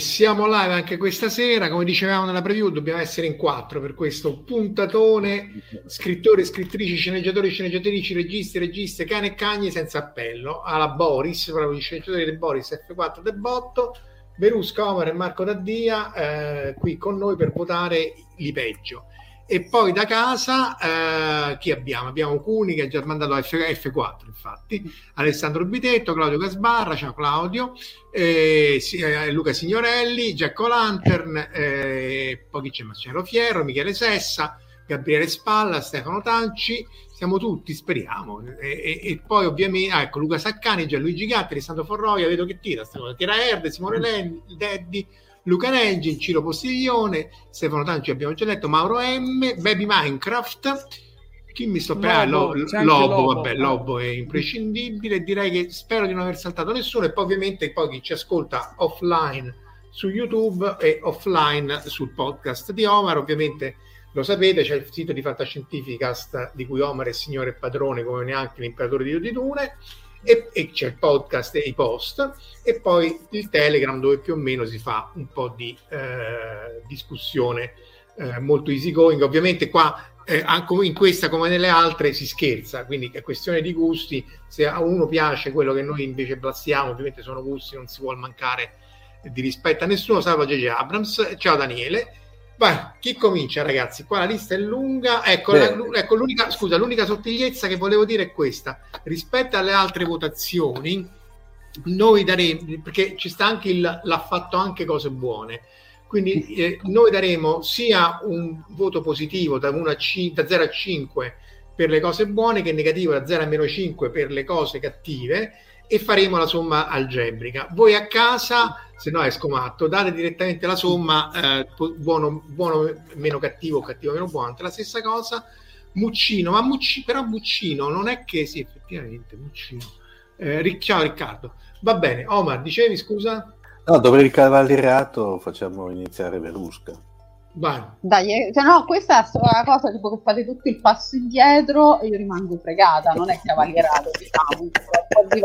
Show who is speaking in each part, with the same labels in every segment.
Speaker 1: Siamo live anche questa sera, come dicevamo nella preview, dobbiamo essere in quattro per questo puntatone, scrittori, scrittrici, sceneggiatori, sceneggiatrici, registi, registe, cane e cagni senza appello, alla Boris, proprio gli sceneggiatori di Boris F4 del botto, Verusca, Omar e Marco Daddia eh, qui con noi per votare li peggio. E poi da casa eh, chi abbiamo? Abbiamo Cuni che ha già mandato F- F4, infatti, Alessandro Bitetto, Claudio Casbarra, ciao Claudio, eh, Luca Signorelli, Giacco Lantern, eh, poi chi c'è? Marcello Fierro, Michele Sessa, Gabriele Spalla, Stefano Tanci, siamo tutti, speriamo. E, e, e poi ovviamente, ah, ecco, Luca Saccani, Gianluigi Gatti, Alessandro Forroia, vedo che tira, tira Erde, Simone Lenni, Deddi, Luca Neggi, Ciro Postiglione, Stefano Tanci abbiamo già detto, Mauro M, Baby Minecraft, chi mi sto per Lobo, Lobo, Lobo, vabbè, Lobo è imprescindibile, direi che spero di non aver saltato nessuno e poi ovviamente poi chi ci ascolta offline su YouTube e offline sul podcast di Omar, ovviamente lo sapete, c'è il sito di Fantascientificast di cui Omar è signore e padrone come neanche l'imperatore di Udidune e, e c'è il podcast e i post e poi il Telegram dove più o meno si fa un po' di eh, discussione eh, molto easy going. Ovviamente qua eh, anche in questa come nelle altre si scherza, quindi è questione di gusti. Se a uno piace quello che noi invece blastiamo, ovviamente sono gusti, non si vuole mancare di rispetto a nessuno. Salva J.J. Abrams, ciao Daniele. Vai, chi comincia, ragazzi? Qua la lista è lunga. Ecco, la, ecco l'unica, scusa, l'unica sottigliezza che volevo dire è questa: rispetto alle altre votazioni, noi daremo perché ci sta anche il l'ha fatto anche cose buone. Quindi eh, noi daremo sia un voto positivo da, a c- da 0 a 5 per le cose buone che negativo da 0 a meno 5 per le cose cattive e faremo la somma algebrica. Voi a casa, se no è scomatto, date direttamente la somma eh, buono, buono meno cattivo, cattivo meno buono, la stessa cosa. Muccino, ma Mucci, però Muccino non è che sì, effettivamente Muccino. Eh, ciao Riccardo. Va bene, Omar, dicevi scusa?
Speaker 2: No, dopo il cavalierato facciamo iniziare Verusca.
Speaker 3: Vai. Dai, eh, cioè no, questa è una cosa tipo che fate tutto il passo indietro e io rimango fregata, non è cavalierato, diciamo.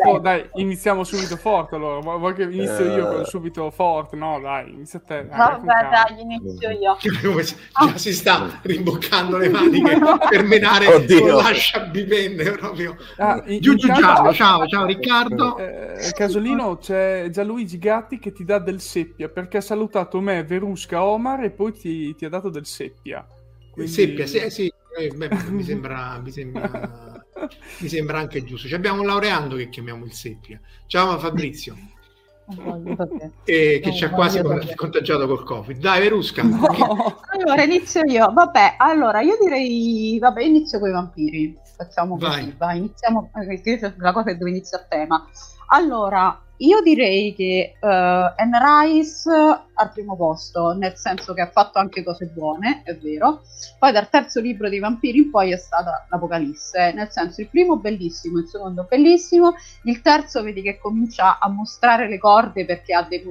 Speaker 4: Oh, dai, iniziamo subito forte allora. Vuoi che inizio io con eh. subito forte? No, dai, inizia te.
Speaker 3: Dai, Vabbè, dai, inizio io.
Speaker 1: Già si sta rimboccando le maniche per menare Oddio. lascia bipenne proprio. Ah, in, giù, giù, ciao, ciao, ciao Riccardo.
Speaker 4: Eh, Casolino, c'è Gianluigi Gatti che ti dà del seppia perché ha salutato me, Verusca, Omar e poi ti, ti ha dato del seppia.
Speaker 1: Quindi... Seppia, sì, sì. Eh, beh, mi sembra... Mi sembra Mi sembra anche giusto. Ci abbiamo un laureando che chiamiamo il Seppia. Ciao Fabrizio. e che ci ha quasi contagiato col covid dai Verusca no.
Speaker 3: allora inizio io vabbè allora io direi vabbè inizio con i vampiri facciamo così vai, vai iniziamo la cosa è dove inizia il tema allora io direi che uh, Anne Rice al primo posto, nel senso che ha fatto anche cose buone, è vero. Poi dal terzo libro dei vampiri in poi è stata l'Apocalisse, nel senso il primo bellissimo, il secondo bellissimo, il terzo vedi che comincia a mostrare le corde perché ha dei,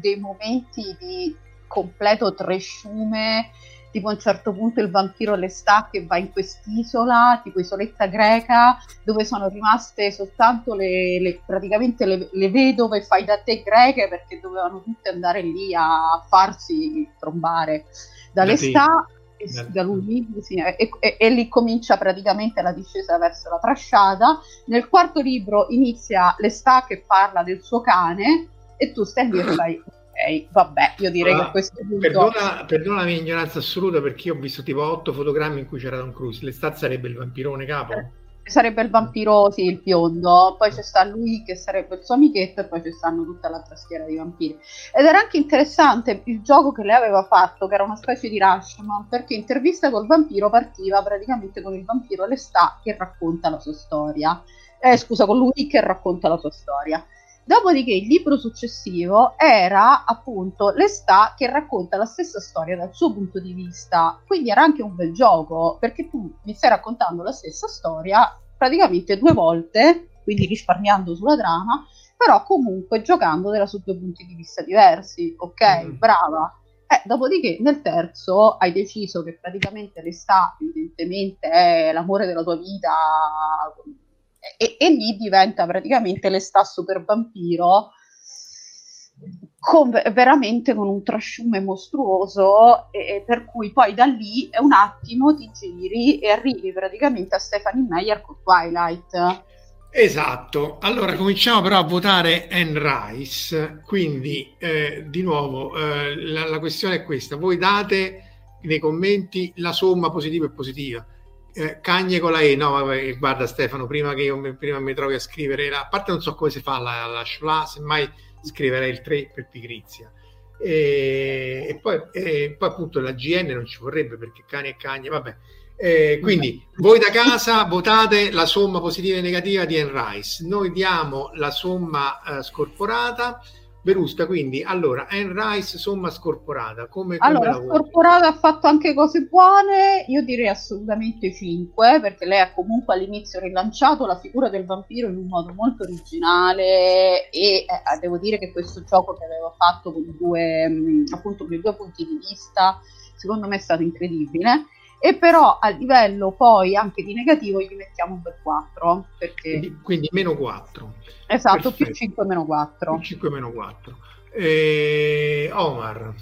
Speaker 3: dei momenti di completo tresciume tipo a un certo punto il vampiro Lestat che va in quest'isola, tipo isoletta greca, dove sono rimaste soltanto le, le praticamente le, le, vedove fai da te greche perché dovevano tutte andare lì a farsi trombare da Lestat. Da lui, sì, e, e, e, lì comincia praticamente la discesa verso la trasciata. Nel quarto libro inizia Lestat che parla del suo cane e tu stai lì e fai vabbè, io direi allora, che questo punto...
Speaker 1: Perdona, perdona, la mia ignoranza assoluta perché io ho visto tipo otto fotogrammi in cui c'era Tom Cruise. L'estate sarebbe il vampirone capo?
Speaker 3: Sarebbe il vampiro, sì, il biondo. Poi c'è sta lui che sarebbe il suo amichetto e poi ci stanno tutta l'altra schiera di vampiri. Ed era anche interessante il gioco che lei aveva fatto, che era una specie di Rushman, perché intervista col vampiro partiva praticamente con il vampiro Lestat che racconta la sua storia. Eh, scusa, con lui che racconta la sua storia. Dopodiché il libro successivo era appunto Lestat che racconta la stessa storia dal suo punto di vista, quindi era anche un bel gioco perché tu mi stai raccontando la stessa storia praticamente due volte, quindi risparmiando sulla trama, però comunque giocando su due punti di vista diversi, ok? Mm. Brava. Eh, dopodiché nel terzo hai deciso che praticamente Lestat evidentemente è l'amore della tua vita e, e lì diventa praticamente l'està super vampiro con, veramente con un trasciume mostruoso e, per cui poi da lì un attimo ti giri e arrivi praticamente a Stephanie Meyer con Twilight.
Speaker 1: Esatto, allora cominciamo però a votare Anne Rice, quindi eh, di nuovo eh, la, la, questione è questa, voi date nei commenti la somma positiva e positiva, eh, Cagne con la E, no, vabbè, guarda Stefano, prima che io prima mi trovi a scrivere, a parte non so come si fa la, la shla, semmai scriverei il 3 per pigrizia. E, e, poi, e, poi, appunto la GN non ci vorrebbe perché cani e cagne, vabbè. Eh, quindi voi da casa votate la somma positiva e negativa di Enrice, noi diamo la somma eh, scorporata Verusca, quindi allora Anne Rice somma scorporata come, come
Speaker 3: allora scorporata ha fatto anche cose buone io direi assolutamente 5 perché lei ha comunque all'inizio rilanciato la figura del vampiro in un modo molto originale e eh, devo dire che questo gioco che aveva fatto con due mh, appunto con i due punti di vista secondo me è stato incredibile e però a livello poi anche di negativo gli mettiamo un bel 4 perché...
Speaker 1: quindi, quindi meno 4
Speaker 3: esatto Perfetto. più 5 meno 4
Speaker 1: più 5 meno 4 e... Omar.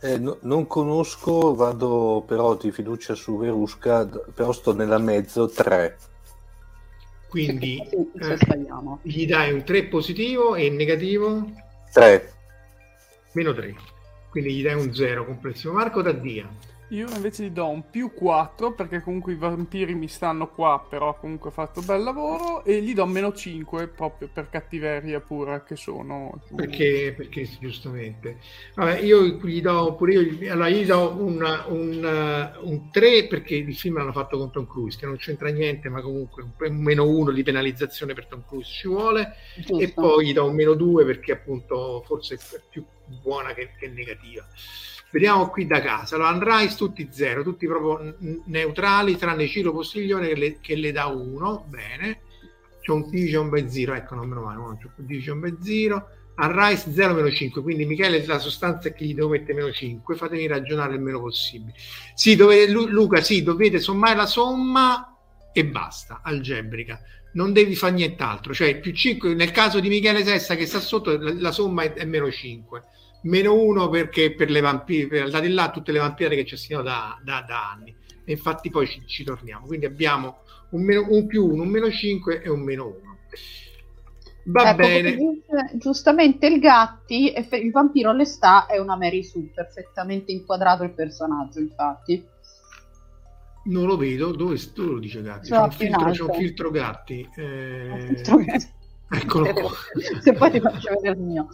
Speaker 2: Eh, no, non conosco vado però di fiducia su Verusca però sto nella mezzo 3
Speaker 1: quindi eh, gli dai un 3 positivo e in negativo?
Speaker 2: 3
Speaker 1: meno 3 quindi gli dai un 0 complessivo. Marco Taddia
Speaker 4: io invece gli do un più 4 perché comunque i vampiri mi stanno qua, però comunque ho fatto bel lavoro e gli do meno 5 proprio per cattiveria pura che sono.
Speaker 1: Perché, perché giustamente. Vabbè, io gli do pure io, allora gli do un, un, un 3 perché il film l'hanno fatto con Tom Cruise, che non c'entra niente, ma comunque un, meno 1 di penalizzazione per Tom Cruise ci vuole. Giusto. E poi gli do un meno 2 perché appunto forse è più buona che, che negativa. Vediamo qui da casa. Allora, Unrise tutti zero, tutti proprio neutrali, tranne Ciro Postiglione che le, che le dà uno. Bene. C'è un 10 un bel zero. Ecco, non meno male, c'è un 10 un bel zero. Unrise 0 meno 5. Quindi Michele la sostanza è che gli devo mettere meno 5. Fatemi ragionare il meno possibile. Sì, dovete, Luca, sì, dovete sommare la somma e basta, algebrica. Non devi fare nient'altro. Cioè, più 5, nel caso di Michele Sessa che sta sotto, la, la somma è, è meno 5 meno uno perché per le vampire, al di là tutte le vampire che ci assistiamo da, da, da, anni. E infatti poi ci, ci, torniamo. Quindi abbiamo un, meno, un più uno, un meno 5 e un meno 1. Va ecco, bene.
Speaker 3: Dice, giustamente il Gatti, il vampiro all'està è una Mary Sue, perfettamente inquadrato il personaggio, infatti.
Speaker 1: Non lo vedo, dove, dove lo dice Gatti? C'è un, filtro, c'è un filtro Gatti. eh,
Speaker 3: Un filtro
Speaker 1: Eccolo qua.
Speaker 3: Se poi ti faccio vedere il mio.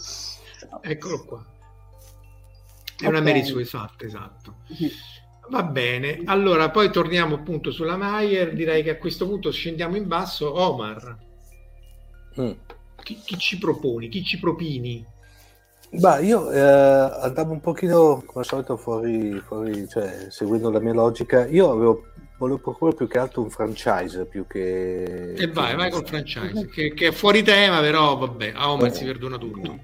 Speaker 1: Eccolo qua. È una
Speaker 3: Ok.
Speaker 1: Mary Sue, esatto, esatto. Va bene, allora poi torniamo appunto sulla Maier. Direi che a questo punto scendiamo in basso. Omar,
Speaker 2: Mm.
Speaker 1: chi, chi ci proponi? Chi ci propini?
Speaker 2: Bah, io eh, andavo un pochino come al solito fuori, fuori, cioè seguendo la mia logica. Io avevo, volevo proporre più che altro un franchise più che.
Speaker 1: E vai,
Speaker 2: che-
Speaker 1: vai col franchise, che, che è fuori tema, però vabbè, a Omar
Speaker 2: Eh.
Speaker 1: si perdona tutto.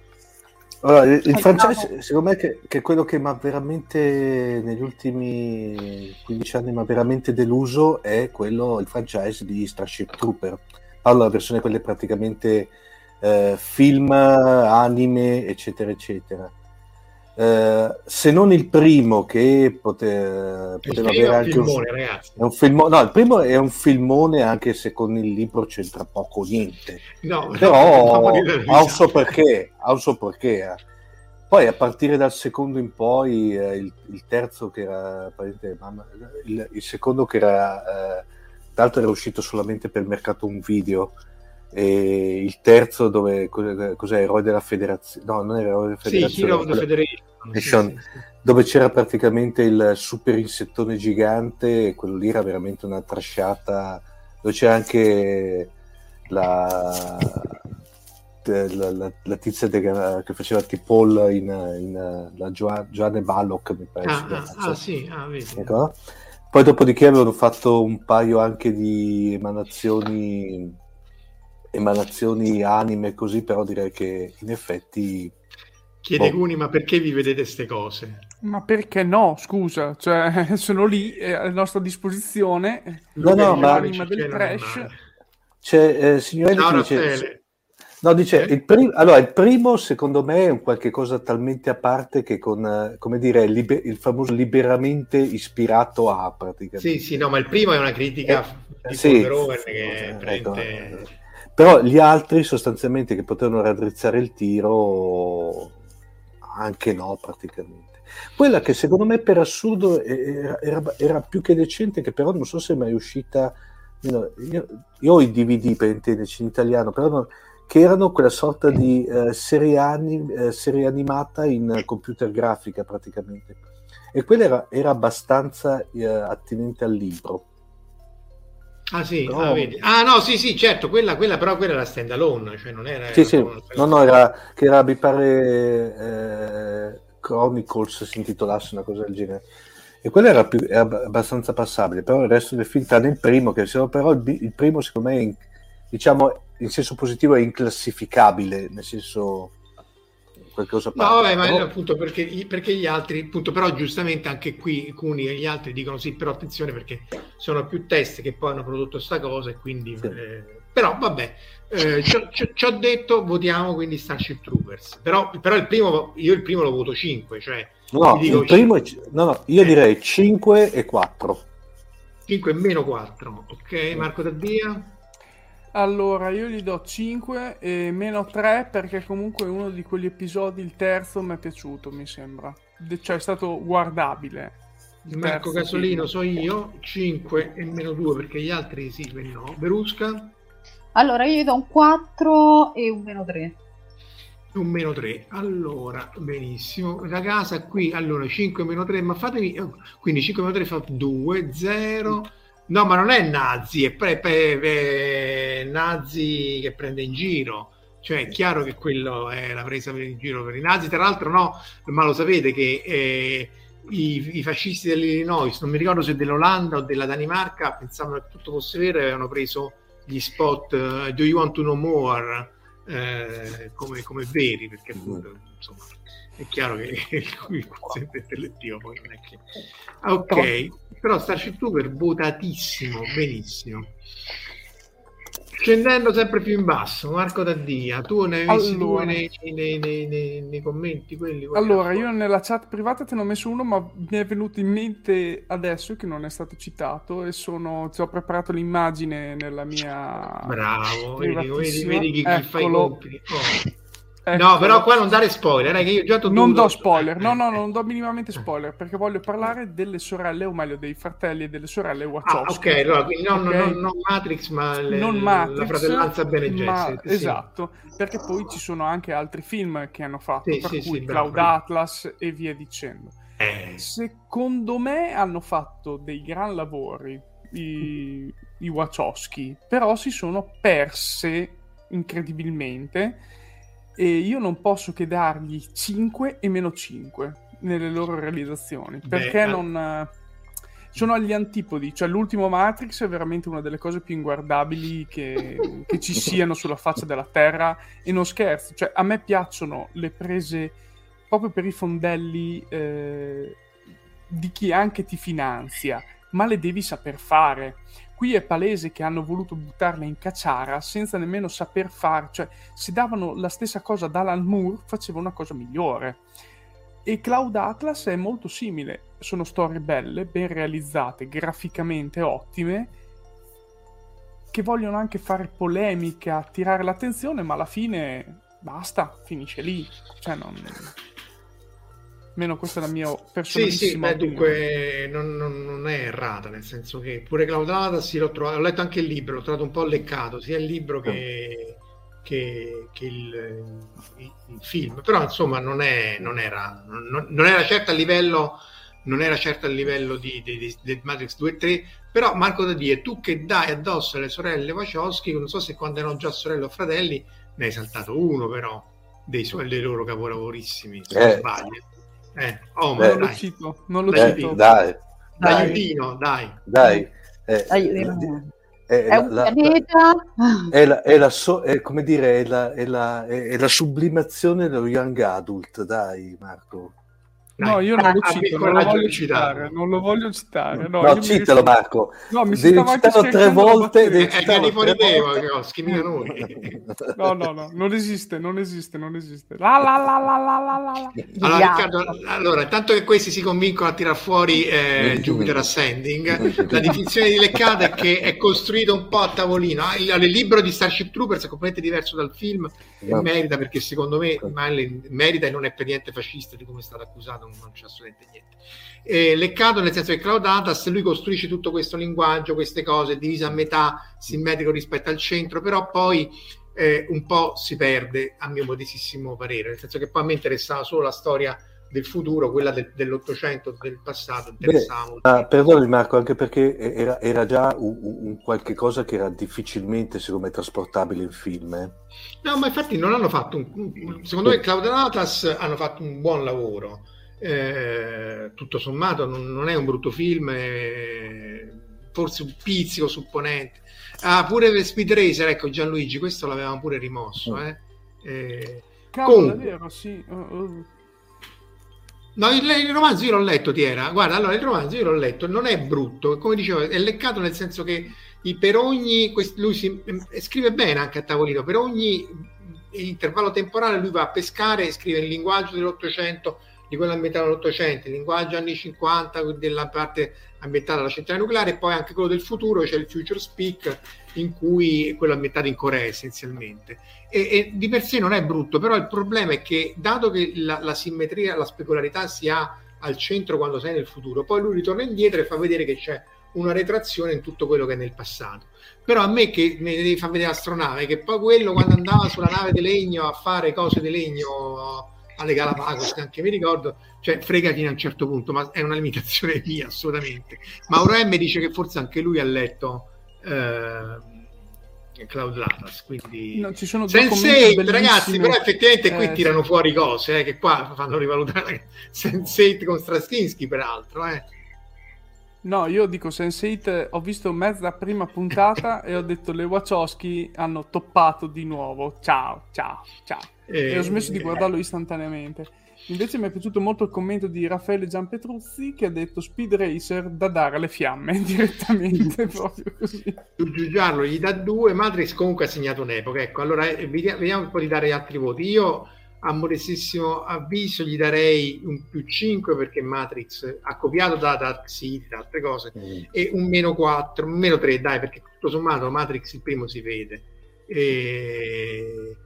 Speaker 2: Allora, il, il
Speaker 3: Andiamo.
Speaker 2: franchise, secondo me, che, che è quello che mi ha veramente negli ultimi 15 anni mi ha veramente deluso è quello, il franchise di Starship Trooper. Parlo della versione quelle praticamente eh, film, anime, eccetera, eccetera. Eh, se non il primo che pote- poteva avere
Speaker 1: un
Speaker 2: anche un,
Speaker 1: filmone, ragazzi.
Speaker 2: è un filmo- no, il primo è un filmone anche se con il libro c'entra poco niente
Speaker 1: No, no,
Speaker 2: però
Speaker 1: dire
Speaker 2: ha un suo
Speaker 1: risate.
Speaker 2: perché, ha un suo perché. eh. Poi a partire dal secondo in poi, eh, il, il terzo che era, mamma- il, il secondo che era, eh, tra l'altro era uscito solamente per mercato un video, e il terzo dove, cos- cos'è, Eroe della Federazione, no non era Eroe della Federazione,
Speaker 1: Sì, sì, sì.
Speaker 2: dove c'era praticamente il super insettone gigante, e quello lì era veramente una trasciata, dove c'era anche la, la, la- la tizia de- che faceva T-Paul in, in la Joa- Joanne Ballock, mi pare.
Speaker 1: Ah, ah, ah,
Speaker 2: sì.
Speaker 1: sì, ah.
Speaker 2: Ecco. Poi dopodiché avevano fatto un paio anche di emanazioni, emanazioni anime così, però direi che in effetti...
Speaker 1: Chiede
Speaker 2: Boh.
Speaker 1: Cuni, ma perché vi vedete queste cose?
Speaker 4: Ma perché no? Scusa, cioè, sono lì eh, a nostra disposizione.
Speaker 2: No, no, ma-
Speaker 4: L'anima del trash.
Speaker 2: C'è eh,
Speaker 1: Ciao
Speaker 2: che dice, no, dice
Speaker 1: Eh?
Speaker 2: il, prim- allora, il primo secondo me è un qualche cosa talmente a parte che con, eh, come dire, libe- il famoso liberamente ispirato a praticamente.
Speaker 1: Sì, sì, no, ma il primo è una critica
Speaker 2: Eh,
Speaker 1: di
Speaker 2: sì.
Speaker 1: Verhoeven che è
Speaker 2: Ecco. Però gli altri sostanzialmente che potevano raddrizzare il tiro, anche no praticamente. Quella che secondo me per assurdo era, era- era più che decente, che però non so se è mai uscita, io, io- ho i DVD per intenderci in italiano, però non- che erano quella sorta di eh, serie, ani- eh, serie animata in computer grafica praticamente. E quella era, era abbastanza eh, attinente al libro.
Speaker 1: Ah sì,
Speaker 2: Però-
Speaker 1: ah. Ah, no, sì, sì, certo, quella, quella però quella era stand alone, cioè non era...
Speaker 2: Sì,
Speaker 1: era
Speaker 2: sì, no, no, era, che era, mi pare, eh, Chronicles si intitolasse una cosa del genere. E quello era, più, era ab- abbastanza passabile, però il resto del film, tranne il primo, che però il, il primo secondo me, è in- diciamo, in senso positivo è inclassificabile, nel senso qualcosa
Speaker 1: No, vabbè, ma
Speaker 2: Però-
Speaker 1: appunto perché, perché gli altri, appunto, però giustamente anche qui Cuni e gli altri dicono sì, però attenzione perché sono più test che poi hanno prodotto sta cosa e quindi...
Speaker 2: Sì.
Speaker 1: eh, però vabbè, eh, ci, ho- detto votiamo quindi Starship Troopers, però, però il primo, io il primo lo voto 5, cioè
Speaker 2: no,
Speaker 1: dico
Speaker 2: il primo è, no, no, io
Speaker 1: Eh.
Speaker 2: direi 5 e 4.
Speaker 1: 5 meno 4, ok Marco Taddia?
Speaker 4: Allora, io gli do 5 e meno 3 perché comunque uno di quegli episodi, il terzo, mi è piaciuto, mi sembra. De- cioè è stato guardabile. Il
Speaker 1: Marco Casolino
Speaker 4: film.
Speaker 1: so io, 5 e meno 2 perché gli altri sì, quelli no. Berusca?
Speaker 3: Allora io gli do un 4 e un meno 3.
Speaker 1: un meno 3 allora benissimo la casa qui allora 5 meno 3 ma fatemi oh, quindi 5 meno 3 fa 2 0 no ma non è nazi è pre, pre- pre- nazi che prende in giro. Cioè è chiaro che quello è la presa in giro per i nazi. Tra l'altro no ma lo sapete che eh, i, i fascisti dell'Illinois non mi ricordo se dell'Olanda o della Danimarca pensavano che tutto fosse vero e avevano preso gli spot eh, do you want to know more? eh, come, come veri, perché appunto insomma è chiaro che il quoziente intellettivo poi non è che... Ok, però Starship Trooper votatissimo, benissimo. Scendendo sempre più in basso, Marco Taddia, tu ne hai visti
Speaker 4: Allora.
Speaker 1: due nei, nei- nei- nei- commenti quelli?
Speaker 4: Allora, io nella chat privata te ne ho messo uno, ma mi è venuto in mente adesso che non è stato citato e sono, ti ho preparato l'immagine nella mia...
Speaker 1: Bravo, vedi, vedi, vedi chi, chi fa i compiti. Oh,
Speaker 4: Ecco.
Speaker 1: No, però qua non dare spoiler, eh, che io già t'ho
Speaker 4: Non do spoiler, no, no, non do minimamente spoiler perché voglio parlare delle sorelle, o meglio dei fratelli e delle sorelle
Speaker 1: Ah,
Speaker 4: Wachowski.
Speaker 1: ok, allora, quindi non,
Speaker 4: Ok?
Speaker 1: non- non Matrix, ma le-
Speaker 4: non Matrix,
Speaker 1: la fratellanza Bene Gesserit, sì.
Speaker 4: esatto, perché poi ci sono anche altri film che hanno fatto,
Speaker 1: Sì,
Speaker 4: per
Speaker 1: sì,
Speaker 4: cui
Speaker 1: sì, bravo.
Speaker 4: Cloud Atlas e via dicendo.
Speaker 1: Eh,
Speaker 4: Secondo me hanno fatto dei gran lavori i, i Wachowski, però si sono perse incredibilmente e io non posso che dargli 5 e meno 5 nelle loro realizzazioni, perché
Speaker 1: eh.
Speaker 4: non... Sono agli antipodi, cioè l'ultimo Matrix è veramente una delle cose più inguardabili che, che ci siano sulla faccia della Terra e non scherzo, cioè a me piacciono le prese proprio per i fondelli eh, di chi anche ti finanzia, ma le devi saper fare. Qui è palese che hanno voluto buttarle in cacciara senza nemmeno saper fare, cioè se davano la stessa cosa ad Alan Moore faceva una cosa migliore. E Cloud Atlas è molto simile, sono storie belle, ben realizzate, graficamente ottime, che vogliono anche fare polemica, attirare l'attenzione, ma alla fine basta, finisce lì. Cioè, non... Meno questa è la mia
Speaker 1: Sì, sì,
Speaker 4: personalissima
Speaker 1: beh,
Speaker 4: opinione.
Speaker 1: dunque non, non- non è errata, nel senso che pure Cloud Atlas l'ho trovato, ho letto anche il libro, l'ho trovato un po' leccato, sia il libro che, che- che il, il- il film, però insomma non, è, non, era, non, non era certo a livello, non era certo a livello di, di- di- del Matrix 2 e 3, però Marco da dire, tu che dai addosso alle sorelle Wachowski, non so se quando erano già sorelle o fratelli, ne hai saltato uno però, dei, suoi- dei loro capolavorissimi, se non
Speaker 2: Eh.
Speaker 1: sbaglio. Eh, oh,
Speaker 2: Eh.
Speaker 1: ma
Speaker 4: Non lo cito, non lo
Speaker 2: Eh,
Speaker 4: cito.
Speaker 2: dai,
Speaker 3: Dai.
Speaker 1: Aiutino, dai.
Speaker 2: dai. eh,
Speaker 3: Dai,
Speaker 2: eh,
Speaker 3: eh,
Speaker 2: eh,
Speaker 3: È
Speaker 2: la-
Speaker 3: un
Speaker 2: la-
Speaker 3: pianeta.
Speaker 2: è la, è la so- è come dire, è la, è la- è la sublimazione dello young adult, dai Marco.
Speaker 4: No, io non lo
Speaker 1: abbi il
Speaker 4: cito, non lo voglio citare, non lo voglio citare. No,
Speaker 2: No, citalo. Marco.
Speaker 4: No, mi
Speaker 2: devi citarlo tre
Speaker 4: scaricando la
Speaker 2: volte. Devi
Speaker 1: Eh,
Speaker 2: citarlo
Speaker 1: fuori
Speaker 2: tre
Speaker 1: te,
Speaker 2: volte.
Speaker 1: Wachowski, mica noi.
Speaker 4: No, no, no, non esiste, non esiste, non esiste. La la la la la la.
Speaker 1: Allora. Riccardo, allora, tanto che questi si convincono a tirar fuori eh, Jupiter Ascending, la definizione di leccata è che è costruito un po' a tavolino. Ah, Il, il libro di Starship Troopers è completamente diverso dal film e
Speaker 2: No.
Speaker 1: merita perché secondo me Miley merita e non è per niente fascista di come è stato accusato, non c'è assolutamente niente. Eh, leccato nel senso che Cloud Atlas lui costruisce tutto questo linguaggio, queste cose, diviso a metà, simmetrico rispetto al centro, però poi eh, un po' si perde a mio modestissimo parere, nel senso che poi a me interessava solo la storia del futuro, quella del- dell'Ottocento, del passato, interessava molto.
Speaker 2: Ah, perdonami Marco, anche perché era, era già un, un- qualche cosa che era difficilmente, secondo me, trasportabile in film. eh.
Speaker 1: No, ma infatti non hanno fatto un- secondo me Cloud Atlas hanno fatto un buon lavoro. Eh, tutto sommato non, non è un brutto film, forse un pizzico supponente. Ah, pure Speed Racer, ecco Gianluigi, questo l'avevamo pure rimosso. Eh. Eh,
Speaker 4: Cavolo, vero, sì. Uh, uh.
Speaker 1: No, il, il romanzo io l'ho letto, Tiera. Guarda, allora il romanzo io l'ho letto, non è brutto, come dicevo, è leccato nel senso che per ogni, quest- lui si, eh, scrive bene anche a tavolino, per ogni intervallo temporale lui va a pescare e scrive il linguaggio dell'Ottocento, di quello ambientato nell'Ottocento, il linguaggio anni 50 della parte ambientata alla centrale nucleare e poi anche quello del futuro, c'è il Future Speak, in cui quello ambientato in Corea essenzialmente. E, e di per sé non è brutto, però il problema è che dato che la, la simmetria, la specularità si ha al centro quando sei nel futuro, poi lui ritorna indietro e fa vedere che c'è una retrazione in tutto quello che è nel passato. Però a me che mi devi far vedere l'astronave, che poi quello quando andava sulla nave di legno a fare cose di legno alle Galapagos, che anche mi ricordo, cioè frega fino a un certo punto, ma è una limitazione mia assolutamente. Mauro M dice che forse anche lui ha letto eh, Cloud Atlas, quindi...
Speaker 4: No, ci sono due
Speaker 1: Sense8,
Speaker 4: commenti
Speaker 1: ragazzi, però effettivamente qui
Speaker 4: Eh,
Speaker 1: tirano fuori cose eh, che qua fanno rivalutare Sense8 con Straczynski, peraltro. Eh.
Speaker 4: No, io dico Sense8, ho visto mezza prima puntata e ho detto le Wachowski hanno toppato di nuovo. Ciao, ciao, ciao.
Speaker 1: Eh,
Speaker 4: E ho smesso di guardarlo istantaneamente. Invece mi è piaciuto molto il commento di Raffaele Gianpetruzzi che ha detto Speed Racer da dare alle fiamme direttamente, proprio così.
Speaker 1: Su Giugiarlo gli dà due, Matrix comunque ha segnato un'epoca. Ecco, allora eh, vediamo, un po' di dare gli altri voti. Io a modestissimo avviso gli darei un più 5 perché Matrix ha copiato da Dark City, da altre cose, e un meno 4, un meno 3, dai, perché tutto sommato Matrix il primo si vede. E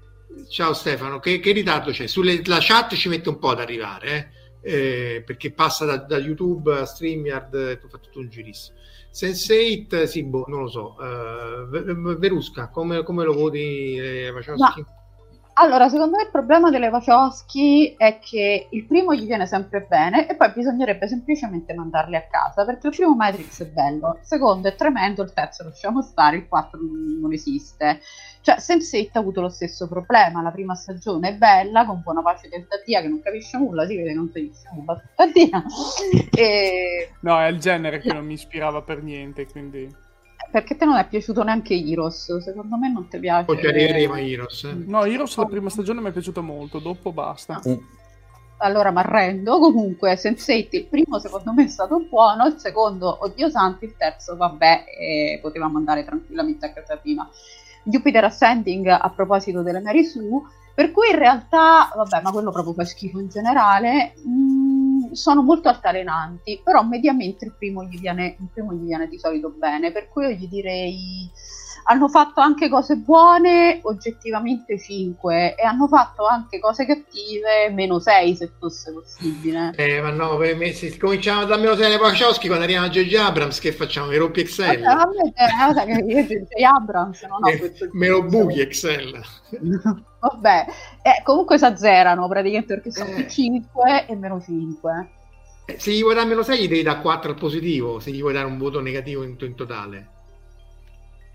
Speaker 1: Ciao Stefano, che, che ritardo c'è? Sulle, la chat ci mette un po' ad arrivare, eh? Eh, perché passa da, da, YouTube a StreamYard, fatto tutto un girissimo. Sense8, sì, boh, non lo so. Uh, Verusca, come, come, lo voti? Eh,
Speaker 3: Ma, allora, secondo me il problema delle Wachowski è che il primo gli viene sempre bene e poi bisognerebbe semplicemente mandarli a casa, perché il primo Matrix è bello, il secondo è tremendo, il terzo lasciamo stare, il quarto non esiste. Cioè, Sense8 ha avuto lo stesso problema. La prima stagione è bella, con buona pace del Taddia che non capisce nulla, si vede che non capisce nulla Taddia. e...
Speaker 4: No, è il genere che non mi ispirava per niente, quindi...
Speaker 3: Perché te non è piaciuto neanche Heroes? Secondo me non ti piace.
Speaker 1: Poi arriveremo a Heroes. Eh.
Speaker 4: No, Heroes la prima stagione mi è piaciuta molto, dopo basta.
Speaker 3: Ah. Allora mi arrendo. Comunque, Sense8 il primo secondo me è stato buono, il secondo, oddio santi, il terzo, vabbè, eh, potevamo andare tranquillamente a casa prima. Jupiter Ascending a proposito delle Mary Sue, per cui in realtà, vabbè, ma quello proprio fa schifo in generale, mh, mm, sono molto altalenanti, però mediamente il primo, gli viene, il primo gli viene di solito bene, per cui io gli direi hanno fatto anche cose buone, oggettivamente 5, e hanno fatto anche cose cattive, meno 6 se fosse possibile.
Speaker 1: Eh, ma no, per me, se cominciamo da meno 6 alle Wachowski, quando arriviamo a J.J. Abrams, che facciamo? I rompi Excel?
Speaker 3: Vabbè, vabbè, che io J.J. Abrams non ho
Speaker 1: questo... Me lo buchi Excel.
Speaker 3: vabbè, eh, comunque si azzerano praticamente perché sono eh. 5 e meno 5.
Speaker 1: Eh, se gli vuoi dare meno 6 gli devi dare 4 al positivo, se gli vuoi dare un voto negativo in, in totale.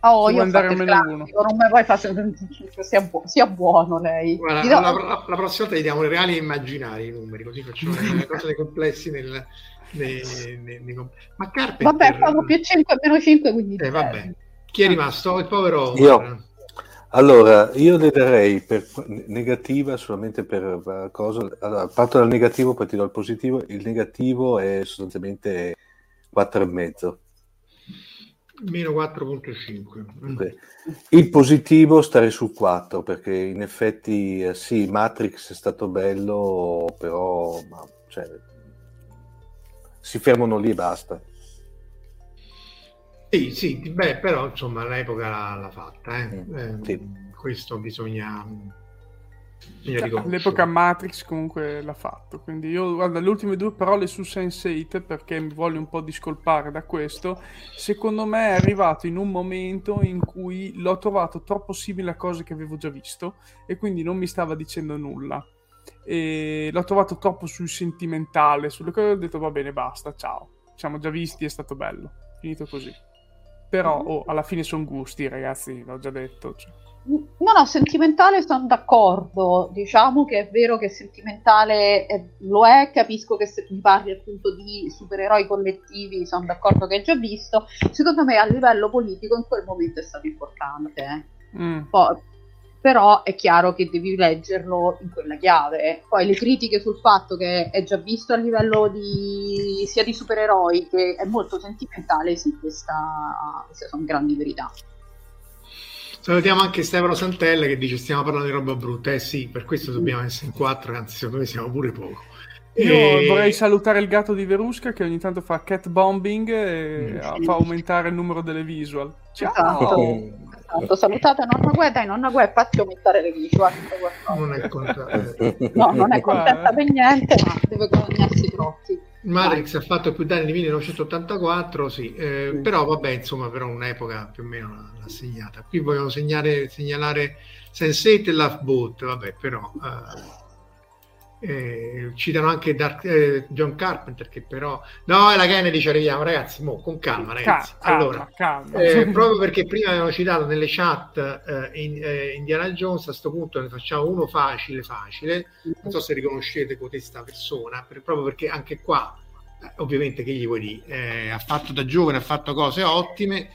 Speaker 3: Oh, io andare almeno uno. Non mi puoi fare sia, bu- sia buono lei.
Speaker 1: Guarda, do... la, la, la, prossima volta gli diamo i reali e immaginari i numeri, così facciamo le cose complessi nel, nei, nei, nei,
Speaker 3: Ma Carpenter... Vabbè, proprio più 5 meno 5, quindi...
Speaker 1: Eh, vabbè. Chi è rimasto? Il povero...
Speaker 2: Io. Allora, io le darei per negativa solamente per cosa. Allora, parto dal negativo, poi ti do il positivo. Il negativo è sostanzialmente 4,5
Speaker 1: Meno 4.5.
Speaker 2: Okay. Il positivo stare su 4 perché in effetti eh, sì, Matrix è stato bello, però ma, cioè, si fermano lì e basta.
Speaker 1: Sì, sì, beh, però insomma l'epoca l'ha, l'ha fatta. Eh. Mm, eh, sì. Questo bisogna
Speaker 4: cioè, all'epoca Matrix comunque l'ha fatto quindi io guarda le ultime due parole su Sense8 perché mi voglio un po' discolpare da questo secondo me è arrivato in un momento in cui l'ho trovato troppo simile a cose che avevo già visto e quindi non mi stava dicendo nulla. E l'ho trovato troppo sul sentimentale sulle cose ho detto va bene basta ciao ci siamo già visti è stato bello finito così. Però oh, alla fine sono gusti ragazzi l'ho già detto cioè.
Speaker 3: No, no, sentimentale sono d'accordo. Diciamo che è vero che sentimentale è, lo è, capisco che se mi parli appunto di supereroi collettivi, sono d'accordo che hai già visto. Secondo me a livello politico in quel momento è stato importante. Eh. Mm. Poi, però è chiaro che devi leggerlo in quella chiave. Poi le critiche sul fatto che è già visto a livello di sia di supereroi che è molto sentimentale, sì, questa, queste sono grandi verità.
Speaker 1: Salutiamo anche Stefano Santella che dice stiamo parlando di roba brutta. Eh sì, per questo dobbiamo essere in quattro, anzi secondo me siamo pure poco.
Speaker 4: Io e... vorrei salutare il gatto di Verusca che ogni tanto fa cat bombing e mm. fa aumentare il numero delle visual. Ciao!
Speaker 3: Esatto. Esatto. Salutate nonna Gue, dai nonna Gue, fatti aumentare le visual.
Speaker 1: Non è contenta.
Speaker 3: no, non è contenta per niente, ma deve guadagnarsi i
Speaker 1: Matrix ha fatto più danni nel 1984, sì, eh, mm. però vabbè, insomma, però un'epoca più o meno l'ha, segnata. Qui vogliono segnare, segnalare Sense8 e Love Boat, vabbè, però eh, eh, citano anche Dark, eh, John Carpenter che però no è la Kennedy ci arriviamo ragazzi mo, con calma ragazzi
Speaker 4: Cal-
Speaker 1: allora
Speaker 4: calma,
Speaker 1: eh, proprio perché prima avevano citato nelle chat eh, in, Indiana Jones a questo punto ne facciamo uno facile facile non so se riconoscete questa persona per, proprio perché anche qua ovviamente che gli vuoi dire? Ha fatto da giovane ha fatto cose ottime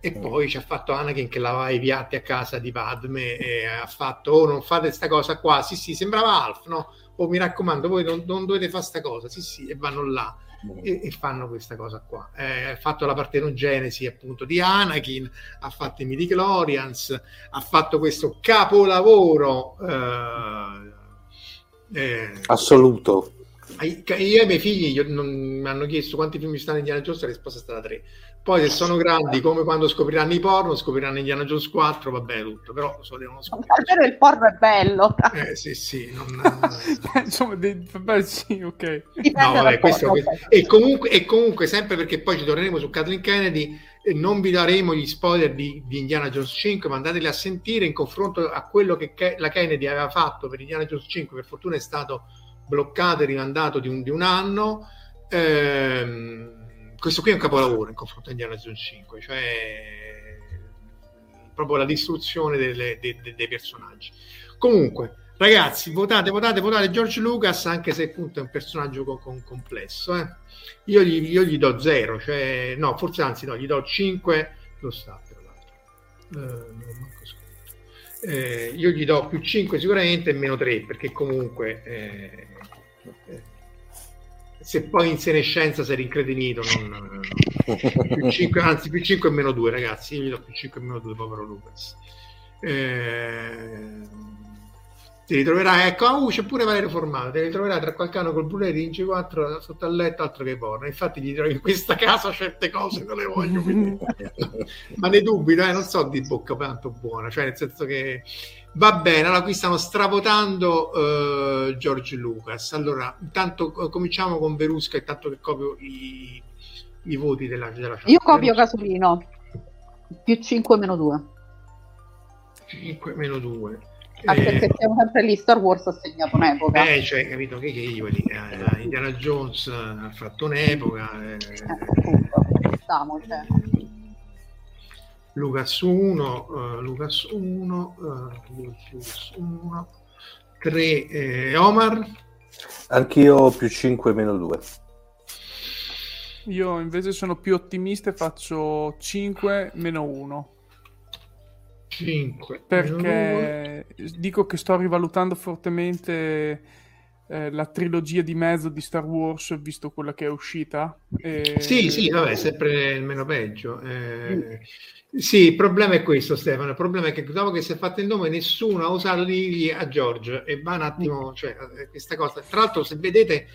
Speaker 1: e poi ci ha fatto Anakin che lavava i piatti a casa di Padme e ha fatto oh non fate questa cosa qua. Sì sì sembrava Alf no? Oh mi raccomando, voi non, non dovete fare questa cosa, sì sì, e vanno là e, e fanno questa cosa qua. Eh, ha fatto la partenogenesi appunto di Anakin, ha fatto i Midichlorians, ha fatto questo capolavoro eh,
Speaker 2: eh, assoluto.
Speaker 1: Io e i miei figli non, mi hanno chiesto quanti film ci stanno in Indiana Jones, la risposta è stata tre Poi se sono grandi, come quando scopriranno i porno, scopriranno Indiana Jones 4, va bene tutto, però so devono scoprire.
Speaker 3: Il porno è bello.
Speaker 1: Eh sì, sì, non...
Speaker 4: Insomma, dei... beh, sì, ok.
Speaker 1: No, vabbè, questo,
Speaker 3: porno,
Speaker 1: questo-. E, comunque, e comunque, sempre perché poi ci torneremo su Kathleen Kennedy, eh, non vi daremo gli spoiler di, di Indiana Jones 5, ma andateli a sentire in confronto a quello che Ke- la Kennedy aveva fatto per Indiana Jones 5. Per fortuna è stato bloccato e rimandato di un, di un anno. Ehm, questo qui è un capolavoro in confronto a Indiana Jones 5, cioè proprio la distruzione delle- de- de- dei personaggi. Comunque, ragazzi, votate, votate, votate George Lucas, anche se appunto è un personaggio co- con- complesso. eh. Io, gli, io gli do 0, cioè, no, forse anzi no, gli do 5, lo sta tra l'altro. Eh, Eh, io gli do più 5 sicuramente e meno 3, perché comunque... eh, se poi in senescenza sei rincretinito, non, più 5, anzi più 5 e meno 2 ragazzi io gli do più 5 e meno 2 povero Lucas. Eh, ti ritroverai ecco uh, c'è pure Valerio Formato ti ritroverai tra qualche anno col Blu-ray di Inci 4 sotto al letto altro che porno infatti gli dirò in questa casa certe cose non le voglio vedere ma ne dubito eh, non so di bocca tanto buona cioè nel senso che va bene allora qui stanno stravotando eh, George Lucas allora intanto eh, cominciamo con Verusca intanto che copio i, i voti della, della chat.
Speaker 3: Io copio Casolino. Più 5 meno 2.
Speaker 1: 5 meno 2
Speaker 3: Anche perché siamo sempre lì, Star Wars ha segnato un'epoca.
Speaker 1: eh, cioè, capito che, lì, eh, Indiana Jones eh, ha fatto un'epoca eh,
Speaker 3: Eh, stiamo, cioè.
Speaker 1: Lucas 1 eh, Lucas 1 Lucas 1 3 eh, Omar
Speaker 2: Anch'io più 5 meno 2.
Speaker 4: Io invece sono più ottimista e faccio 5 meno 1.
Speaker 1: 5
Speaker 4: Perché dico che sto rivalutando fortemente eh, la trilogia di mezzo di Star Wars, visto quella che è uscita. E-
Speaker 1: Sì, sì, vabbè, sempre il meno peggio. Eh, sì, il problema è questo, Stefano. Il problema è che dopo che si è fatto il nome, nessuno ha osato dirgli a George e va un attimo, cioè, eh, questa cosa. Tra l'altro, se vedete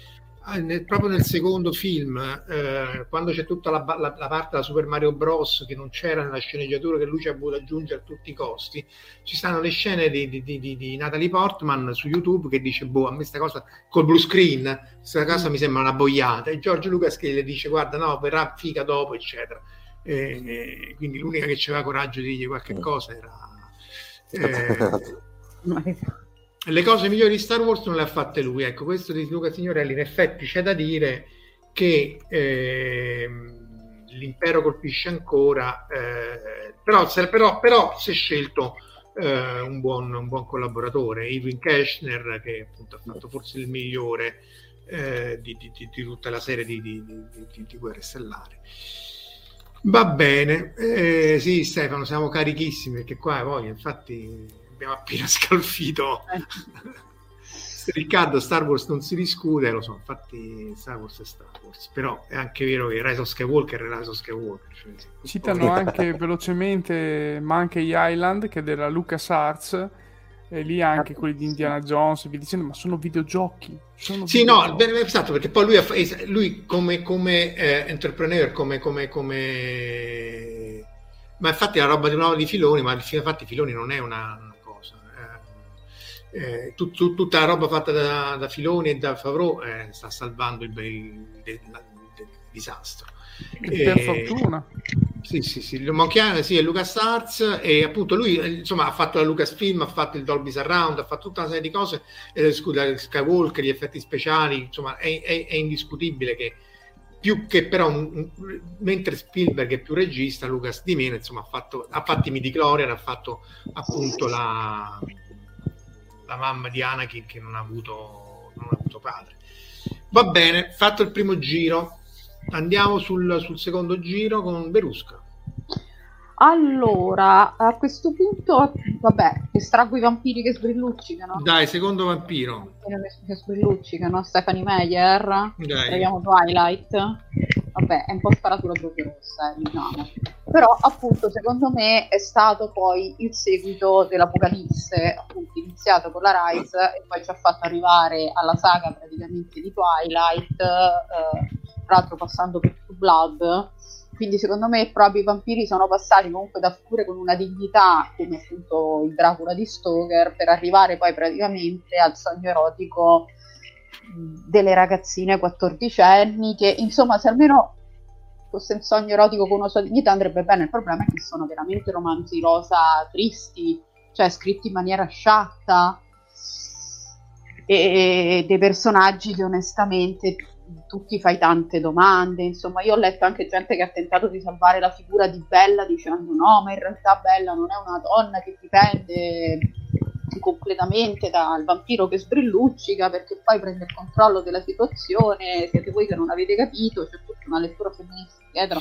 Speaker 1: nel- proprio nel secondo film, eh, quando c'è tutta la, la- la parte da Super Mario Bros. che non c'era nella sceneggiatura, che lui ci ha voluto aggiungere a tutti i costi, ci stanno le scene di, di- di- di- Natalie Portman su YouTube che dice: Boh, a me sta cosa col blue screen, questa cosa mi sembra una boiata. E George Lucas che le dice: Guarda, no, verrà figa dopo, eccetera. E, e quindi l'unica che aveva coraggio di dirgli qualche cosa era. eh, le cose migliori di Star Wars non le ha fatte lui. Ecco, questo di Luca Signorelli, in effetti c'è da dire che ehm, l'impero colpisce ancora, eh, però, se- però, però si è scelto eh, un, buon, un buon collaboratore, Irving Keshner, che appunto ha fatto forse il migliore eh, di, di- di- tutta la serie di- di Guerre Stellari. Va bene, Eh, sì Stefano, siamo carichissimi perché qua poi infatti abbiamo appena scalfito Riccardo, Star Wars non si discute, lo so, infatti Star Wars è Star Wars, però è anche vero che Rise of Skywalker è Rise of Skywalker. Cioè,
Speaker 4: Citano anche velocemente, ma anche gli Island, che è della LucasArts, e lì anche quelli di Indiana Jones, via dicendo, ma sono videogiochi. Sono
Speaker 1: Sì, no,
Speaker 4: videogiochi.
Speaker 1: bene, esatto, perché poi lui, lui come, come eh, entrepreneur, come, come, come... Ma infatti la roba di nuovo di Filoni, ma infatti Filoni non è una. Eh, eh, tut- tut- tutta la roba fatta da, da Filoni e da Favreau eh, sta salvando il, il- il- il disastro.
Speaker 4: E per
Speaker 1: Eh,
Speaker 4: fortuna.
Speaker 1: Sì, sì, sì, il Monchiana, sì, è LucasArts e appunto lui eh, insomma ha fatto la Lucasfilm, ha fatto il Dolby Surround, ha fatto tutta una serie di cose, e, scusa, Skywalker, gli effetti speciali, insomma è, è- è indiscutibile che più che però un- un- mentre Spielberg è più regista, Lucas di meno, insomma ha fatto, ha fatto i Midi-Chlorian, ha fatto appunto la, la mamma di Anakin che non ha avuto, non ha avuto padre. Va bene, fatto il primo giro, andiamo sul, sul secondo giro con Berusca.
Speaker 3: Allora, a questo punto, vabbè, estraggo i vampiri che sbrilluccicano.
Speaker 1: Dai, secondo vampiro.
Speaker 3: Che- sbrilluccicano, Stephanie Meyer. Troviamo Twilight. Vabbè, è un po' sparatura proprio rossa, eh, diciamo. Però, appunto, secondo me è stato poi il seguito dell'Apocalisse, appunto, iniziato con la Rise e poi ci ha fatto arrivare alla saga praticamente di Twilight, eh, tra l'altro passando per True Blood, quindi secondo me proprio i vampiri sono passati comunque da figure con una dignità come appunto il Dracula di Stoker per arrivare poi praticamente al sogno erotico delle ragazzine quattordicenni che insomma se almeno fosse un sogno erotico con una sua dignità andrebbe bene. Il problema è che sono veramente romanzi rosa tristi cioè scritti in maniera sciatta e dei personaggi che onestamente tu ti fai tante domande, insomma io ho letto anche gente che ha tentato di salvare la figura di Bella dicendo no, ma in realtà Bella non è una donna che dipende completamente dal vampiro che sbrilluccica perché poi prende il controllo della situazione, siete voi che non avete capito, c'è tutta una lettura femminista dietro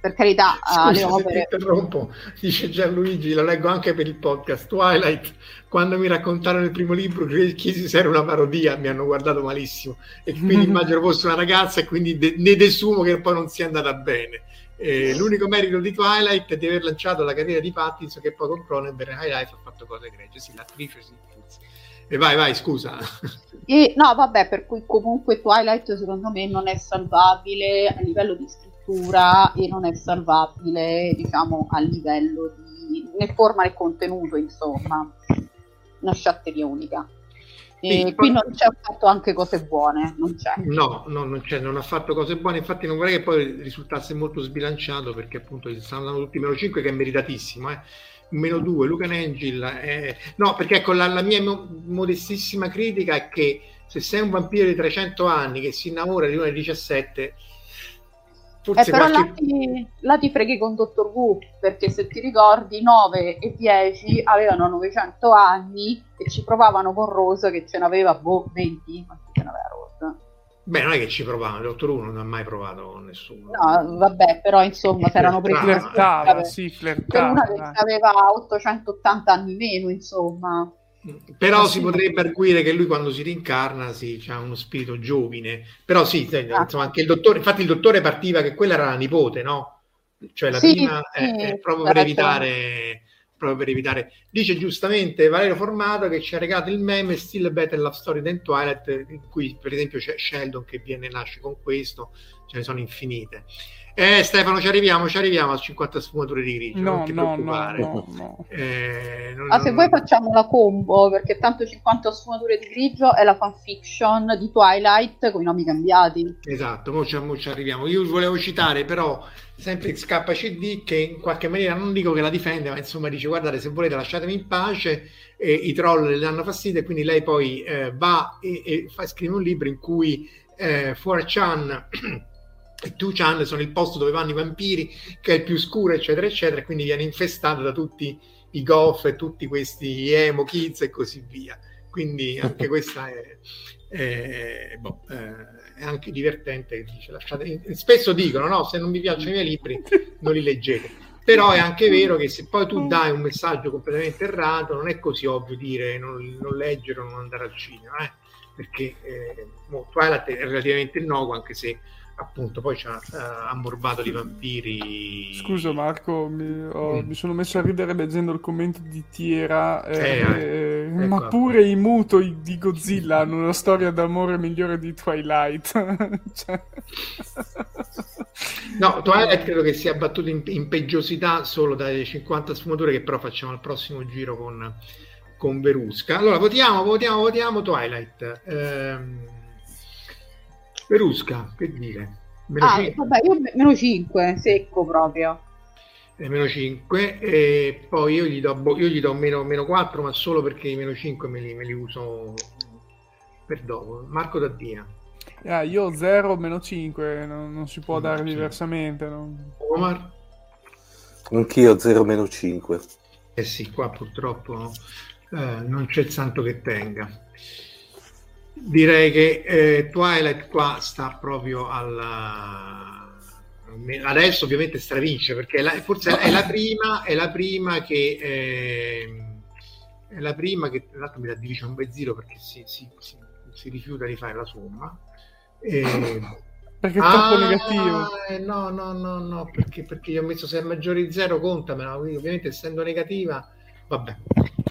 Speaker 3: per carità,
Speaker 1: Scusa, le opere. Interrompo, dice Gianluigi, lo leggo anche per il podcast. Twilight, quando mi raccontarono il primo libro, chiesi se era una parodia, mi hanno guardato malissimo. E quindi immagino fosse una ragazza, e quindi de- ne desumo che poi non sia andata bene. Eh, l'unico merito di Twilight è di aver lanciato la carriera di Pattinson, che poi con Cronenberg High Life ha fatto cose egregie. Sì, l'attrice sì. E vai, vai, scusa.
Speaker 3: E, no, vabbè, per cui comunque Twilight secondo me non è salvabile a livello di scrittura scrittura e non è salvabile, diciamo, a livello di né forma né contenuto, insomma, una sciatteria unica. E sì, qui non c'è fatto anche cose buone, non c'è.
Speaker 1: No, no non, c'è, non ha fatto cose buone, infatti non vorrei che poi risultasse molto sbilanciato perché appunto stanno dando tutti meno 5 che è meritatissimo, eh. meno 2, Luca Angel, eh. no perché ecco la, la mia modestissima critica è che se sei un vampiro di 300 anni che si innamora di una di 17
Speaker 3: Forse eh, però qualche... là, ti, là, ti, freghi con Dottor Who, perché se ti ricordi 9 e 10 avevano 900 anni e ci provavano con Rose che ce n'aveva boh, 20, quanti ce n'aveva Rose?
Speaker 1: Beh, non è che ci provavano, Dottor Who non ha mai provato con nessuno.
Speaker 3: No, vabbè, però insomma, si erano
Speaker 4: presi flirtava, sì, flirtava.
Speaker 3: una che aveva 880 anni meno, insomma.
Speaker 1: Però si potrebbe arguire che lui quando si rincarna sì, ha uno spirito giovine. Però sì, ah. insomma, anche il dottore, infatti il dottore partiva che quella era la nipote, no? Cioè la sì, prima sì, è, è, proprio per evitare, proprio per evitare. Dice giustamente Valerio Formato che ci ha regalato il meme Still Better Love Story than Twilight, in cui per esempio c'è Sheldon che viene nasce con questo, ce ne sono infinite. Eh, Stefano, ci arriviamo, ci arriviamo a 50 sfumature di grigio.
Speaker 4: No, no, no, no, no.
Speaker 3: Eh, non, ah, se vuoi facciamo la combo, perché tanto 50 sfumature di grigio è la fanfiction di Twilight con i nomi cambiati.
Speaker 1: Esatto, mo ci, mo ci arriviamo. Io volevo citare però sempre Scappa CD che in qualche maniera non dico che la difende, ma insomma dice guardate se volete lasciatemi in pace, e i troll le danno fastidio e quindi lei poi eh, va e, e fa, scrive un libro in cui eh, 4chan e Two Chan sono il posto dove vanno i vampiri, che è il più scuro, eccetera, eccetera, e quindi viene infestato da tutti i goth e tutti questi emo kids e così via. Quindi anche questa è, è, boh, eh, è anche divertente. Dice, lasciate... Spesso dicono: no, se non vi piacciono i miei libri, non li leggete. Però è anche vero che se poi tu dai un messaggio completamente errato, non è così ovvio dire non, non leggere o non andare al cinema, eh? perché eh, Twilight è relativamente innocuo, anche se appunto poi ci ha uh, ammorbato di vampiri.
Speaker 4: Scusa Marco, mi, ho, mm. mi, sono messo a ridere leggendo il commento di Tiera, eh, eh, eh, ma ecco. pure i mutoi di Godzilla hanno una storia d'amore migliore di Twilight. cioè...
Speaker 1: No, Twilight credo che sia battuto in, in peggiosità solo dalle 50 sfumature che però facciamo al prossimo giro con, con Verusca. Allora, votiamo, votiamo, votiamo Twilight. Ehm Perusca, che dire?
Speaker 3: Meno ah, 5. vabbè, io meno 5, secco proprio.
Speaker 1: Eh, meno 5 e poi io gli do, io gli do meno, meno 4 ma solo perché i meno 5 me li, me li uso per dopo Marco Daddia
Speaker 4: ah, io 0 meno 5 non, non si può meno dare 5. diversamente no?
Speaker 2: Omar anch'io 0 meno 5
Speaker 1: eh sì qua purtroppo eh, non c'è il santo che tenga direi che eh, Twilight qua sta proprio alla adesso ovviamente stravince perché è la, forse è la prima è la prima che eh, è la prima che tra l'altro mi dà Division by Zero perché si, si, si, si, rifiuta di fare la somma.
Speaker 4: E, perché è troppo ah, negativo.
Speaker 1: eh, no no no no perché, perché io ho messo se è maggiore di zero contamela ovviamente essendo negativa vabbè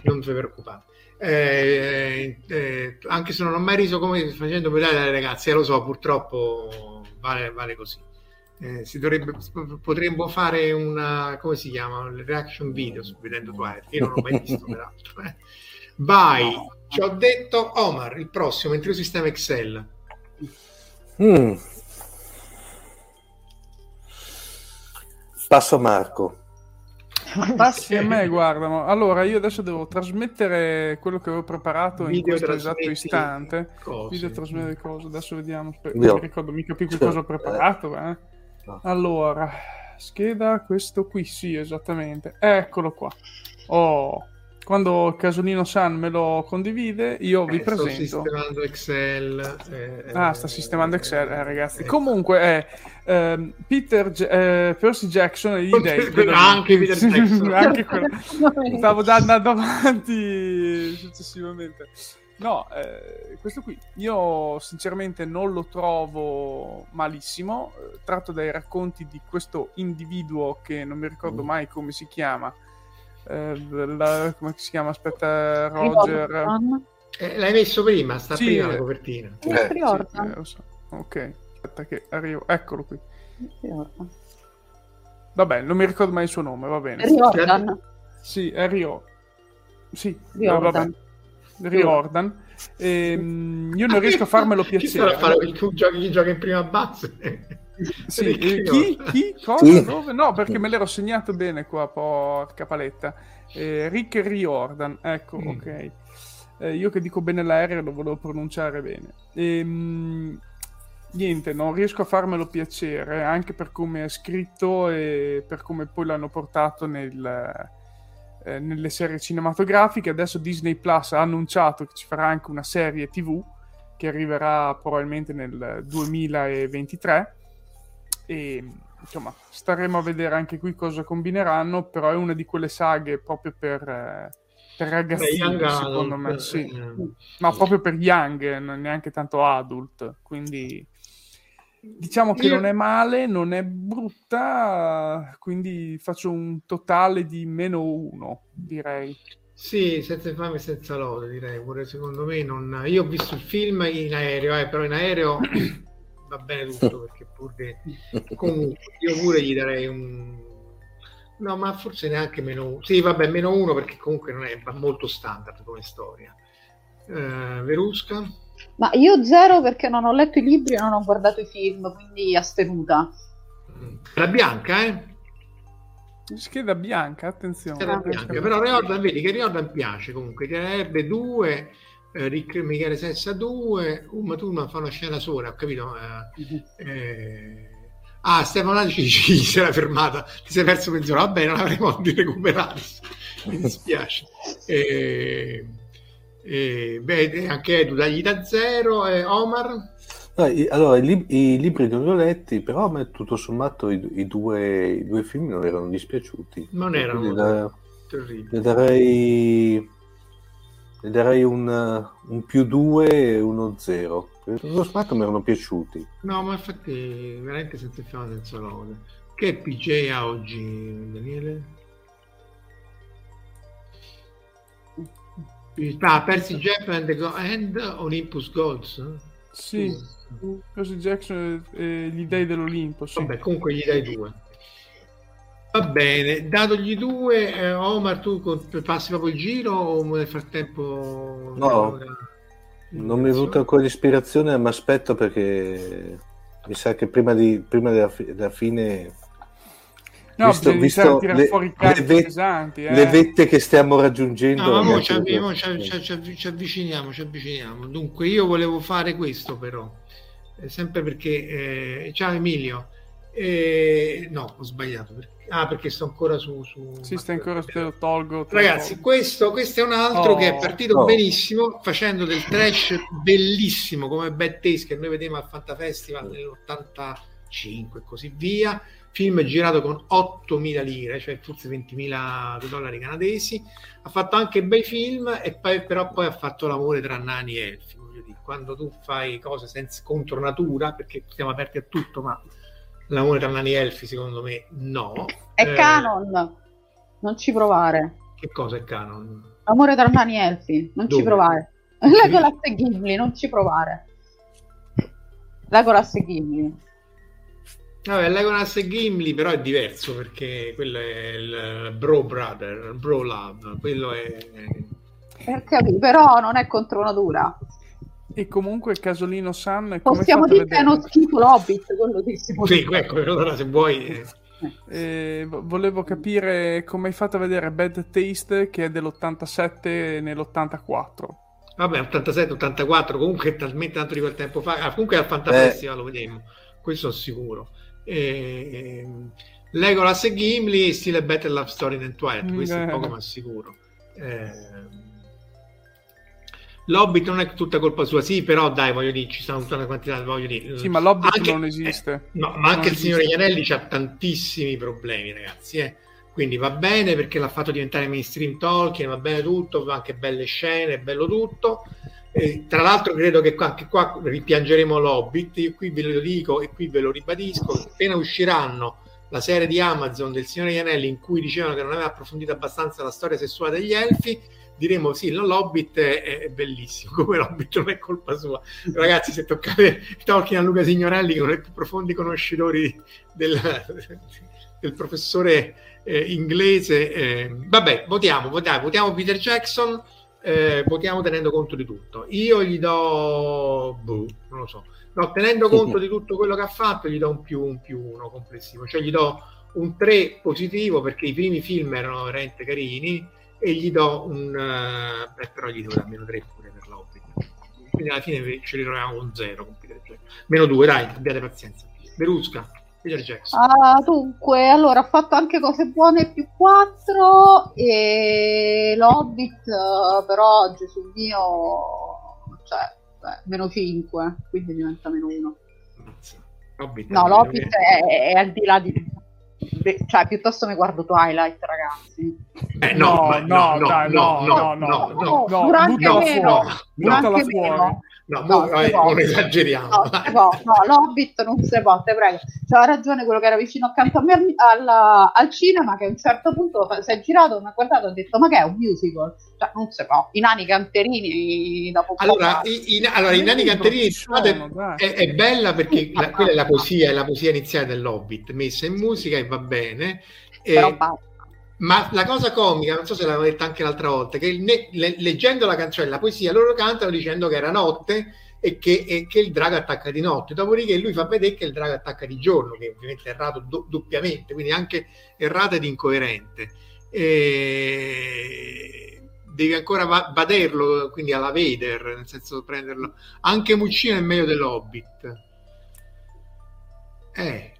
Speaker 1: non vi preoccupate eh, eh, anche se non ho mai riso come facendo vedere alle ragazze, eh, lo so, purtroppo vale, vale così. Eh, si dovrebbe, potremmo fare una come si chiama? Un reaction video vedendo Twilight. Io non l'ho mai visto, peraltro. Eh. Vai, ci ho detto Omar, il prossimo, entro il sistema Excel.
Speaker 2: Mm. Passo Marco.
Speaker 4: Passi a me, guarda. ma- Allora, io adesso devo trasmettere quello che avevo preparato in
Speaker 1: Video
Speaker 4: questo esatto istante.
Speaker 1: cose.
Speaker 4: Video trasmettere cose. Adesso vediamo.
Speaker 2: Io-
Speaker 4: mi ricordo mica più che cosa ho preparato. eh.
Speaker 2: No.
Speaker 4: Allora, scheda questo qui, sì, esattamente. Eccolo qua. Oh, quando Casolino San me lo condivide, io vi
Speaker 1: Eh, sto
Speaker 4: presento.
Speaker 1: sistemando Excel. eh,
Speaker 4: Ah, sta sistemando Excel, eh, ragazzi. Comunque, è ehm, Peter J- eh, Percy Jackson e gli dei.
Speaker 1: Anche Peter Jackson.
Speaker 4: Anche quello. Stavo già andando avanti successivamente. No, eh, questo qui io sinceramente non lo trovo malissimo. eh, Tratto dai racconti di questo individuo che non mi ricordo mai come si chiama. Eh, la- come si chiama? Aspetta, Roger.
Speaker 1: Eh, l'hai messo prima, sta
Speaker 4: Sì,
Speaker 1: prima la copertina.
Speaker 3: Eh,
Speaker 2: Eh.
Speaker 4: Sì, eh, lo so. Ok, aspetta che arrivo. Eccolo qui. Vabbè, non mi ricordo mai il suo nome, va bene.
Speaker 3: Riordan.
Speaker 4: Sì, è Rio. Sì,
Speaker 3: Riordan.
Speaker 4: va bene. Riordan. Ehm, io non riesco a farmelo
Speaker 1: Chi sarà
Speaker 4: piacere.
Speaker 1: a fare chi gioca, chi gioca in prima base?
Speaker 4: Sì, eh, chi? Chi? Cosa?
Speaker 2: Sì.
Speaker 4: Dove? No, perché me l'ero segnato bene qua, porca paletta. Eh, Rick Riordan, ecco,
Speaker 1: Mm.
Speaker 4: ok. Eh, io che dico bene l'aereo lo volevo pronunciare bene. Ehm, niente, non riesco a farmelo piacere, anche per come è scritto e per come poi l'hanno portato nel, eh, nelle serie cinematografiche. Adesso Disney Plus ha annunciato che ci farà anche una serie TV che arriverà probabilmente nel 2023 e insomma staremo a vedere anche qui cosa combineranno però è una di quelle saghe proprio per, eh, per ragazzini secondo
Speaker 1: Adult,
Speaker 4: me sì.
Speaker 1: eh,
Speaker 4: ma proprio per young eh, non neanche tanto adult quindi diciamo che
Speaker 1: Io-
Speaker 4: non è male non è brutta quindi faccio un totale di meno uno direi
Speaker 1: Sì, senza fame e senza lode, direi pure secondo me. Non... Io ho visto il film in aereo, eh, però in aereo va bene tutto perché pure comunque io pure gli darei un no, ma forse neanche meno uno. Sì, vabbè, meno uno perché comunque non è va molto standard come storia. Eh, Verusca?
Speaker 3: Ma io zero perché non ho letto i libri e non ho guardato i film, quindi astenuta.
Speaker 1: La bianca, eh?
Speaker 4: scheda bianca attenzione
Speaker 1: Era bianca, però Riordan, vedi che Riordan piace comunque, tirerebbe due, Rick Michele Sessa due, Uma Thurman fa una scena sola, ho capito? eh, eh, Ah, Stefano chi si era fermata, ti sei perso mezz'ora, vabbè, non avremo modo di recuperarsi, mi dispiace. Eh, eh, beh, anche Edu dagli da zero, eh, Omar,
Speaker 2: allora, i, lib- i libri non li ho letti, però a me tutto sommato i, i due, i due film non erano dispiaciuti.
Speaker 1: Non erano
Speaker 2: da-
Speaker 1: terribile.
Speaker 2: le darei, le darei un, un più due e uno zero. Per Tutto sommato mi erano piaciuti.
Speaker 1: No, ma infatti veramente senza fiamme senza lode. Che PJ ha oggi, Daniele? Ah, Percy Jackson and, Go- and Olympus Gods?
Speaker 4: sì Percy Jackson e gli dei dell'Olimpo sì.
Speaker 1: Vabbè, comunque gli dai due. Va bene, datogli due, eh, Omar, tu passi proprio il giro o nel frattempo...
Speaker 2: No, Non mi è venuta ancora l'ispirazione, ma aspetto perché mi sa che prima, di, prima della, fi- della fine,
Speaker 4: no
Speaker 2: visto, visto
Speaker 4: tirare
Speaker 2: le,
Speaker 4: fuori
Speaker 2: le
Speaker 4: carichi
Speaker 2: ve-
Speaker 4: pesanti eh.
Speaker 2: le vette che stiamo raggiungendo,
Speaker 1: No, ci,
Speaker 2: sì.
Speaker 1: ci- ci- ci avvi- ci avviciniamo, ci avviciniamo. Dunque, io volevo fare questo però, sempre perché... eh, ciao Emilio. Eh, no, ho sbagliato. perché- ah, perché sto ancora su... su...
Speaker 4: sì sta ancora te lo tolgo te
Speaker 1: Ragazzi,
Speaker 4: tolgo.
Speaker 1: questo, questo è un altro
Speaker 4: Oh.
Speaker 1: che è partito
Speaker 2: Oh.
Speaker 1: benissimo facendo del trash bellissimo come Bad Taste che noi vedevamo al Fantafestival nell'85 e così via. Film girato con 8.000 lire, cioè forse 20.000 dollari canadesi. Ha fatto anche bei film, e poi, però poi ha fatto l'amore tra nani e elfi. Quando tu fai cose senza, contro natura, perché siamo aperti a tutto, ma l'amore tra nani e elfi secondo me no.
Speaker 3: È
Speaker 1: Eh,
Speaker 3: canon, non ci provare.
Speaker 1: Che cosa è canon?
Speaker 3: Amore tra nani e elfi, non
Speaker 1: Dove?
Speaker 3: ci provare. Legolas e Gimli, non ci provare. Legolas e Gimli.
Speaker 1: Vabbè, Legolas e Gimli però è diverso perché quello è il Bro Brother, Bro Love, quello è...
Speaker 3: Per capire, però non è contro natura.
Speaker 4: E comunque Casolino San...
Speaker 3: Possiamo dire che è uno schifo l'Hobbit, quello che si può
Speaker 1: Sì, ecco, allora se vuoi... Eh.
Speaker 4: Eh, volevo capire come hai fatto a vedere Bad Taste che è dell'87 nell'84.
Speaker 1: Vabbè, 87-84, comunque è talmente tanto di quel tempo fa. Ah, comunque al Fantafestival lo vedremo, questo sono sicuro. Eh, Legolas e Gimli, stile Better Love Story than Twilight, questo eh. è poco ma sicuro. Eh, L'Hobbit non è tutta colpa sua, sì, però dai, voglio dire, ci sono tutta una quantità, voglio dire.
Speaker 4: Sì, ma l'Hobbit anche, non esiste.
Speaker 1: Eh, no, ma anche il Signore degli Anelli ha tantissimi problemi, ragazzi, eh. Quindi va bene perché l'ha fatto diventare mainstream Tolkien, va bene tutto, anche belle scene, bello tutto. E, tra l'altro credo che anche qua ripiangeremo l'Hobbit, io qui ve lo dico e qui ve lo ribadisco, appena usciranno la serie di Amazon del Signore degli Anelli in cui dicevano che non aveva approfondito abbastanza la storia sessuale degli elfi, diremo sì, l'Hobbit è, è, bellissimo, come l'Hobbit non è colpa sua. Ragazzi, se toccate Tolkien a Luca Signorelli, che uno dei più profondi conoscitori del, del professore eh, inglese, eh, vabbè, votiamo, votiamo, votiamo Peter Jackson, eh, votiamo tenendo conto di tutto. Io gli do, boh, non lo so, no, tenendo conto di tutto quello che ha fatto, gli do un più, un più uno complessivo, cioè gli do un 3 positivo perché i primi film erano veramente carini e gli do un uh, beh, però gli do almeno 3 pure per l'Hobbit quindi alla fine ci ritroviamo con 0 con meno 2 dai abbiate pazienza. Verusca Peter Jackson.
Speaker 3: Uh, dunque allora ho fatto anche cose buone più 4 e l'Hobbit uh, però Gesù mio cioè beh, meno 5 quindi diventa meno 1 Hobbit no l'Hobbit è, è, è al di là di cioè, piuttosto mi guardo Twilight, ragazzi.
Speaker 1: Eh, no, no, no, no, no, no, no, no, no, no,
Speaker 3: buttala buttala fuori.
Speaker 1: No, no, no eh, non esageriamo. No,
Speaker 3: no, no, l'Hobbit non si può, te prego. C'ha ragione quello che era vicino accanto a me al, al cinema, che a un certo punto si è girato, mi ha guardato e ha detto, ma che è un musical? Cioè, non si può. I nani canterini dopo
Speaker 1: Allora, i, i, allora, i nani canterini sono, è, è, bella perché la, quella è la poesia, è la poesia iniziale dell'Hobbit, messa in musica e va bene.
Speaker 3: Però
Speaker 1: ma la cosa comica, non so se l'avevo detta anche l'altra volta, che ne, le, leggendo la canzone, la poesia, loro cantano dicendo che era notte e che, e che, il drago attacca di notte. Dopodiché lui fa vedere che il drago attacca di giorno, che ovviamente è errato do, doppiamente, quindi anche errato ed incoerente. E devi ancora va- quindi alla Vader, nel senso prenderlo. Anche Muccino è meglio dell'Hobbit. Eh,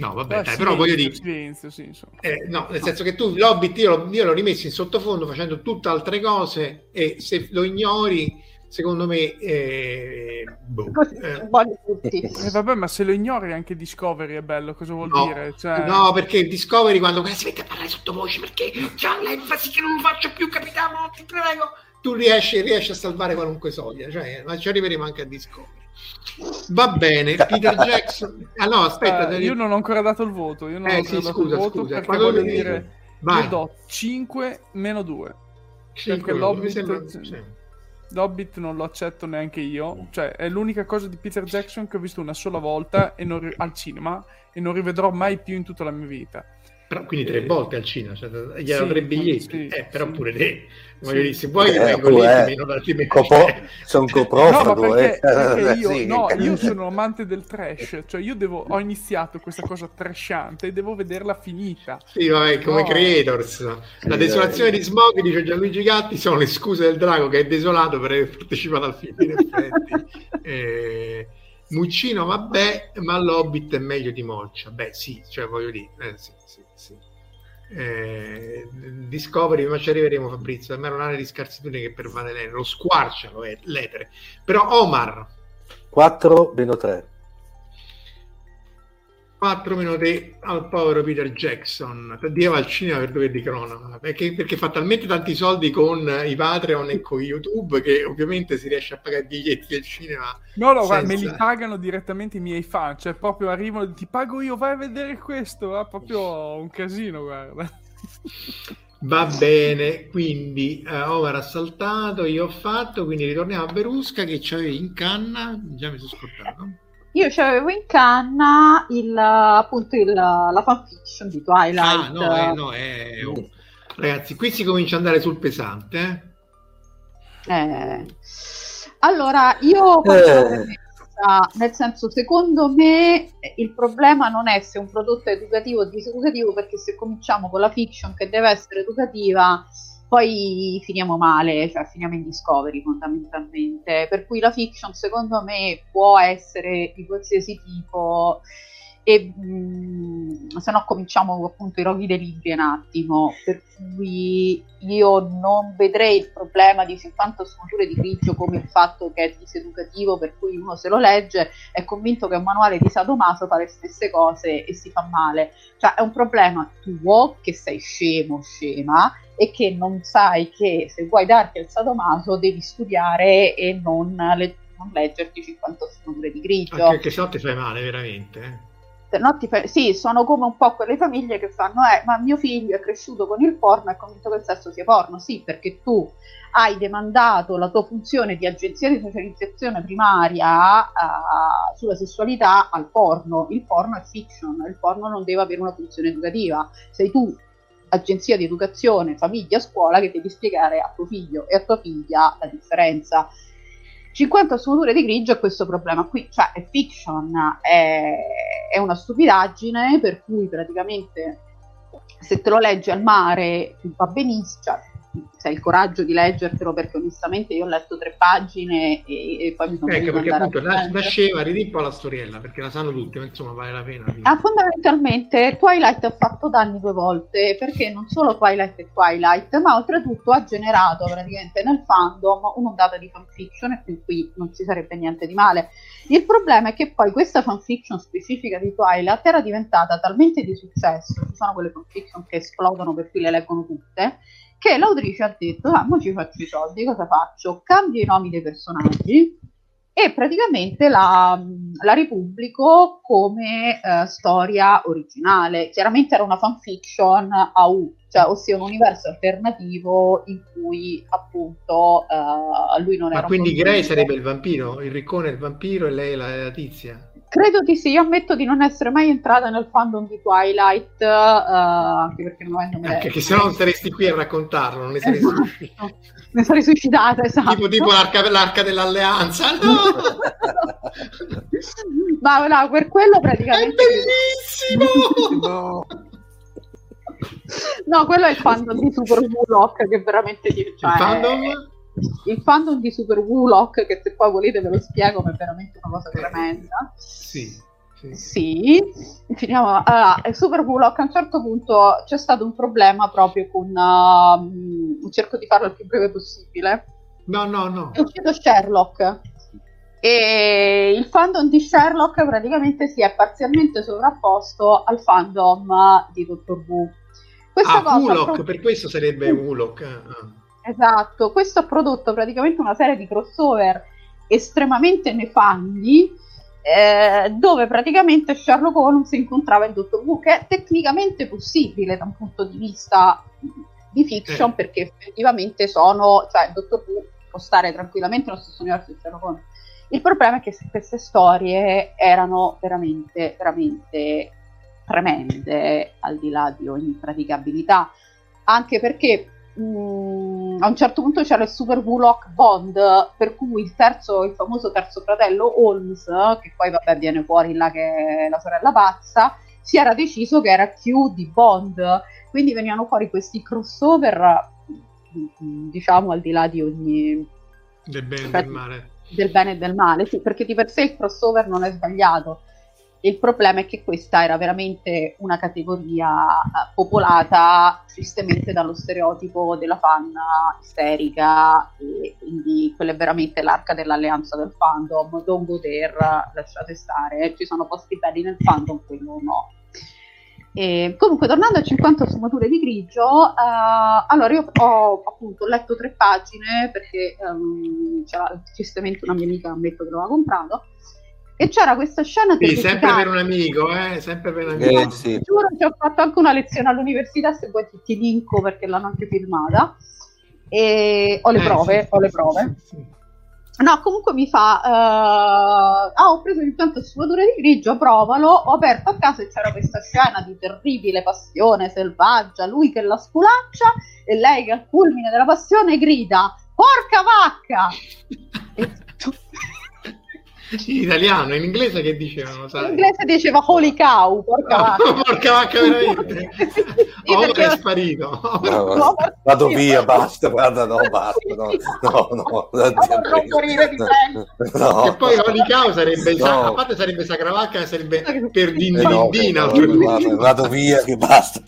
Speaker 1: No, vabbè, dai, silenzio, però voglio dire... Silenzio, sì, eh, no, nel senso che tu l'Hobbit io, io l'ho rimesso in sottofondo facendo tutte altre cose e se lo ignori secondo me eh, boh,
Speaker 4: eh. eh, vabbè ma se lo ignori anche Discovery è bello cosa vuol
Speaker 1: no,
Speaker 4: dire? Cioè...
Speaker 1: no perché Discovery quando si mette a parlare sottovoce perché c'ha l'enfasi che non faccio più capitano ti prego. Tu riesci, riesci a salvare qualunque soglia cioè, ma ci arriveremo anche a Discovery Va bene, Peter Jackson. Ah no, aspetta,
Speaker 4: uh, io non ho ancora dato il voto. Io non eh, ho sì, dato scusa, il voto scusa. perché voglio dire, Vai. io do 5 meno 2. 5 perché l'Hobbit, sembra... sì. l'Hobbit non lo accetto neanche io. Cioè, è l'unica cosa di Peter Jackson che ho visto una sola volta ri- al cinema e non rivedrò mai più in tutta la mia vita.
Speaker 1: Però, quindi tre volte al cinema, cioè, gli erano sì, tre biglietti, sì, eh, però sì. pure te Voglio dire, se vuoi eh, vengo lì,
Speaker 2: eh, meno da copo- sono coprofago.
Speaker 4: No, perché, eh. perché io, sì. no, io sono amante del trash, cioè io devo, ho iniziato questa cosa trashante e devo vederla finita.
Speaker 1: Sì, vabbè, come no. creators. La desolazione di Smog, dice Gianluigi Gatti, sono le scuse del drago che è desolato per aver partecipato al film, in effetti. eh, Muccino, vabbè, ma l'Hobbit è meglio di Moccia. Beh, sì, cioè voglio dire, eh, sì eh, Discovery, ma ci arriveremo Fabrizio, per me non ha di scarsitudine che pervade l'etere, lo squarciano l'etere. Però Omar.
Speaker 2: 4 meno 3
Speaker 1: 4 meno 3 al povero Peter Jackson Dio al cinema per dove di cronaca perché, perché, fa talmente tanti soldi con i Patreon e con YouTube che ovviamente si riesce a pagare i biglietti del cinema
Speaker 4: no no senza... guarda, me li pagano direttamente i miei fan cioè proprio arrivano ti pago io vai a vedere questo è proprio un casino guarda
Speaker 1: Va bene, quindi uh, Omar ha saltato, io ho fatto, quindi ritorniamo a Berusca che c'avevi in canna, già mi sono scordato.
Speaker 3: Io avevo in canna il, appunto il, la fanfiction di Twilight.
Speaker 1: Ah, no, eh, no, è... Ragazzi, qui si comincia ad andare sul pesante.
Speaker 3: Eh. eh. Allora, io eh. nel senso, secondo me il problema non è se un prodotto è educativo o diseducativo, perché se cominciamo con la fiction che deve essere educativa, poi finiamo male, cioè finiamo in discovery fondamentalmente. Per cui la fiction secondo me può essere di qualsiasi tipo e mh, mm, se no cominciamo appunto i roghi dei libri un attimo, per cui io non vedrei il problema di 50 sfumature di grigio come il fatto che è diseducativo, per cui uno se lo legge è convinto che un manuale di sadomaso fa le stesse cose e si fa male, cioè è un problema tuo che sei scemo, scema e che non sai che se vuoi darti il sadomaso devi studiare e non, le- non leggerti 50 sfumature di grigio.
Speaker 1: Anche perché se no ti fai male veramente. Eh
Speaker 3: no, fa... sì, sono come un po' quelle famiglie che fanno, eh, ma mio figlio è cresciuto con il porno e è convinto che il sesso sia porno. Sì, perché tu hai demandato la tua funzione di agenzia di socializzazione primaria uh, sulla sessualità al porno. Il porno è fiction, il porno non deve avere una funzione educativa. Sei tu, agenzia di educazione, famiglia, scuola, che devi spiegare a tuo figlio e a tua figlia la differenza. 50 sfumature di grigio è questo problema qui, cioè è fiction, è, è una stupidaggine per cui praticamente se te lo leggi al mare va benissimo, cioè se hai il coraggio di leggertelo perché onestamente io ho letto tre pagine e, e poi mi sono
Speaker 1: ecco perché appunto nasceva ridi un po' la storiella perché la sanno tutti ma insomma vale la pena
Speaker 3: ah, fondamentalmente Twilight ha fatto danni due volte perché non solo Twilight è Twilight ma oltretutto ha generato praticamente nel fandom un'ondata di fanfiction e qui, qui non ci sarebbe niente di male. Il problema è che poi questa fanfiction specifica di Twilight era diventata talmente di successo ci sono quelle fanfiction che esplodono per cui le leggono tutte che l'autrice ha detto, ah, mo ci faccio i soldi, cosa faccio? Cambio i nomi dei personaggi e praticamente la, la ripubblico come uh, storia originale. Chiaramente era una fanfiction a U, cioè ossia un universo alternativo in cui appunto uh, lui non
Speaker 1: Ma
Speaker 3: era... Ma
Speaker 1: quindi Grey sarebbe il vampiro, il riccone è il vampiro e lei la, la tizia?
Speaker 3: Credo di sì, io ammetto di non essere mai entrata nel fandom di Twilight, uh, anche perché non avendo
Speaker 1: Anche che se no non saresti qui a raccontarlo, non ne saresti esatto.
Speaker 3: suicidata. Ne sarei suicidata, esatto.
Speaker 1: Tipo, tipo l'arca, l'arca dell'alleanza, no!
Speaker 3: Ma no, per quello praticamente...
Speaker 1: È bellissimo!
Speaker 3: no, quello è il fandom di Super Bullock che veramente... Cioè, il
Speaker 1: fandom?
Speaker 3: Il fandom di Super Woolock, che se poi volete ve lo spiego, ma è veramente una cosa tremenda.
Speaker 1: Sì. Sì.
Speaker 3: sì. finiamo. Allora, Super Woolock a un certo punto c'è stato un problema proprio con. Uh, cerco di farlo il più breve possibile.
Speaker 1: No, no, no.
Speaker 3: È uscito Sherlock. E il fandom di Sherlock praticamente si è parzialmente sovrapposto al fandom di Dottor Who.
Speaker 1: Questa ah, Woolock, proprio... per questo sarebbe Woolock. Ah.
Speaker 3: Esatto, questo ha prodotto praticamente una serie di crossover estremamente nefandi eh, dove praticamente Sherlock Holmes incontrava il dottor Who, che è tecnicamente possibile da un punto di vista di fiction, eh. perché effettivamente sono, cioè il dottor Who può stare tranquillamente nello stesso universo di Sherlock Holmes. Il problema è che queste storie erano veramente, veramente tremende, al di là di ogni praticabilità, anche perché Mm, a un certo punto c'era il Super Wulok Bond, per cui il terzo, il famoso terzo fratello Holmes, che poi vabbè viene fuori là che è la sorella pazza, si era deciso che era Q di Bond, quindi venivano fuori questi crossover, diciamo al di là di ogni...
Speaker 1: Del bene e del male.
Speaker 3: Del bene e del male, sì, perché di per sé il crossover non è sbagliato, il problema è che questa era veramente una categoria uh, popolata tristemente dallo stereotipo della fan isterica e quindi quella è veramente l'arca dell'alleanza del fandom, don't go there, lasciate stare, ci sono posti belli nel fandom, quello no. E, comunque, tornando a 50 sfumature di grigio, uh, allora io ho appunto letto tre pagine perché um, c'era tristemente una mia amica ammetto che lo aveva comprato e c'era questa scena
Speaker 1: sì, sempre per un amico eh? sempre per un amico
Speaker 3: eh, sì. giuro che ho fatto anche una lezione all'università se vuoi ti, ti linko perché l'hanno anche filmata e ho le eh, prove sì, ho le prove No, comunque mi fa. Uh, ah, ho preso l'impianto sfumature di grigio, provalo. Ho aperto a casa e c'era questa scena di terribile passione selvaggia. Lui che la sculaccia e lei che al culmine della passione grida: Porca vacca! e
Speaker 1: in italiano, in inglese che dicevano? Sai?
Speaker 3: In inglese diceva holy cow, porca
Speaker 1: no,
Speaker 3: vacca.
Speaker 1: porca vacca veramente. sì, oh, perché... è sparito.
Speaker 2: No, no, vado via, basta, guarda, no, basta, no, no, no.
Speaker 3: Non morire di
Speaker 1: no. E poi holy cow sarebbe, no. a parte sarebbe sacravacca, sarebbe per dindindina.
Speaker 2: Eh no, vado, vado via, che basta.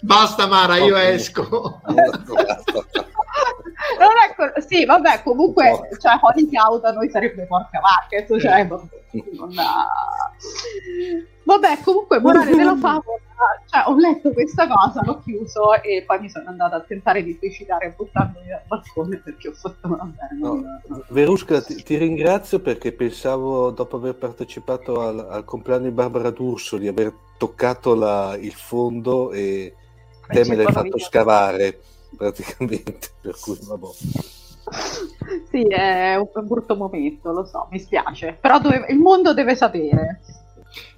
Speaker 3: Basta
Speaker 1: Mara, io esco.
Speaker 3: non è sì, vabbè, comunque, cioè, Holy Cow da noi sarebbe porca vacca, cioè, non ha... Vabbè, comunque, morale della favola, cioè, ho letto questa cosa, l'ho chiuso e poi mi sono andata a tentare di suicidare buttandomi dal balcone perché ho fatto una
Speaker 2: bella... No. Verusca, ti, ti, ringrazio perché pensavo, dopo aver partecipato al, al compleanno di Barbara D'Urso, di aver toccato la, il fondo e te me l'hai fatto scavare praticamente, per cui vabbè.
Speaker 3: Sì, è un brutto momento, lo so, mi spiace, però dove... il mondo deve sapere.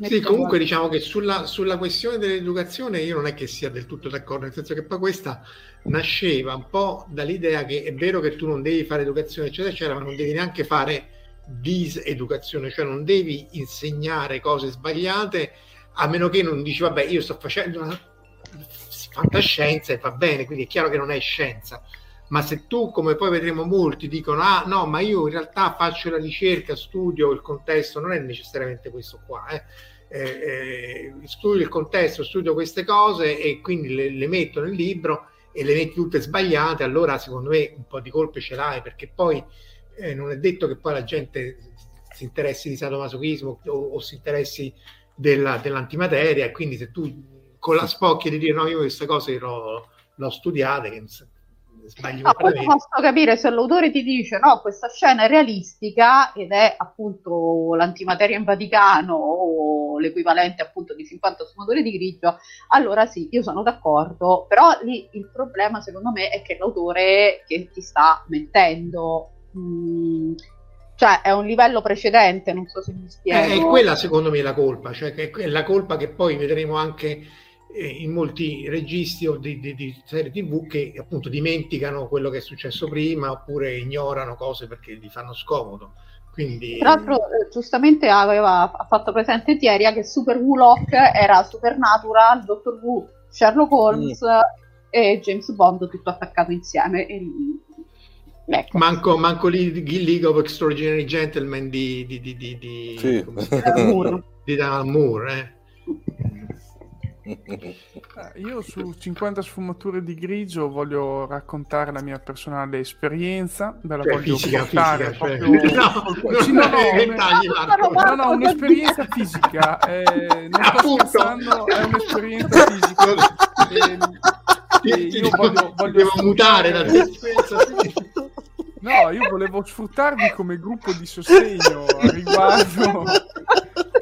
Speaker 1: Sì, comunque diciamo che sulla, sulla, questione dell'educazione io non è che sia del tutto d'accordo, nel senso che poi questa nasceva un po' dall'idea che è vero che tu non devi fare educazione, eccetera, eccetera, ma non devi neanche fare diseducazione, cioè non devi insegnare cose sbagliate a meno che non dici vabbè io sto facendo una fantascienza e va bene, quindi è chiaro che non è scienza. Ma se tu, come poi vedremo molti, dicono, ah no, ma io in realtà faccio la ricerca, studio il contesto, non è necessariamente questo qua. Eh. Eh, eh, studio il contesto, studio queste cose e quindi le, le metto nel libro e le metti tutte sbagliate, allora secondo me un po' di colpe ce l'hai perché poi eh, non è detto che poi la gente si interessi di sadomasochismo o, o si interessi della, dell'antimateria e quindi se tu con la spocchia di dire no, io queste cose l'ho, l'ho studiate, che sbaglio
Speaker 3: no, posso capire se l'autore ti dice no, questa scena è realistica ed è appunto l'antimateria in Vaticano o l'equivalente appunto di 50 sfumature di grigio, allora sì, io sono d'accordo, però lì il problema secondo me è che l'autore che ti sta mentendo. Mh, mm, cioè è un livello precedente, non so se mi spiego.
Speaker 1: È, è quella secondo me la colpa, cioè è la colpa che poi vedremo anche in molti registi o di, di, di, serie tv che appunto dimenticano quello che è successo prima oppure ignorano cose perché gli fanno scomodo. Quindi...
Speaker 3: Tra l'altro, eh, giustamente aveva fatto presente Thieria che Super Wulok era Supernatural, Dottor Who, Sherlock Holmes mm. e James Bond tutto attaccato insieme. E...
Speaker 1: Ecco. Manco, manco League of Extraordinary Gentlemen di, di, di, di, di,
Speaker 2: sì.
Speaker 1: di Dan Moore. Eh.
Speaker 4: Eh, io su 50 sfumature di grigio voglio raccontare la mia personale esperienza, ve la cioè, voglio fisica, portare fisica, proprio... Cioè... No, no, no, no, un'esperienza fisica, eh, non sto scherzando, è un'esperienza fisica.
Speaker 1: E, e io voglio, voglio devo mutare la tua esperienza
Speaker 4: No, io volevo sfruttarvi come gruppo di sostegno a riguardo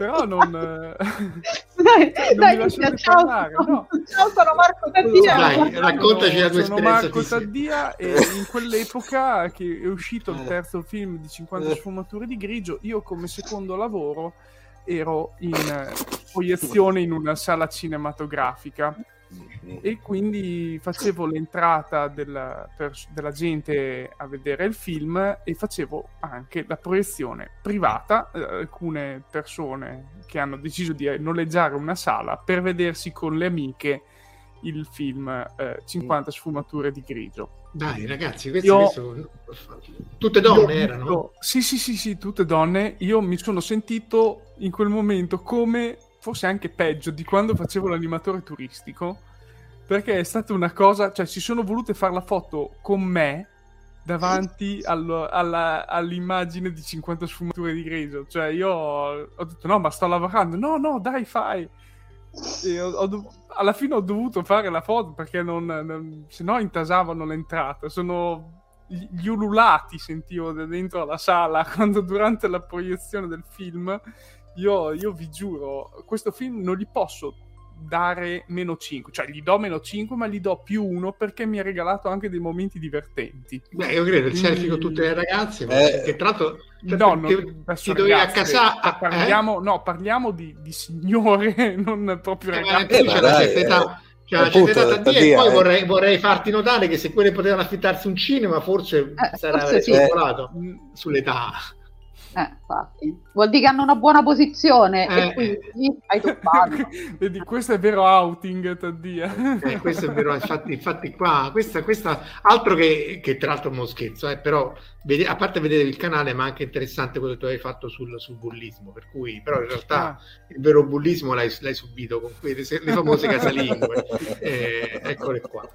Speaker 4: però non, dai, non dai, mi lasciate ciao, parlare. No.
Speaker 3: Ciao, sono Marco Taddia.
Speaker 1: Dai, raccontaci la tua
Speaker 4: Sono Marco Taddia e in quell'epoca che è uscito il terzo film di 50 sfumature di grigio, io come secondo lavoro ero in proiezione in una sala cinematografica e quindi facevo l'entrata della, pers- della, gente a vedere il film e facevo anche la proiezione privata eh, alcune persone che hanno deciso di noleggiare una sala per vedersi con le amiche il film eh, 50 sfumature di grigio.
Speaker 1: Dai ragazzi queste io, sono... tutte donne io, erano.
Speaker 4: sì sì sì sì tutte donne. Io mi sono sentito in quel momento come forse anche peggio di quando facevo l'animatore turistico perché è stata una cosa, cioè si sono volute fare la foto con me davanti allo, alla, all'immagine di 50 sfumature di grigio, cioè io ho, detto no ma sto lavorando, no no dai fai, ho, ho, alla fine ho dovuto fare la foto perché non, non, se no intasavano l'entrata, sono gli ululati sentivo dentro la sala quando durante la proiezione del film io, io vi giuro questo film non li posso dare meno 5, cioè gli do meno 5 ma gli do più 1 perché mi ha regalato anche dei momenti divertenti.
Speaker 1: Beh, io credo il selfie con tutte le ragazze,
Speaker 2: Eh.
Speaker 1: che tra l'altro
Speaker 4: No, non,
Speaker 1: ti, dovevi accasare.
Speaker 4: cioè, parliamo, no, parliamo di, di signore, non proprio
Speaker 1: Eh,
Speaker 4: ragazze.
Speaker 1: tu
Speaker 2: ma
Speaker 1: c'è una
Speaker 2: dai,
Speaker 1: certa età, c'è una
Speaker 2: appunto,
Speaker 1: età Taddia, e poi
Speaker 2: eh.
Speaker 1: vorrei, vorrei farti notare che se quelle potevano affittarsi un cinema, forse
Speaker 3: Eh, forse sì.
Speaker 1: sull'età.
Speaker 3: Eh, infatti. Vuol dire che hanno una buona posizione
Speaker 1: Eh.
Speaker 3: e quindi hai toppato.
Speaker 4: Vedi, questo è vero outing, Taddia.
Speaker 1: Eh, questo è vero, infatti, infatti qua, questa, questa altro che, che tra l'altro è uno scherzo, eh, però vede- a parte vedere il canale, ma anche interessante quello che tu hai fatto sul, sul bullismo, per cui però in realtà
Speaker 4: Ah.
Speaker 1: il vero bullismo l'hai, l'hai subito con quelle le famose casalingue. Eh, eccole qua.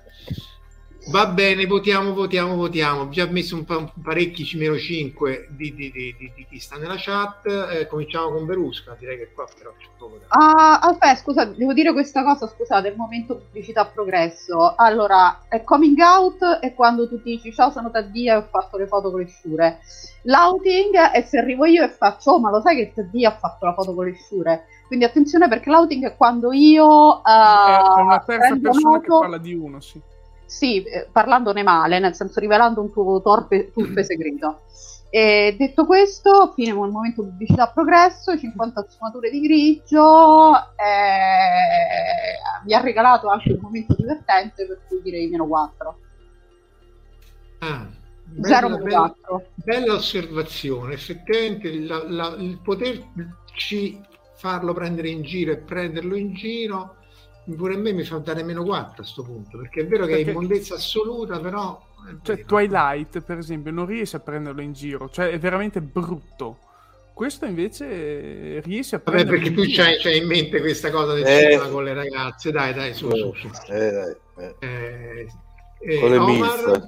Speaker 1: Va bene, votiamo, votiamo, votiamo. Ho già messo un pa- parecchi meno 5 di, di- di- di- di chi sta nella chat. Eh, cominciamo con Berusca, direi che qua però c'è poco da
Speaker 3: Ah, aspetta, scusa, devo dire questa cosa, scusate, il momento pubblicità progresso. Allora, è coming out è quando tu dici ciao sono Taddia e ho fatto le foto con le sciure. L'outing è se arrivo io e faccio, oh ma lo sai che Taddia ha fatto la foto con le sciure? Quindi attenzione perché l'outing è quando io...
Speaker 4: È è una terza persona che
Speaker 3: noto-
Speaker 4: parla di uno, sì.
Speaker 3: Sì, eh, parlandone male, nel senso rivelando un tuo torpe, turpe segreto. E detto questo, fine il momento pubblicità progresso, 50 sfumature di grigio, eh, mi ha regalato anche un momento divertente per cui direi meno 4.
Speaker 1: Ah,
Speaker 3: 0
Speaker 1: bella,
Speaker 3: meno
Speaker 1: bella,
Speaker 3: 4.
Speaker 1: bella osservazione. Effettivamente la- la- il poterci farlo prendere in giro e prenderlo in giro pure a me mi fa dare meno 4 a questo punto perché è vero che è
Speaker 4: Perché-
Speaker 1: immondezza assoluta però
Speaker 4: Cioè. Twilight, per esempio, non riesce a prenderlo in giro, cioè è veramente brutto. Questo invece eh, riesce a
Speaker 1: Vabbè,
Speaker 4: prenderlo
Speaker 1: perché
Speaker 4: in
Speaker 1: tu c'hai, c'hai in mente questa cosa del
Speaker 2: Eh.
Speaker 1: cinema con le ragazze dai dai su su, su.
Speaker 2: Eh, dai, eh.
Speaker 1: Eh, eh,
Speaker 2: Con le
Speaker 1: Omar,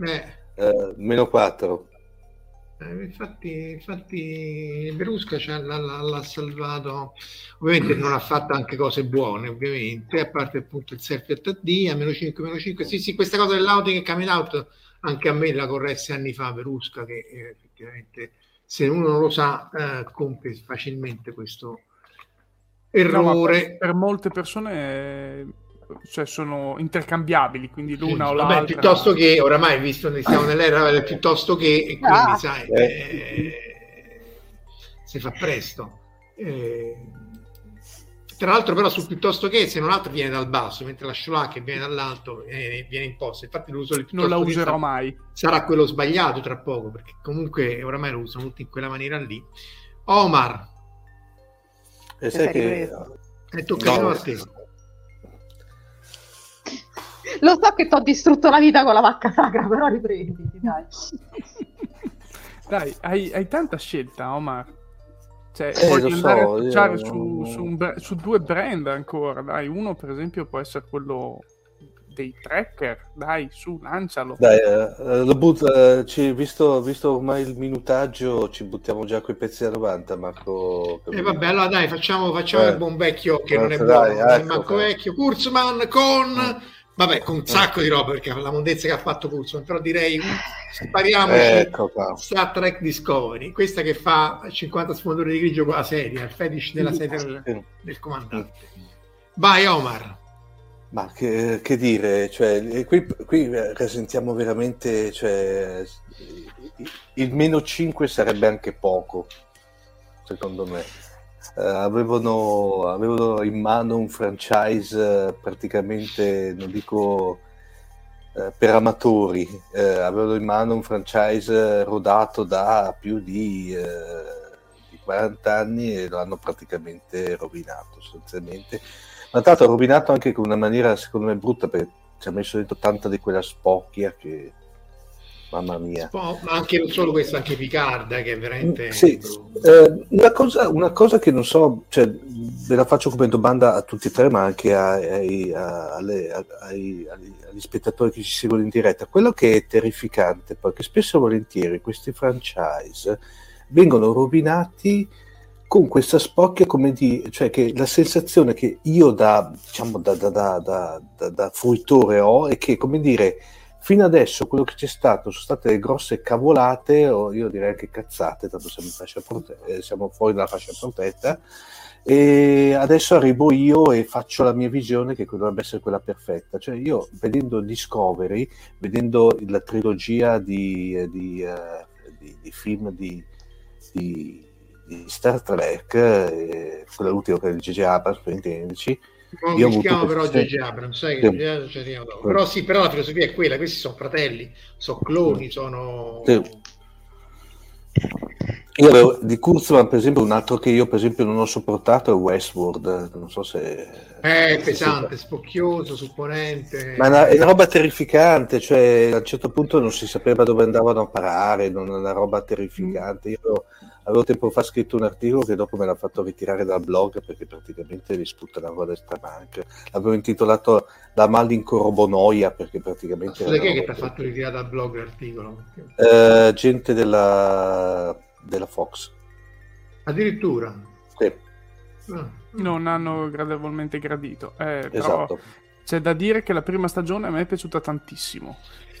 Speaker 2: eh.
Speaker 1: eh,
Speaker 2: Eh, meno 4.
Speaker 1: Eh, infatti, infatti Berusca l'ha, l'ha- salvato. Ovviamente non ha fatto anche cose buone ovviamente a parte appunto il selfie a TD a meno 5 meno 5 sì sì questa cosa dell'outing e coming out anche a me la corresse anni fa Berusca che eh, effettivamente se uno non lo sa eh, compie facilmente questo
Speaker 4: No,
Speaker 1: errore
Speaker 4: per, per molte persone eh, cioè, sono intercambiabili, quindi l'una o
Speaker 1: Vabbè,
Speaker 4: l'altra.
Speaker 1: piuttosto che oramai visto che siamo nell'era del piuttosto che e quindi
Speaker 3: Ah.
Speaker 1: sai
Speaker 2: Eh.
Speaker 1: eh, si fa presto Eh, tra l'altro però sul piuttosto che se non altro viene dal basso mentre la Sciolà che viene dall'alto eh, viene imposta infatti l'uso del
Speaker 4: non la userò
Speaker 1: sa-
Speaker 4: mai.
Speaker 1: sarà quello sbagliato tra poco perché comunque oramai lo usano tutti in quella maniera lì Omar
Speaker 2: E sai che...
Speaker 3: ripreso.
Speaker 1: e tocca di
Speaker 2: No.
Speaker 1: a te
Speaker 3: Lo so che ti ho distrutto la vita con la vacca sacra, però riprenditi, dai.
Speaker 4: Dai, hai, hai tanta scelta, Omar. Cioè,
Speaker 2: Eh, lo
Speaker 4: andare
Speaker 2: so,
Speaker 4: a
Speaker 2: io
Speaker 4: touchare
Speaker 2: non-
Speaker 4: su, su su due brand ancora. Dai, uno per esempio può essere quello dei tracker. Dai, su, lancialo.
Speaker 2: Dai, eh, lo but- eh, ci- visto, visto ormai il minutaggio, ci buttiamo già quei pezzi da 90, Marco.
Speaker 1: E vabbè, allora dai, facciamo, facciamo
Speaker 2: Eh.
Speaker 1: il buon vecchio che non è
Speaker 2: Dai,
Speaker 1: buono, non è
Speaker 2: ecco,
Speaker 1: manco vecchio. Kurzman con vabbè, con un sacco di roba perché la mondezza che ha fatto Kurzman, però direi spariamoci
Speaker 2: Ecco.
Speaker 1: Star Trek Discovery, questa che fa 50 sfumature di grigio con la serie, il fetish della serie del, comandante. Vai Omar.
Speaker 2: Ma che, che dire, cioè, eh, qui, qui eh, rasentiamo veramente, cioè, il meno 5 sarebbe anche poco, secondo me. Eh, avevano, avevano in mano un franchise eh, praticamente, non dico eh, per amatori, eh, avevano in mano un franchise rodato da più di, eh, di 40 anni e lo hanno praticamente rovinato sostanzialmente. Ma l'altro ha rovinato anche con una maniera secondo me brutta perché ci ha messo dentro tanta di quella spocchia che mamma mia.
Speaker 1: Ma anche non solo questo, anche Picarda che è veramente
Speaker 2: Mm, Sì, eh, una, cosa, una cosa che non so, cioè, ve la faccio come domanda a tutti e tre, ma anche ai- alle- ai- agli, spettatori che ci seguono in diretta. Quello che è terrificante poi che spesso e volentieri questi franchise vengono rovinati con questa spocchia, come di, cioè che la sensazione che io da, diciamo, da, da, da, da, da- da fruitore ho è che, come dire, fino adesso quello che c'è stato sono state le grosse cavolate, o io direi anche cazzate, tanto siamo, prote- eh, siamo fuori dalla fascia protetta, E adesso arrivo io e faccio la mia visione che dovrebbe essere quella perfetta. Cioè io vedendo Discovery, vedendo la trilogia di, di, uh, di, di film di, Star Trek, eh, quella ultima che è di J.J. Abrams, per intenderci,
Speaker 1: non io rischiamo però J.J. Abrams, sai sì. che sì. però sì, però la filosofia è quella, questi sono fratelli, sono cloni, sono... Sì
Speaker 2: io avevo di Kurzman, per esempio, un altro che io, per esempio, non ho sopportato è Westworld. Non so se.
Speaker 1: È pesante, spocchioso, supponente.
Speaker 2: Ma è una, è una, roba terrificante. Cioè, a un certo punto non si sapeva dove andavano a parare. Non è una roba terrificante. Io avevo tempo fa scritto un articolo che dopo me l'ha fatto ritirare dal blog perché praticamente mi sputtava a destra manca. L'avevo intitolato La malincorobonoia perché praticamente.
Speaker 1: Ma chi è che ti ha fatto ritirare dal blog l'articolo?
Speaker 2: Uh, gente della della Fox.
Speaker 1: Addirittura?
Speaker 2: Sì.
Speaker 4: Ah. Non hanno gradevolmente gradito. Eh,
Speaker 2: esatto.
Speaker 4: C'è da dire che la prima stagione a me è piaciuta tantissimo.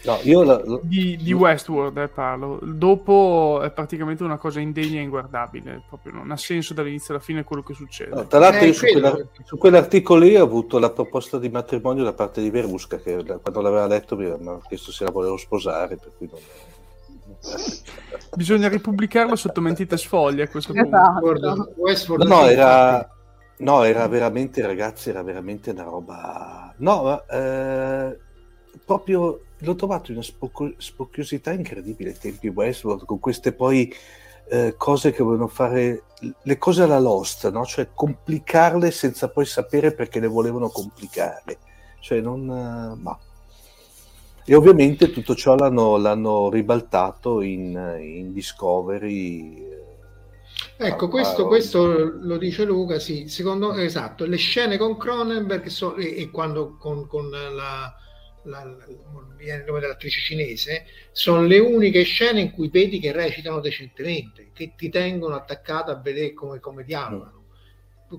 Speaker 2: No, io la, la...
Speaker 4: Di, di, Westworld eh, parlo. Dopo è praticamente una cosa indegna e inguardabile. Proprio non ha senso dall'inizio alla fine quello che succede.
Speaker 2: No, tra l'altro, eh, su, quella, su, quell'articolo lì ho avuto la proposta di matrimonio da parte di Verusca, che quando l'aveva letto mi ha chiesto se la volevo sposare. Per cui non
Speaker 4: Bisogna ripubblicarlo sotto mentite sfoglie a questo
Speaker 3: esatto.
Speaker 2: punto. No, no, era, no, era veramente, ragazzi, era veramente una roba... No, ma, eh, proprio l'ho trovato una spocco- spocchiosità incredibile ai tempi Westworld, con queste poi eh, cose che volevano fare, le cose alla Lost, no? cioè complicarle senza poi sapere perché le volevano complicare. Cioè non... Eh, ma e ovviamente tutto ciò l'hanno, l'hanno ribaltato in, in Discovery. Eh,
Speaker 1: ecco, questo, questo, lo dice Luca, sì, secondo esatto, le scene con Cronenberg so, e, e, quando con, con la, la, il nome dell'attrice cinese, sono le uniche scene in cui vedi che recitano decentemente, che ti tengono attaccato a vedere come, come dialogano.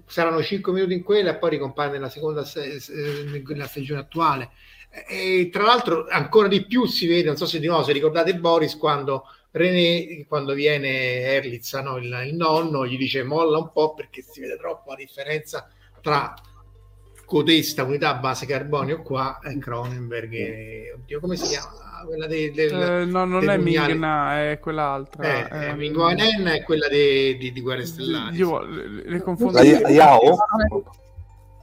Speaker 1: Saranno 5 minuti in quella e poi ricompare nella seconda nella stagione attuale e tra l'altro ancora di più si vede, non so se di nuovo se ricordate Boris quando René, quando viene Erlitz, no, il, il, nonno, gli dice molla un po' perché si vede troppo la differenza tra codesta unità base carbonio qua e Cronenberg e, oddio come si chiama? quella de, de,
Speaker 4: eh, no non è Mingna è quell'altra
Speaker 1: eh, eh, Mingo è quella di, di, di Guerre Stellari
Speaker 4: io le, le confondo
Speaker 2: Yao?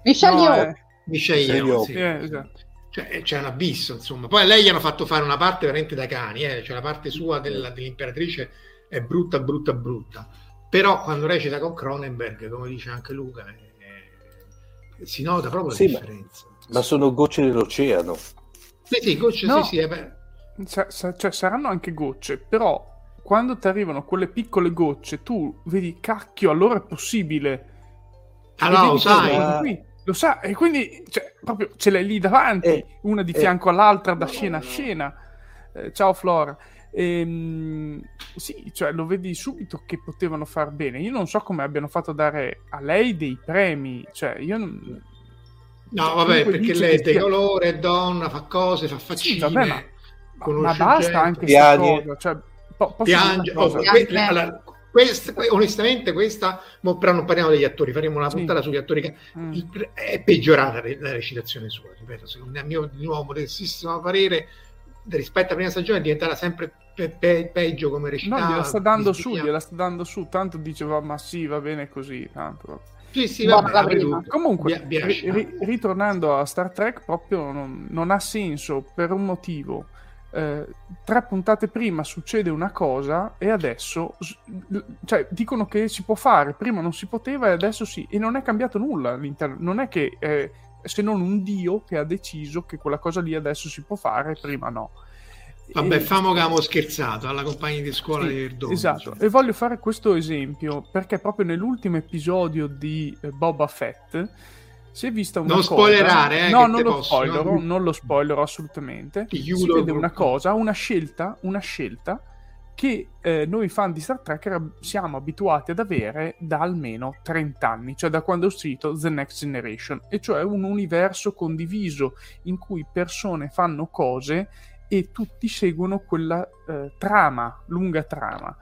Speaker 3: Michel
Speaker 1: Yao Michel
Speaker 4: Yao sì. eh, esatto
Speaker 1: cioè, c'è un abisso, insomma. Poi a lei gli hanno fatto fare una parte veramente da cani, eh? cioè la parte sua della, dell'imperatrice è brutta, brutta, brutta. Però quando recita con Cronenberg, come dice anche Luca, eh, si nota proprio la sì, differenza.
Speaker 2: Ma, ma, sono gocce nell'oceano.
Speaker 1: Sì, sì, gocce, no. sì, sì. Eh,
Speaker 4: sa, sa, cioè, saranno anche gocce, però quando ti arrivano quelle piccole gocce, tu vedi, cacchio, allora è possibile.
Speaker 1: Allora, lo sai. Qui
Speaker 4: lo sa, e quindi cioè, proprio ce l'hai lì davanti, eh, una di fianco eh, all'altra, da scena a scena. Eh, ciao Flora. Ehm, sì, cioè lo vedi subito che potevano far bene. Io non so come abbiano fatto a dare a lei dei premi, cioè io non...
Speaker 1: No, cioè, vabbè, perché lei è di colore, è donna, fa cose, fa faccine. Sì, vabbè, ma,
Speaker 4: ma basta anche questa cosa. Cioè,
Speaker 1: po- Piange, oh, que- allora, questa, onestamente, questa, però non parliamo degli attori, faremo una puntata sì. sugli attori. Che, mm. È peggiorata la recitazione sua, ripeto, secondo me, a mio di nuovo modestissimo parere, rispetto alla prima stagione è diventata sempre pe- pe- peggio come recitava.
Speaker 4: No, gliela sta dando su, gliela sta dando su, tanto diceva, ma sì, va bene così, tanto.
Speaker 1: Sì, sì, vabbè,
Speaker 4: Comunque, ri- ritornando a Star Trek, proprio non, non ha senso per un motivo. Eh, tre puntate prima succede una cosa e adesso cioè, dicono che si può fare, prima non si poteva e adesso sì, e non è cambiato nulla all'interno, non è che eh, se non un dio che ha deciso che quella cosa lì adesso si può fare e prima no.
Speaker 1: Vabbè, famo che abbiamo scherzato alla compagna di scuola sì, di Verdone.
Speaker 4: Esatto, insomma. e voglio fare questo esempio perché proprio nell'ultimo episodio di eh, Boba Fett si è vista una
Speaker 1: non
Speaker 4: cosa...
Speaker 1: spoilerare, eh,
Speaker 4: no, non lo, posso, spoilerò, non lo spoilerò assolutamente.
Speaker 1: si
Speaker 4: vede una cosa, una scelta, una scelta che eh, noi fan di Star Trek siamo abituati ad avere da almeno 30 anni, cioè da quando è uscito The Next Generation, e cioè un universo condiviso in cui persone fanno cose e tutti seguono quella eh, trama, lunga trama.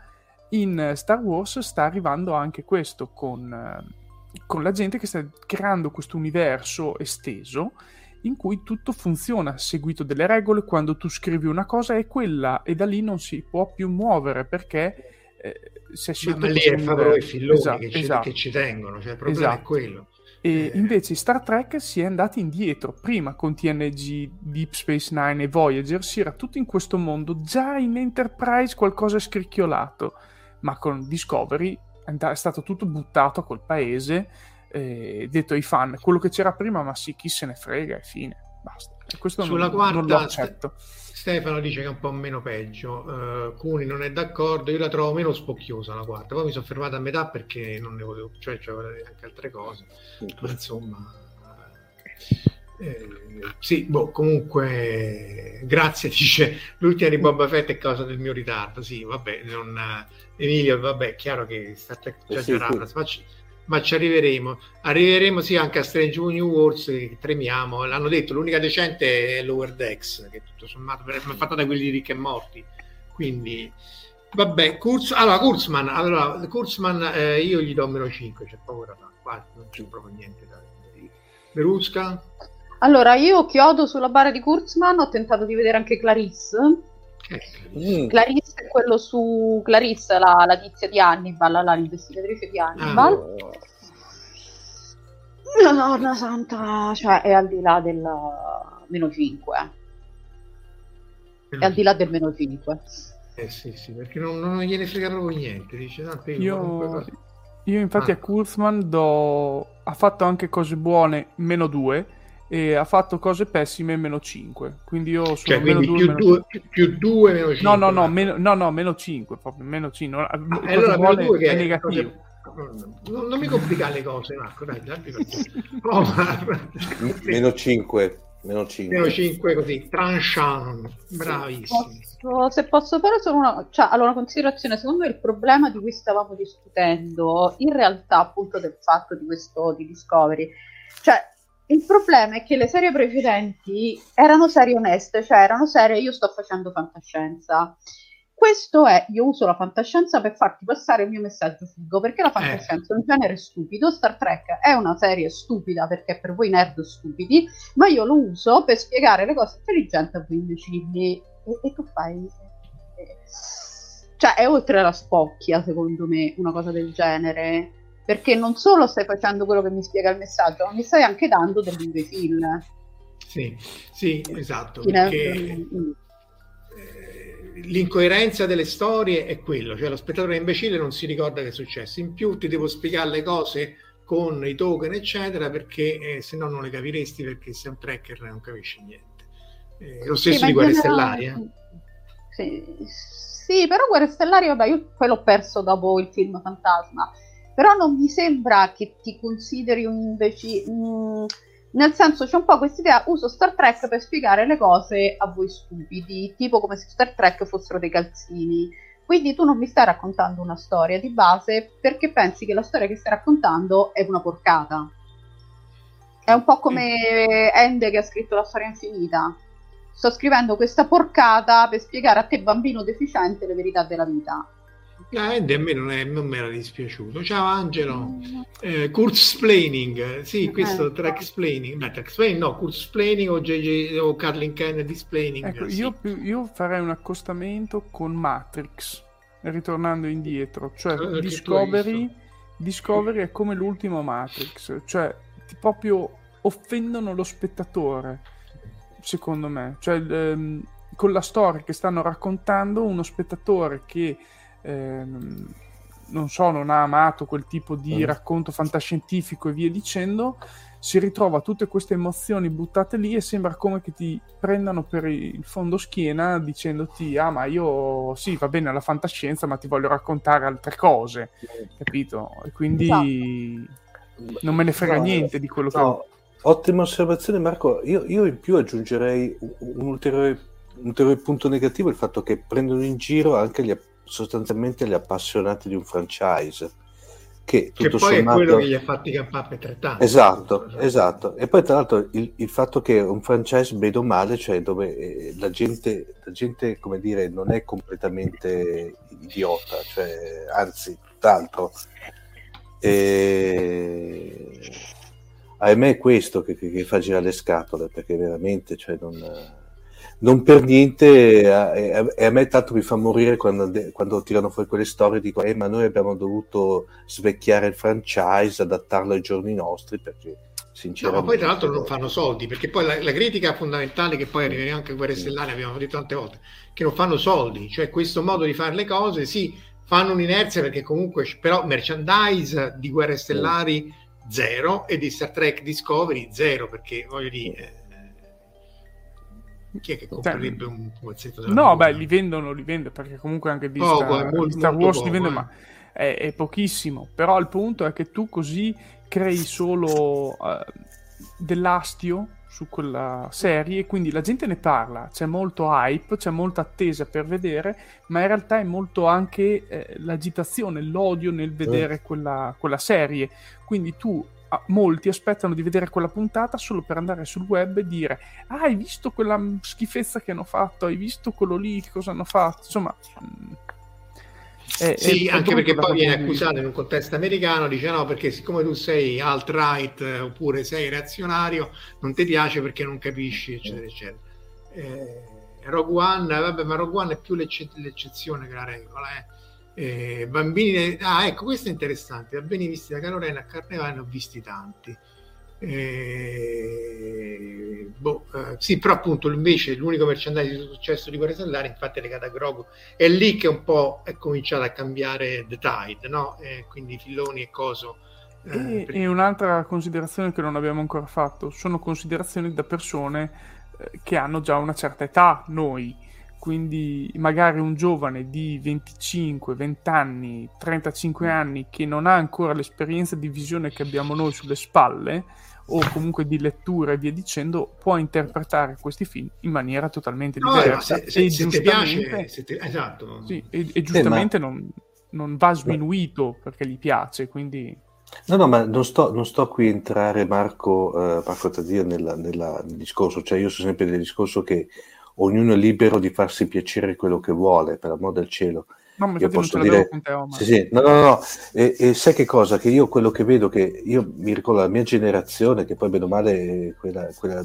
Speaker 4: In Star Wars sta arrivando anche questo con... Eh, con la gente che sta creando questo universo esteso in cui tutto funziona seguito delle regole, quando tu scrivi una cosa è quella e da lì non si può più muovere perché eh, si è scelto...
Speaker 1: Ma, lì è Favreau e Filloni
Speaker 4: esatto,
Speaker 1: che, ci,
Speaker 4: esatto.
Speaker 1: che, ci, tengono, cioè il problema
Speaker 4: Esatto.
Speaker 1: è quello.
Speaker 4: E invece Star Trek si è andati indietro, prima con TNG, Deep Space Nine e Voyager si era tutto in questo mondo, già in Enterprise qualcosa è scricchiolato, ma con Discovery è è stato tutto buttato quel paese, eh, detto ai fan, quello che c'era prima, ma sì, chi se ne frega, e fine, basta. E questo
Speaker 1: Sulla
Speaker 4: non,
Speaker 1: quarta
Speaker 4: non lo accetto.
Speaker 1: Stefano dice che è un po' meno peggio, eh, Cuni non è d'accordo, io la trovo meno spocchiosa la quarta, poi mi sono fermato a metà perché non ne volevo, cioè c'avevo anche altre cose, ma insomma... eh, sì, boh, comunque grazie, dice l'ultima di Boba Fett è causa del mio ritardo, sì, vabbè, non, Emilio, vabbè, è chiaro che Star Trek già
Speaker 2: Eh sì, sì.
Speaker 1: ma, ci, ma ci arriveremo, arriveremo sì anche a Strange New Wars, che tremiamo, l'hanno detto, l'unica decente è Lower Decks, che tutto sommato è fatta da quelli di Rick e Morti, quindi... Vabbè, Kurz, allora Kurzman, allora, Kurzman eh, io gli do meno 5, c'è poco da fare, qua non c'è proprio niente da dire. Berusca?
Speaker 3: Allora, io chiodo sulla barra di Kurzman, ho tentato di vedere anche Clarisse.
Speaker 2: Mm.
Speaker 3: Clarisse è quello su Clarisse, la, la tizia di Hannibal, la, l'investigatrice di Hannibal. La donna santa, cioè è al di là del meno 5, è al di là del meno 5.
Speaker 1: Eh sì, sì, perché non, non gliene frega proprio niente, dice tanto io, qualunque
Speaker 4: Io,
Speaker 1: cosa-
Speaker 4: io infatti
Speaker 1: Ah.
Speaker 4: a Kurzman do... ha fatto anche cose buone, meno 2, e ha fatto cose pessime, meno 5. Quindi io sono
Speaker 1: Cioè,
Speaker 4: meno
Speaker 1: quindi
Speaker 4: 2,
Speaker 1: più
Speaker 4: meno
Speaker 1: 2, più 2 meno 5.
Speaker 4: No, no, no, meno, no, no, meno 5, proprio meno 5.
Speaker 1: Ah, e allora meno
Speaker 4: buone
Speaker 1: 2 che
Speaker 4: è
Speaker 1: è
Speaker 4: negativo.
Speaker 1: Non, non mi complicare le cose, Marco, dai, dai, oh, ma-
Speaker 2: Meno 5. Meno 5.
Speaker 1: meno 5 così, tranchant, bravissimi.
Speaker 3: Posso- se posso fare solo una, cioè, allora, una considerazione, secondo me il problema di cui stavamo discutendo, in realtà appunto del fatto di questo di Discovery, cioè il problema è che le serie precedenti erano serie oneste, cioè erano serie io sto facendo fantascienza. Questo è, io uso la fantascienza per farti passare il mio messaggio figo, perché la fantascienza è un genere stupido, Star Trek è una serie stupida perché per voi nerd stupidi, ma io lo uso per spiegare le cose intelligenti a voi imbecilli. E, e tu fai... eh, Cioè, è oltre la spocchia, secondo me, una cosa del genere. Perché non solo stai facendo quello che mi spiega il messaggio, ma mi stai anche dando dell'imbecille.
Speaker 1: Sì, sì, esatto,
Speaker 3: In-
Speaker 1: perché eh, l'incoerenza delle storie è quello, cioè lo spettatore imbecille non si ricorda che è successo. In più ti devo spiegare le cose con i token, eccetera, perché eh, se no non le capiresti perché sei un tracker e non capisci niente. Eh, lo stesso
Speaker 3: ma
Speaker 1: di Guerre Stellari, eh.
Speaker 3: Sì, sì, però Guerre Stellari, vabbè, io poi l'ho perso dopo il film Fantasma. Però non mi sembra che ti consideri un imbecille. mm, nel senso, c'è un po' questa idea, uso Star Trek per spiegare le cose a voi stupidi, tipo come se Star Trek fossero dei calzini. Quindi tu non mi stai raccontando una storia di base perché pensi che la storia che stai raccontando è una porcata. È un po' come Ende che ha scritto la storia infinita. Sto scrivendo questa porcata per spiegare a te, bambino deficiente, le verità della vita.
Speaker 1: Andy a me non, è- non mi era dispiaciuto. Ciao Angelo. Eh, Kurzplaining, sì, questo
Speaker 3: Eh.
Speaker 1: track explaining, beh, track explaining, no, Kurzplaining o, JJ, o Kathleen Kennedy explaining.
Speaker 4: Ecco,
Speaker 1: sì.
Speaker 4: io, io farei un accostamento con Matrix, ritornando indietro, cioè
Speaker 1: Eh,
Speaker 4: Discovery. Discovery è come l'ultimo Matrix, cioè ti proprio offendono lo spettatore, secondo me, cioè ehm, con la storia che stanno raccontando uno spettatore che ehm, non so, non ha amato quel tipo di
Speaker 2: Mm.
Speaker 4: racconto fantascientifico e via dicendo, si ritrova tutte queste emozioni buttate lì e sembra come che ti prendano per il fondo schiena dicendoti ah ma io sì va bene la fantascienza ma ti voglio raccontare altre cose capito e quindi non me ne frega
Speaker 2: No,
Speaker 4: niente di quello
Speaker 2: No, ottima osservazione Marco. Io, io in più aggiungerei un un ulteriore, un ulteriore punto negativo, il fatto che prendono in giro anche gli, sostanzialmente gli appassionati di un franchise. Che,
Speaker 1: che
Speaker 2: tutto
Speaker 1: poi è
Speaker 2: sommato...
Speaker 1: quello che gli ha fatti campare per 30 anni.
Speaker 2: Esatto, esatto. E poi tra l'altro il, il fatto che un franchise bene o male, cioè dove eh, la gente, la gente, come dire, non è completamente idiota, cioè, anzi, tutt'altro. E... Ahimè è questo che, che, che, fa girare le scatole, perché veramente cioè, non, non, per niente, e a, a, me tanto mi fa morire quando, quando tirano fuori quelle storie di eh, ma noi abbiamo dovuto svecchiare il franchise, adattarlo ai giorni nostri, perché
Speaker 1: No, ma poi tra l'altro non fanno soldi, perché poi la, la critica fondamentale che poi arriverà anche a Guerre Stellari, abbiamo detto tante volte, che non fanno soldi, cioè questo modo di fare le cose, sì, fanno un'inerzia perché comunque, però merchandise di Guerre Stellari zero e di Star Trek Discovery zero, perché voglio dire... Eh, chi è che comprerebbe un
Speaker 4: pezzetto della No, moda? beh, li vendono, li vendono, perché comunque anche di Star, molto, Star Wars poco, li vendono, eh. ma è, è, pochissimo. Però il punto è che tu così crei solo uh, dell'astio su quella serie e quindi la gente ne parla, c'è molto hype, c'è molta attesa per vedere, ma in realtà è molto anche eh, l'agitazione, l'odio nel vedere mm. quella, quella, serie. Quindi tu, molti aspettano di vedere quella puntata solo per andare sul web e dire ah, hai visto quella schifezza che hanno fatto, hai visto quello lì, cosa hanno fatto, insomma... Mm,
Speaker 1: eh, sì, anche perché poi viene accusato in un contesto americano, dice no, perché siccome tu sei alt-right eh, oppure sei reazionario, non ti piace perché non capisci, eccetera, eccetera. Eh, Rogue One, vabbè, ma Rogue One è più l'ecce- l'eccezione che la regola. Eh. Eh, bambini, ah, ecco, questo è interessante. Bambini visti da Carolina a Carnevale ne ho visti tanti. Eh, boh, eh, sì, però appunto invece l'unico merchandising di successo di Guerra Stellare infatti è legato a Grogu è lì che un po' è cominciato a cambiare The Tide no? Eh, quindi Filoni e Coso
Speaker 4: eh, e, per... e, un'altra considerazione che non abbiamo ancora fatto sono considerazioni da persone eh, che hanno già una certa età noi quindi magari un giovane di 25, 20 anni, 35 anni che non ha ancora l'esperienza di visione che abbiamo noi sulle spalle o comunque di lettura e via dicendo, può interpretare questi film in maniera totalmente diversa.
Speaker 1: No, se, se, e, se giustamente, piace, se ti, esatto.
Speaker 4: sì, e, e giustamente eh, ma... non, non, va sminuito perché gli piace, quindi...
Speaker 2: No, no, ma non sto, non sto qui a entrare, Marco, uh, Marco nella, nella, nel discorso. Cioè, io sono sempre del discorso che ognuno è libero di farsi piacere quello che vuole, per amor del cielo.
Speaker 4: No, io posso dire... Te,
Speaker 2: sì, sì. No, no, no. E, e, sai che cosa? Che io quello che vedo, che io mi ricordo la mia generazione, che poi bene o male è quella, quella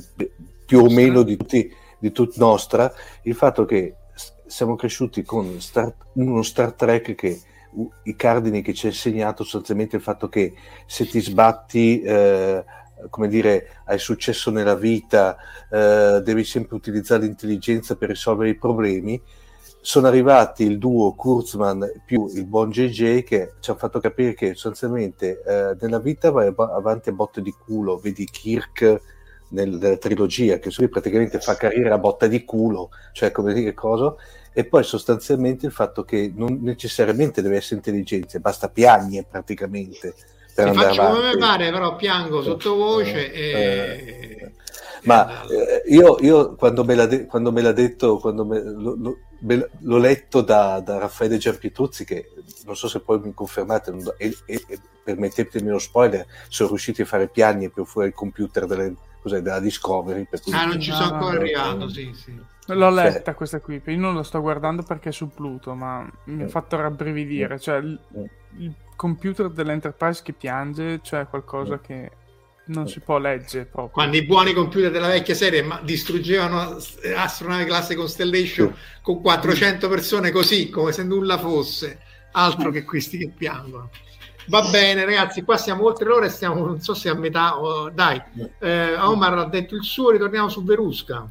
Speaker 2: più o meno di tutti, di tutta nostra, il fatto che siamo cresciuti con Star, uno Star Trek che i cardini che ci ha insegnato sostanzialmente il fatto che se ti sbatti eh, come dire hai successo nella vita eh, devi sempre utilizzare l'intelligenza per risolvere i problemi sono arrivati il duo Kurzman più il buon JJ che ci hanno fatto capire che sostanzialmente eh, nella vita vai avanti a botte di culo, vedi Kirk nel, nella trilogia che lui praticamente fa carriera a botta di culo, cioè come dire cosa, e poi sostanzialmente il fatto che non necessariamente deve essere intelligenza, basta piagne praticamente.
Speaker 1: Per faccio avanti. come mi pare, però piango sottovoce eh, e...
Speaker 2: Eh, ma eh, io, io quando, me de- quando, me l'ha detto, quando me, lo, lo, me, l'ho letto da, da Raffaele Giampitruzzi, che non so se poi mi confermate, e, e, e, permettetemi lo spoiler, sono riusciti a fare piani più fuori il computer delle, della Discovery.
Speaker 1: Per cui... Ah, non ci sono ancora arrivato, sì, sì.
Speaker 4: L'ho letta cioè, questa qui, io non la sto guardando perché è su Pluto, ma mi ha fatto rabbrividire, eh. cioè il, eh. il computer dell'Enterprise che piange, cioè qualcosa che non si può leggere proprio.
Speaker 1: Quando i buoni computer della vecchia serie ma distruggevano astronavi classe Constellation sì. con 400 persone così, come se nulla fosse, altro che questi che piangono. Va bene, ragazzi, qua siamo oltre l'ora e stiamo, non so se a metà, oh, dai, eh, Omar ha detto il suo, ritorniamo su Verusca.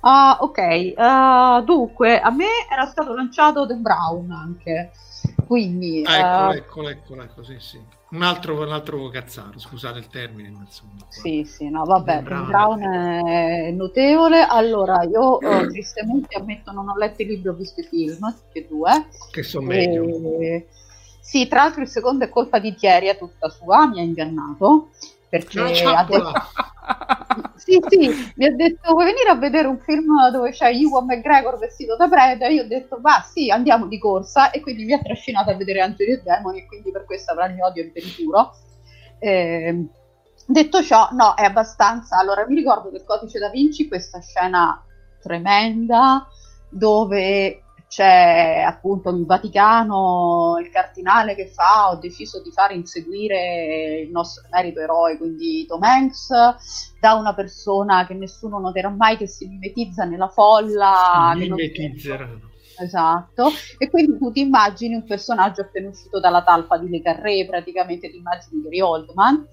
Speaker 3: Uh, ok, uh, dunque, a me era stato lanciato The Brown anche, quindi...
Speaker 1: Ah, uh, eccolo, eccolo, ecco, sì, sì un altro, un altro cazzaro, scusate il termine. Ma insomma,
Speaker 3: sì, sì, no, vabbè, Brown, Brown è notevole. Allora, io oh, tristemente ammetto non ho letto i libri, ho visto i film, tutti e due.
Speaker 1: Che sono meglio.
Speaker 3: Sì, tra l'altro il secondo è colpa di Thierry, è tutta sua, mi ha ingannato perché ha detto... sì, sì, mi ha detto vuoi venire a vedere un film dove c'è Ewan McGregor vestito da prete? Io ho detto va sì, andiamo di corsa e quindi mi ha trascinato a vedere Angeli e Demoni e quindi per questo avrà il mio odio imperituro. Eh, detto ciò, no, è abbastanza... Allora, mi ricordo del Codice da Vinci, questa scena tremenda dove c'è appunto il Vaticano, il cardinale che fa, ho deciso di far inseguire il nostro merito eroe, quindi Tom Hanks, da una persona che nessuno noterà mai che si mimetizza nella folla.
Speaker 1: Si mimetizzerà.
Speaker 3: Esatto, e quindi tu ti immagini un personaggio appena uscito dalla talpa di Le Carré, praticamente ti immagini Gary Oldman,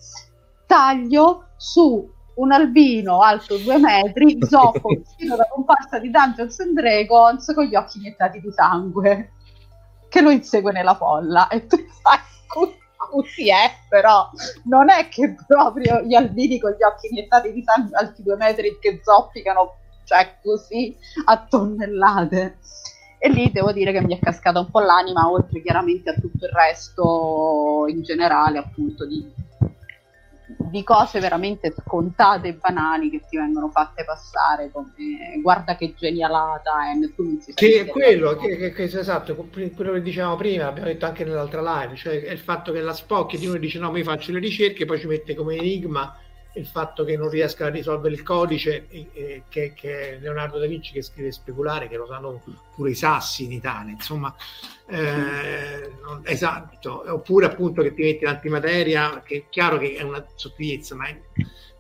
Speaker 3: taglio su un albino alto due metri, zoppo, vestito da comparsa di Dungeons and Dragons con gli occhi iniettati di sangue, che lo insegue nella folla. E tu sai così è, però non è che proprio gli albini con gli occhi iniettati di sangue alti due metri che zoppicano, cioè così a tonnellate. E lì devo dire che mi è cascata un po' l'anima, oltre chiaramente a tutto il resto in generale, appunto, di di cose veramente scontate e banali che ti vengono fatte passare come guarda che genialata e tu non si
Speaker 1: che è quello che, che, che, esatto quello che dicevamo prima abbiamo detto anche nell'altra live cioè il fatto che la spocchia di uno dice no mi faccio le ricerche poi ci mette come enigma il fatto che non riesca a risolvere il codice eh, che, che Leonardo da Vinci che scrive speculare che lo sanno pure i sassi in Italia insomma eh, non, esatto. Oppure appunto che ti metti l'antimateria che è chiaro che è una sottigliezza ma è,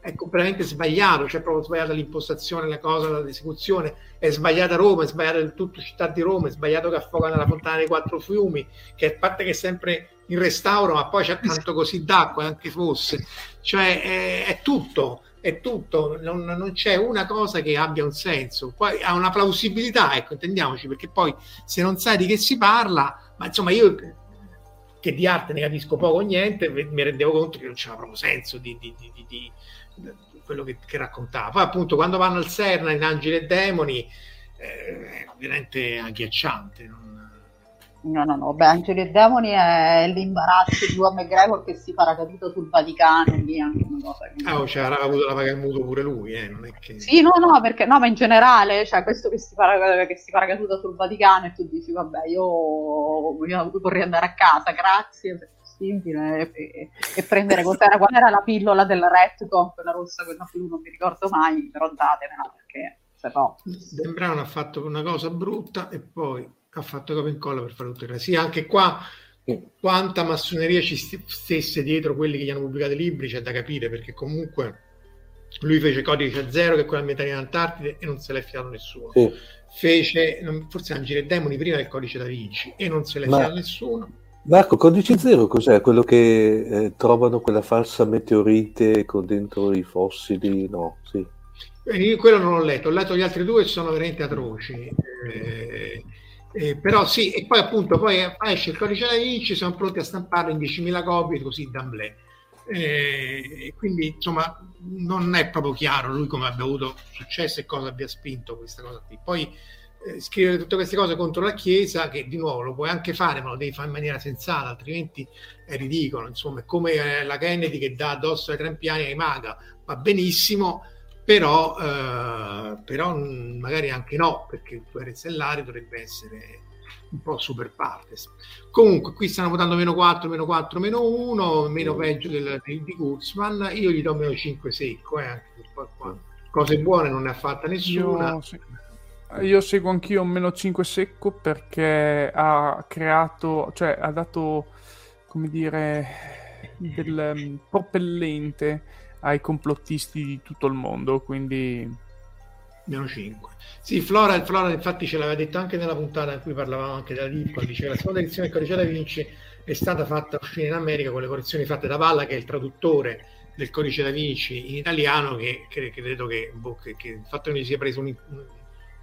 Speaker 1: è completamente sbagliato c'è proprio sbagliata l'impostazione la cosa l'esecuzione è sbagliata Roma è sbagliata il tutto città di Roma è sbagliato che affoga nella fontana dei quattro fiumi che a parte che è sempre in restauro, ma poi c'è tanto così d'acqua, anche fosse, cioè è, è tutto, è tutto, non, non, c'è una cosa che abbia un senso, poi ha una plausibilità, ecco, intendiamoci, perché poi se non sai di che si parla, ma insomma io che di arte ne capisco poco o niente, mi rendevo conto che non c'era proprio senso di, di, di, di quello che, che, raccontava. Poi appunto quando vanno al Serna in Angeli e Demoni eh, è veramente agghiacciante. Non,
Speaker 3: No, no, no, beh, Angeli e Demoni è l'imbarazzo di Juan McGregor che si farà caduto sul Vaticano, lì anche una cosa
Speaker 1: che... Ah, oh, cioè, avrà avuto la paga il mutuo pure lui, eh, non è che...
Speaker 3: Sì, no, no, perché, no, ma in generale, cioè, questo che si farà, che si farà caduto sul Vaticano e tu dici, vabbè, io, io vorrei andare a casa, grazie, se possibile, e, e prendere, qual era, qual era la pillola del retcon, quella rossa, quella blu, non mi ricordo mai, però datemela, perché se no...
Speaker 1: Brown ha fatto una cosa brutta e poi ha fatto capo e incolla per fare tutto il resto. Sì, anche qua quanta massoneria ci stesse dietro quelli che gli hanno pubblicato i libri c'è da capire perché comunque lui fece codice zero che è quella ambientata in Antartide e non se l'è fiato nessuno sì. fece forse Angeli e Demoni prima del codice da Vinci e non se l'è Ma... fiato nessuno
Speaker 2: Marco, codice zero cos'è? Quello che eh, trovano quella falsa meteorite con dentro i fossili? No, sì.
Speaker 1: Io quello non l'ho letto, ho letto gli altri due sono veramente atroci. Eh, eh, però sì, e poi appunto poi esce il codice da Vinci, siamo pronti a stamparlo in 10.000 copie così d'amblè. Eh, quindi insomma non è proprio chiaro lui come abbia avuto successo e cosa abbia spinto questa cosa qui. Poi eh, scrivere tutte queste cose contro la Chiesa, che di nuovo lo puoi anche fare, ma lo devi fare in maniera sensata, altrimenti è ridicolo. Insomma, è come la Kennedy che dà addosso ai trampiani ai maga, va benissimo, però, eh, però magari anche no, perché il tuo stellare dovrebbe essere un po' super partes. Comunque, qui stanno votando meno 4, meno 4, meno 1, meno peggio del, di, di Kurzman. Io gli do meno 5 secco, eh, anche qua. Cose buone non ne ha fatta nessuna.
Speaker 4: Io, sì. Io seguo anch'io un meno 5 secco perché ha creato, cioè ha dato, come dire, del um, propellente ai complottisti di tutto il mondo, quindi...
Speaker 1: Meno 5. Sì, Flora, Flora infatti ce l'aveva detto anche nella puntata in cui parlavamo anche della DIP, diceva la seconda edizione del Codice da Vinci è stata fatta uscire in America con le correzioni fatte da Palla, che è il traduttore del Codice da Vinci in italiano, che, che, che credo che, boh, che, che, il fatto che mi sia preso un, un,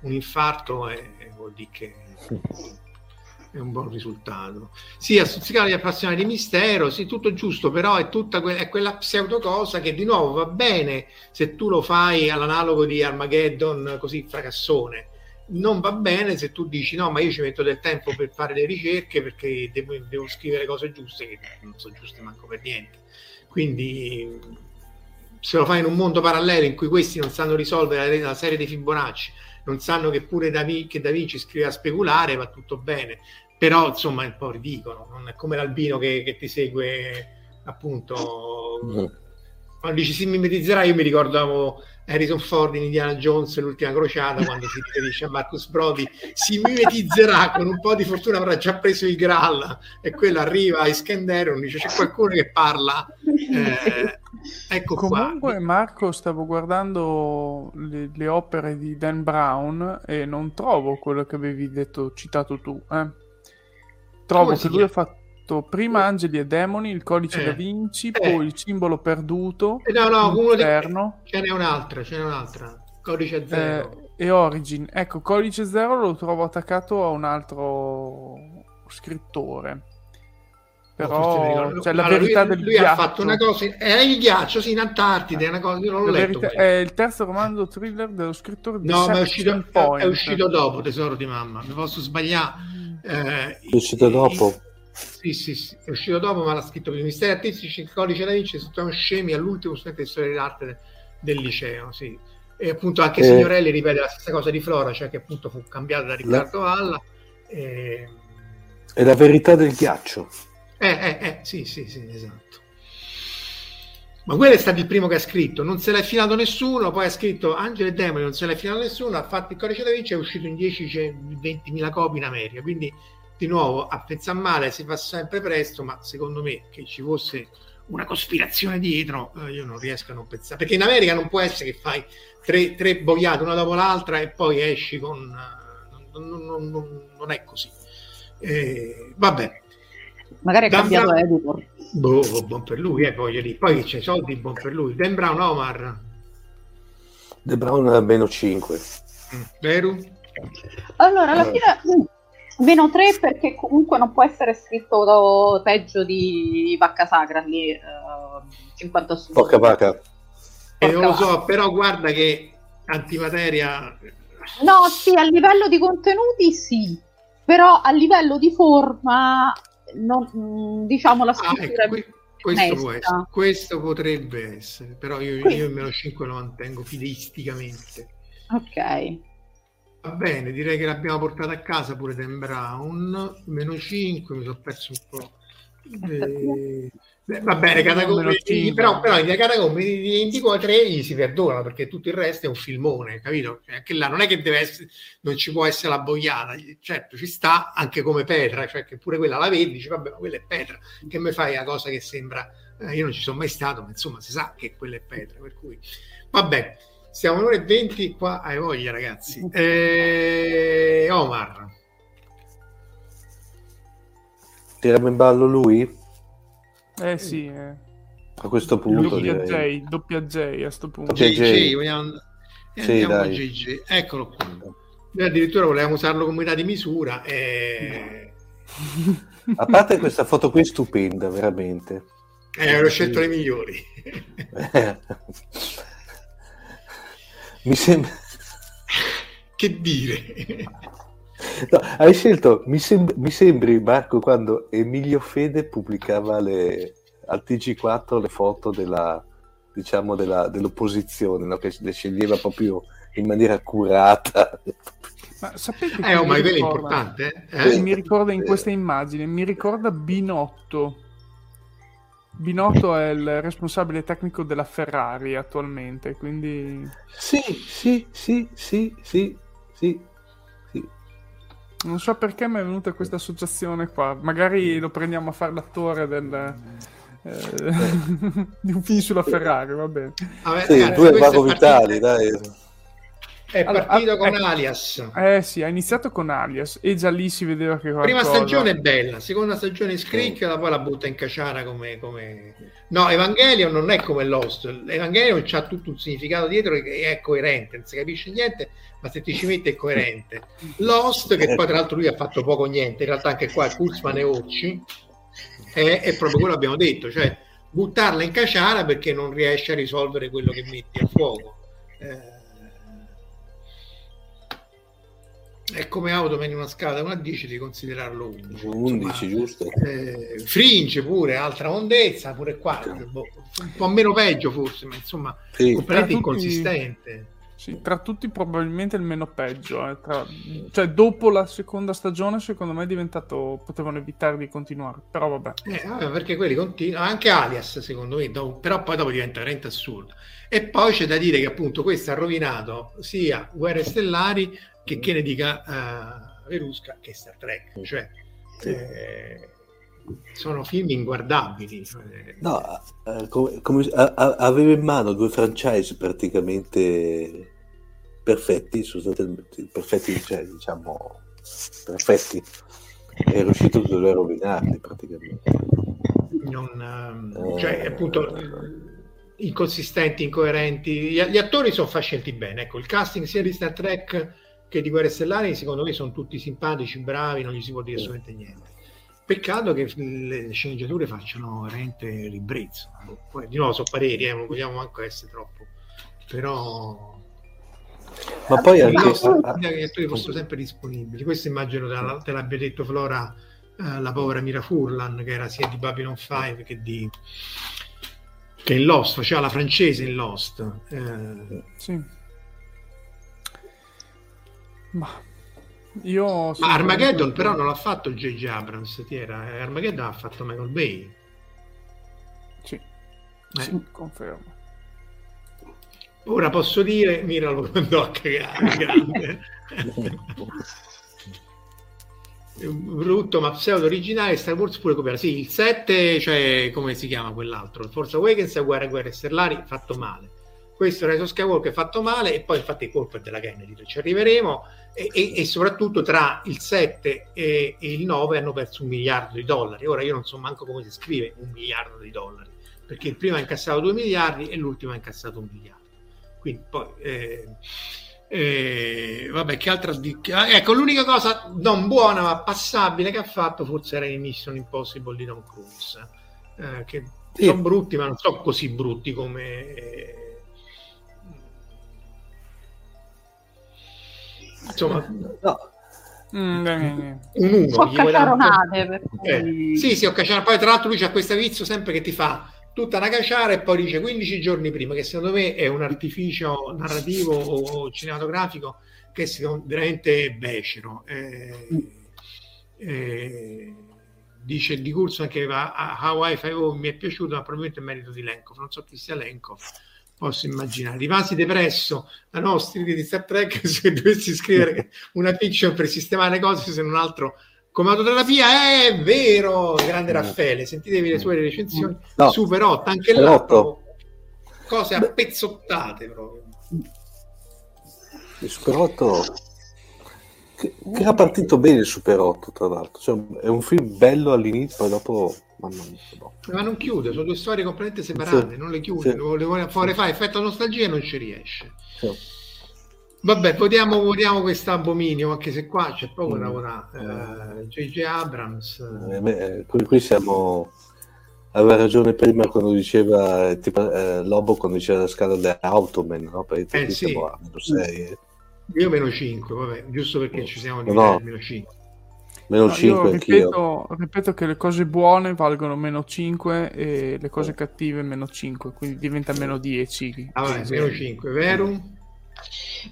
Speaker 1: un infarto è, vuol dire che è un buon risultato. Sì, a stuzzicare gli appassionati di mistero, sì, tutto giusto, però è tutta que- è quella pseudo cosa che di nuovo va bene se tu lo fai all'analogo di Armageddon così fracassone. Non va bene se tu dici no, ma io ci metto del tempo per fare le ricerche perché devo, devo scrivere cose giuste che non sono giuste manco per niente. Quindi se lo fai in un mondo parallelo in cui questi non sanno risolvere la, la serie dei Fibonacci, non sanno che pure da, Vinci scrive a speculare, va tutto bene però insomma è un po' ridicolo, non è come l'albino che, che ti segue appunto mm. quando dici si mimetizzerà, io mi ricordavo Harrison Ford in Indiana Jones, l'ultima crociata, quando si riferisce a Marcus Brody, si mimetizzerà con un po' di fortuna, avrà già preso il Graal e quello arriva a Iskenderon, dice c'è qualcuno che parla. Eh, ecco
Speaker 4: Comunque,
Speaker 1: qua.
Speaker 4: Marco, stavo guardando le, le, opere di Dan Brown e non trovo quello che avevi detto, citato tu. Eh. Trovo che lui ha fatto prima Angeli e Demoni, il codice
Speaker 1: Eh.
Speaker 4: da Vinci,
Speaker 1: Eh.
Speaker 4: poi il simbolo perduto,
Speaker 1: Eh, no, no, uno di... ce n'è un'altra, ce n'è un'altra. Codice
Speaker 4: eh,
Speaker 1: zero.
Speaker 4: e Origin. Ecco, codice zero lo trovo attaccato a un altro scrittore. Però
Speaker 1: ricordo.
Speaker 4: cioè, la
Speaker 1: Allora,
Speaker 4: verità
Speaker 1: lui,
Speaker 4: del
Speaker 1: lui
Speaker 4: ghiaccio.
Speaker 1: ha fatto una cosa, è il ghiaccio, sì, in Antartide, è una cosa, io non l'ho
Speaker 4: La
Speaker 1: letto.
Speaker 4: verità- è il terzo romanzo thriller dello scrittore di
Speaker 1: No, ma è uscito,
Speaker 4: Point.
Speaker 1: è uscito dopo, tesoro di mamma, mi posso sbagliare. Eh,
Speaker 2: È uscito dopo?
Speaker 1: Sì, sì, sì, è uscito dopo, ma l'ha scritto per i misteri artistici, il codice da Vinci, sono scemi all'ultimo studente di storia dell'arte de- del liceo, sì. E appunto anche
Speaker 2: Eh.
Speaker 1: Signorelli ripete la stessa cosa di Flora, cioè che appunto fu cambiata da Riccardo Valla. E...
Speaker 2: È la verità del ghiaccio.
Speaker 1: Eh, eh, eh, sì, sì, sì, esatto. Ma quello è stato il primo che ha scritto, non se l'ha finato nessuno, poi ha scritto Angelo e Demoni, non se l'ha finato nessuno, ha fatto il codice da Vinci è uscito in 10-20 copie in America, quindi di nuovo a pensare male si fa sempre presto, ma secondo me che ci fosse una cospirazione dietro, eh, io non riesco a non pensare, perché in America non può essere che fai tre, tre boiate una dopo l'altra e poi esci con... eh, non, non- non- non è così. Eh, vabbè,
Speaker 3: Magari è
Speaker 1: Dan
Speaker 3: cambiato
Speaker 1: Brown-
Speaker 3: editor.
Speaker 1: Boh, buon per lui, eh, voglio dire. Poi c'è soldi, buon per lui. Dan Brown, Omar,
Speaker 2: The Brown a meno 5.
Speaker 1: Mm, vero?
Speaker 3: Allora, alla
Speaker 2: Eh.
Speaker 3: fine mm, meno 3 perché comunque non può essere scritto peggio di Vacca Sacra lì, eh, 50 su.
Speaker 2: Porca vacca.
Speaker 1: E non lo so, però guarda che antimateria...
Speaker 3: No, sì, a livello di contenuti sì, però a livello di forma, non- mm, diciamo la
Speaker 1: Ah,
Speaker 3: scrittura
Speaker 1: ecco, que- questo, essere, questo potrebbe essere, però io, io meno 5 lo mantengo fideisticamente.
Speaker 3: Ok.
Speaker 1: Va bene, direi che l'abbiamo portata a casa pure Dan Brown, meno 5, mi sono perso un po'. Eh, beh, va bene,
Speaker 4: cinque.
Speaker 1: però, però i catacombi di di Indigo 3 gli si perdona perché tutto il resto è un filmone, capito? Cioè, anche là non è che deve essere, non ci può essere la boiata, certo ci sta anche come Petra, cioè che pure quella la vedi, dici vabbè, ma quella è Petra, che mi fai una cosa che sembra, eh, io non ci sono mai stato, ma insomma si sa che quella è Petra, per cui vabbè. Siamo un'ora e 20 qua, hai voglia ragazzi. Eh, Omar,
Speaker 2: Tiriamo in ballo lui?
Speaker 4: Eh sì, eh.
Speaker 2: A questo punto
Speaker 4: doppia
Speaker 2: direi.
Speaker 4: J, doppia J a sto punto.
Speaker 2: JJ.
Speaker 1: JJ, vogliamo... eh,
Speaker 2: Sì,
Speaker 1: andiamo JJ. Eccolo qua. Noi addirittura volevamo usarlo come unità di misura. E...
Speaker 2: A parte questa foto qui è stupenda, veramente.
Speaker 1: Eh, avrò scelto le migliori.
Speaker 2: Mi sembra...
Speaker 1: che dire?
Speaker 2: No, hai scelto, mi, sem- mi sembri Marco quando Emilio Fede pubblicava le, al TG4 le foto della, diciamo, della- dell'opposizione, no? che le sceglieva proprio in maniera accurata.
Speaker 4: Ma sapete
Speaker 1: Eh, oh, ma è importante.
Speaker 4: Che
Speaker 1: Eh?
Speaker 4: mi ricorda in questa immagine, mi ricorda Binotto. Binotto è il responsabile tecnico della Ferrari attualmente, quindi
Speaker 2: sì, sì, sì, sì, sì. sì.
Speaker 4: Non so perché mi è venuta questa associazione qua. Magari lo prendiamo a fare l'attore del, eh, di un film sulla Ferrari, va bene.
Speaker 1: Vabbè,
Speaker 2: Sì,
Speaker 1: ragazzi,
Speaker 2: tu Mago
Speaker 1: è
Speaker 2: Vitali, dai.
Speaker 1: è
Speaker 4: Allora,
Speaker 1: partito
Speaker 4: ah,
Speaker 1: con
Speaker 4: ecco.
Speaker 1: Alias.
Speaker 4: Eh sì, ha iniziato con Alias e già lì si vedeva che
Speaker 1: Prima
Speaker 4: qualcosa...
Speaker 1: stagione è bella, seconda stagione scricchiola, poi la butta in caciara come, come... No, Evangelion non è come Lost. Evangelion c'ha tutto un significato dietro e è coerente, non si capisce niente, ma se ti ci metti è coerente. Lost, che poi tra l'altro lui ha fatto poco o niente, in realtà anche qua Kurzman e Occi, è, è proprio quello che abbiamo detto, cioè buttarla in caciara perché non riesce a risolvere quello che metti a fuoco. Eh, è come Automan in una scala da 1 a 10 di considerarlo 11.
Speaker 2: 11, giusto?
Speaker 1: Eh, Fringe pure, altra ondezza, pure qua, boh, un po' meno peggio forse, ma insomma,
Speaker 2: Sì.
Speaker 1: completamente inconsistente.
Speaker 4: Sì, tra tutti probabilmente il meno peggio. Eh. Tra... Cioè, dopo la seconda stagione, secondo me è diventato. potevano evitare di continuare. Però vabbè.
Speaker 1: Eh, vabbè perché quelli continuano. Anche Alias, secondo me, dopo... però poi dopo diventa veramente assurdo. E poi c'è da dire che appunto questo ha rovinato sia Guerre Stellari che che ne dica uh, Verusca che Star Trek. Cioè, eh, sono film inguardabili.
Speaker 2: No, eh, come, come, a, a, aveva in mano due franchise praticamente perfetti, sostanzialmente perfetti, cioè, diciamo, perfetti. È riuscito a dover rovinarli praticamente.
Speaker 1: Non, eh, cioè, appunto, inconsistenti, incoerenti. Gli, gli, attori sono fa scelti bene. Ecco, il casting sia di Star Trek che di Guerre Stellari, secondo me, sono tutti simpatici, bravi, non gli si può dire assolutamente niente. Peccato che le sceneggiature facciano veramente ribrezzo. Poi, di nuovo, sono pareri, eh, non vogliamo manco essere troppo. Però...
Speaker 2: Ma poi anche...
Speaker 1: No, gli attori fossero sempre disponibili. Questo immagino te, te l'abbia detto Flora, eh, la povera Mira Furlan, che era sia di Babylon 5 che di... che in Lost, faceva la francese in Lost. Eh...
Speaker 4: Sì. Ma io
Speaker 1: Ma Armageddon però non l'ha fatto J.J. Abrams, ti era? Eh, Armageddon ha fatto Michael Bay.
Speaker 4: Sì, eh. sì confermo.
Speaker 1: Ora posso dire, miralo quando a cagare, grande. brutto ma pseudo originale Star Wars pure copiato sì il 7 cioè come si chiama quell'altro Forza Awakens e Guerre Guerre Stellari fatto male questo Rise of Skywalker fatto male e poi infatti è colpa della Kennedy ci arriveremo e, e, e, soprattutto tra il 7 e, e, il 9 hanno perso un miliardo di dollari ora io non so manco come si scrive un miliardo di dollari perché il primo ha incassato 2 miliardi e l'ultimo ha incassato un miliardo quindi poi eh, eh, vabbè che altra ecco l'unica cosa non buona ma passabile che ha fatto forse era in Mission Impossible di Tom Cruise eh, che sì. sono brutti ma non sono così brutti come insomma no. Mm, un 1
Speaker 3: ho caciaronate
Speaker 1: eh, sì sì ho caciaronato poi tra l'altro lui c'ha questa vizio sempre che ti fa tutta una caciara e poi dice 15 giorni prima che secondo me è un artificio narrativo o cinematografico che è veramente becero. Eh, eh, dice di corso anche a Hawaii Five mi è piaciuto ma probabilmente è merito di Lenkov non so chi sia Lenkov posso immaginare. Rimasi depresso da nostri di Star Trek se dovessi scrivere una fiction per sistemare le cose se non altro come autoterapia è vero grande mm. Raffaele sentitevi le sue recensioni no. super 8 anche là cose appezzottate proprio
Speaker 2: il super 8 che, che era partito bene il Super 8 tra l'altro cioè, è un film bello all'inizio poi dopo
Speaker 1: Mamma mia, no. Ma non chiude, sono due storie completamente separate, sì, non le chiude, sì. le vuole fare fa effetto nostalgia e non ci riesce. Sì. Vabbè, votiamo, votiamo questo abominio, anche se qua c'è poco mm. da votare. J.J. Abrams.
Speaker 2: Eh, beh, qui, qui, siamo... Aveva ragione prima quando diceva, tipo, eh, Lobo quando diceva la scala dell'Automan, no? Perché
Speaker 1: eh, sì. siamo a meno 6. Io meno 5, vabbè, giusto perché ci siamo di no. meno 5.
Speaker 2: Meno no, 5
Speaker 4: ripeto, ripeto, che le cose buone valgono meno 5 e le cose cattive meno 5, quindi diventa meno 10.
Speaker 1: Ah, meno 5, vero?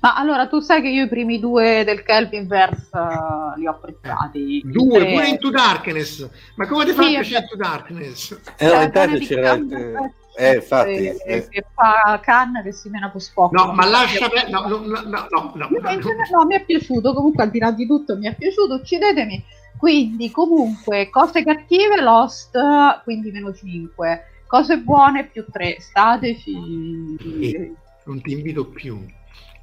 Speaker 3: Ma allora tu sai che io i primi due del Kelvin Verse uh, li ho apprezzati.
Speaker 1: Eh, due, tre... pure Into Darkness. Ma come ti fa sì, piacere Into Darkness?
Speaker 2: Eh, in realtà c'era... Anche... Eh, infatti,
Speaker 3: eh, eh. che fa canna che si mena con Spock.
Speaker 1: No, ma lascia no, no, no, no, no, no,
Speaker 3: no, mi è piaciuto, comunque al di là di tutto mi è piaciuto, uccidetemi. Quindi comunque cose cattive Lost, quindi meno 5. Cose buone più 3. Stateci.
Speaker 1: Eh, non ti invito più.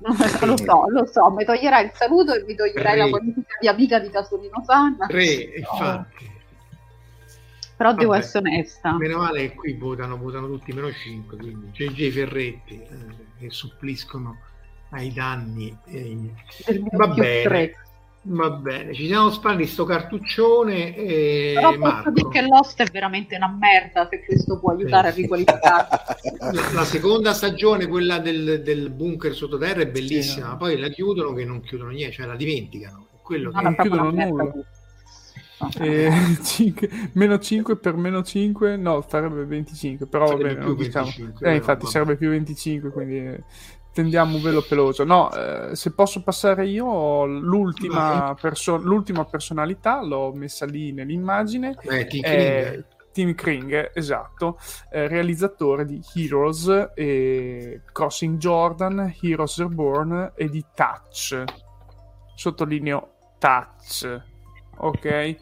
Speaker 3: lo so, lo so, mi toglierai il saluto e mi toglierai la qualifica di amica di Casolino Sanna.
Speaker 1: 3, infatti
Speaker 3: però Vabbè, devo essere onesta.
Speaker 1: Meno male che qui votano, votano tutti meno 5, quindi JJ Ferretti eh, che suppliscono ai danni. Eh, va bene. 3. Va bene, ci siamo spalli sto cartuccione. E
Speaker 3: Però posso dire che Lost è veramente una merda, se questo può aiutare eh. a riqualificare.
Speaker 1: la, la, seconda stagione, quella del, del bunker sottoterra, è bellissima, sì, no. poi la chiudono che non chiudono niente, cioè la dimenticano. Quello
Speaker 4: no, che... Non chiudono nulla. E 5, meno 5 per meno 5 no sarebbe 25 però sarebbe vabbè non diciamo 25, eh, infatti sarebbe più 25 quindi tendiamo un velo peloso. No, eh, se posso passare io, l'ultima, perso- l'ultima personalità l'ho messa lì nell'immagine.
Speaker 1: Eh, Kring.
Speaker 4: Tim Kring, esatto, eh, realizzatore di Heroes, e Crossing Jordan, Heroes Reborn e di Touch. Sottolineo Touch, ok?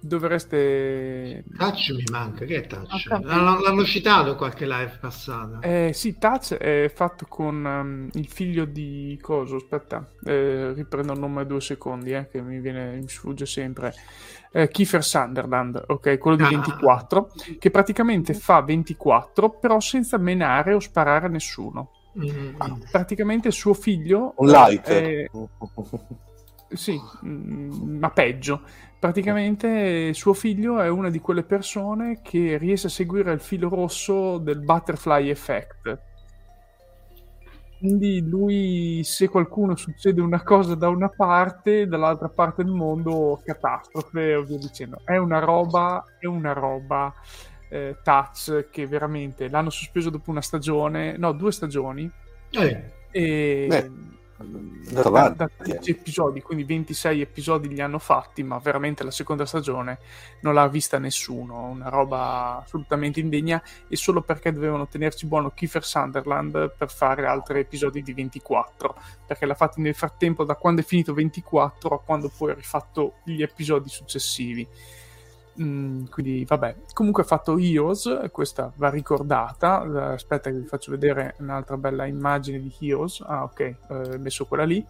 Speaker 4: Dovreste
Speaker 1: Touch mi manca, che è Touch? L'hanno, l'hanno citato qualche live passata.
Speaker 4: Eh, sì, Touch è fatto con ehm, il figlio di Coso. Aspetta, eh, riprendo il nome due secondi, eh, che mi viene, mi sfugge sempre. Eh, Kiefer Sunderland, ok, quello di
Speaker 1: Ah.
Speaker 4: 24, che praticamente fa 24, però senza menare o sparare a nessuno.
Speaker 1: Mm,
Speaker 4: Praticamente suo figlio.
Speaker 2: Un light.
Speaker 4: è- sì, mm, ma peggio. Praticamente suo figlio è una di quelle persone che riesce a seguire il filo rosso del butterfly effect. Quindi lui, se qualcuno succede una cosa da una parte, dall'altra parte del mondo, catastrofe o via dicendo. È una roba, è una roba eh, touch che veramente l'hanno sospeso dopo una stagione, no, due stagioni,
Speaker 1: Eh,
Speaker 4: e
Speaker 2: Beh,
Speaker 4: da,
Speaker 2: avanti,
Speaker 4: da 13 episodi, quindi 26 episodi li hanno fatti, ma veramente la seconda stagione non l'ha vista nessuno, una roba assolutamente indegna. E solo perché dovevano tenerci buono Kiefer Sunderland per fare altri episodi di 24, perché l'ha fatto nel frattempo da quando è finito 24 a quando poi ha rifatto gli episodi successivi. Mm, quindi vabbè, comunque ha fatto Heroes, questa va ricordata. Eh, Aspetta, che vi faccio vedere un'altra bella immagine di Heroes. Ah, ok, eh, ho messo quella lì.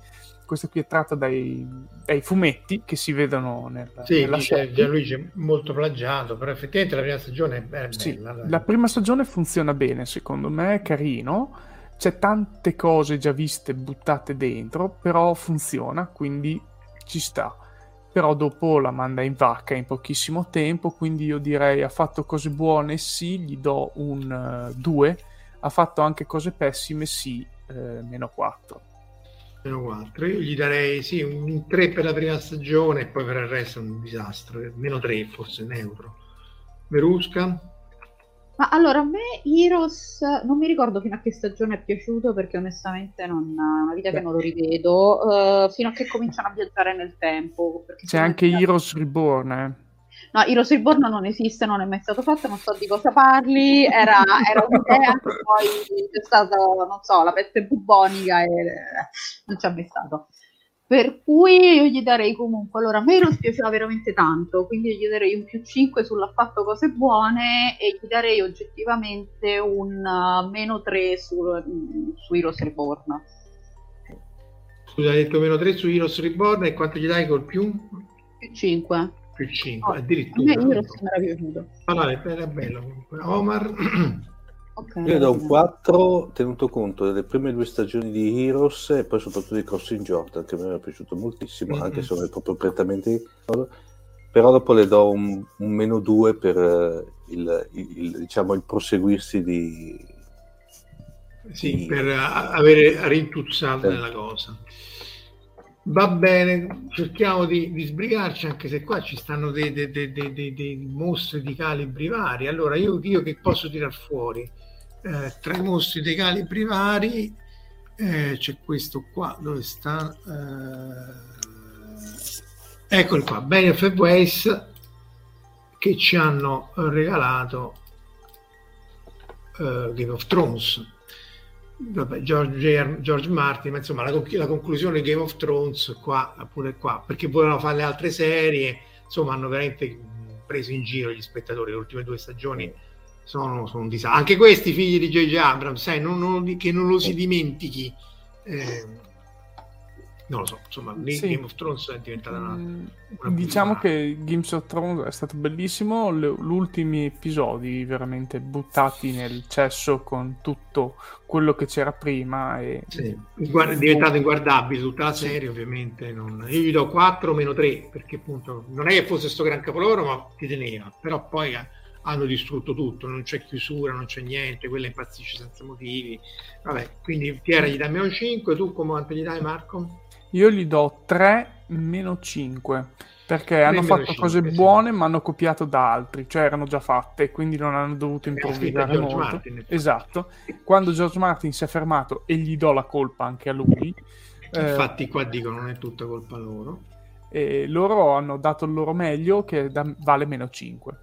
Speaker 4: Questa qui è tratta dai, dai fumetti che si vedono nel,
Speaker 1: sì,
Speaker 4: nella serie.
Speaker 1: Gianluigi molto plagiato, però effettivamente la prima stagione è be-
Speaker 4: Sì,
Speaker 1: bella. dai.
Speaker 4: la prima stagione funziona bene, secondo me, è carino. C'è tante cose già viste buttate dentro, però funziona, quindi ci sta. Però dopo la manda in vacca in pochissimo tempo, quindi io direi ha fatto cose buone, sì, gli do un 2. ha fatto anche cose pessime, sì, eh, meno 4.
Speaker 1: Meno 4. Io gli darei sì, un 3 per la prima stagione e poi per il resto un disastro. Meno 3 forse neutro. Verusca?
Speaker 3: Ma allora, a me Heroes non mi ricordo fino a che stagione è piaciuto perché onestamente non, è una vita che non lo rivedo, eh, fino a che cominciano a viaggiare nel tempo.
Speaker 4: C'è anche
Speaker 3: me-
Speaker 4: Heroes Reborn, eh.
Speaker 3: No, Heroes Reborn non esiste, non è mai stato fatto, non so di cosa parli, era, era un'idea poi c'è stata, non so, la peste bubonica e non c'è mai stato. Per cui io gli darei comunque, allora a me Heroes piaceva veramente tanto, quindi gli darei un più 5 sull'ha fatto cose buone e gli darei oggettivamente un uh, meno 3 su, su Heroes Reborn.
Speaker 1: Scusa, hai detto meno 3 su Heroes Reborn e quanto gli dai col più?
Speaker 3: Più 5.
Speaker 1: Più 5,
Speaker 3: Oh, a me
Speaker 1: addirittura.
Speaker 3: Heroes mi era piaciuto.
Speaker 1: Parlare, era bello comunque. Omar?
Speaker 3: Ok.
Speaker 2: Io do un 4 tenuto conto delle prime due stagioni di Heroes e poi soprattutto di Crossing Jordan che mi era piaciuto moltissimo,
Speaker 1: Mhm.
Speaker 2: anche se non è proprio prettamente però dopo le do un, un meno 2 per eh, il, il- diciamo, il proseguirsi di...
Speaker 1: Sì,
Speaker 2: Sì.
Speaker 1: per uh, avere rintuzzato
Speaker 2: Sì.
Speaker 1: nella cosa. Va bene, cerchiamo di, di sbrigarci anche se qua ci stanno dei, dei- dei- dei- dei- dei mostri di calibri vari. Allora, io, io che posso tirar fuori? Eh, tra i mostri dei calibri vari eh, c'è questo qua, dove sta? Eh, eccoli qua, Benefit Ways che ci hanno regalato eh, Game of Thrones. Vabbè, George. George Martin, ma insomma la, la conclusione di Game of Thrones qua, pure qua, perché volevano fare le altre serie, insomma hanno veramente preso in giro gli spettatori, le ultime due stagioni sono, sono un disastro. Anche questi figli di J.J. Abrams, sai, non- non- che non lo si dimentichi. eh, non lo so, insomma,
Speaker 4: Sì.
Speaker 1: Game of Thrones è diventata una...
Speaker 4: Mm,
Speaker 1: una
Speaker 4: Diciamo
Speaker 1: buttata.
Speaker 4: che Games of Thrones è stato bellissimo, gli ultimi episodi veramente buttati nel cesso con tutto quello che c'era prima e
Speaker 1: Sì, guarda- è diventato inguardabile tutta la serie, ovviamente. Non... Io gli do 4 meno 3 perché appunto non è che fosse sto gran capolavoro, ma ti teneva. Però poi eh, hanno distrutto tutto, non c'è chiusura, non c'è niente, quella impazzisce senza motivi. Vabbè, quindi Piera gli dai meno 5, tu come quanto gli dai Marco?
Speaker 4: io gli do 3 meno 5. Perché hanno fatto
Speaker 1: cinque,
Speaker 4: cose
Speaker 1: sì.
Speaker 4: buone, ma hanno copiato da altri, cioè erano già fatte, quindi non hanno dovuto
Speaker 1: Abbiamo
Speaker 4: improvvisare molto.
Speaker 1: Martin.
Speaker 4: Esatto. Quando George Martin si è fermato, e gli do la colpa anche a lui, eh,
Speaker 1: Infatti qua dicono non è tutta colpa loro.
Speaker 4: e loro hanno dato il loro meglio che da- vale meno 5.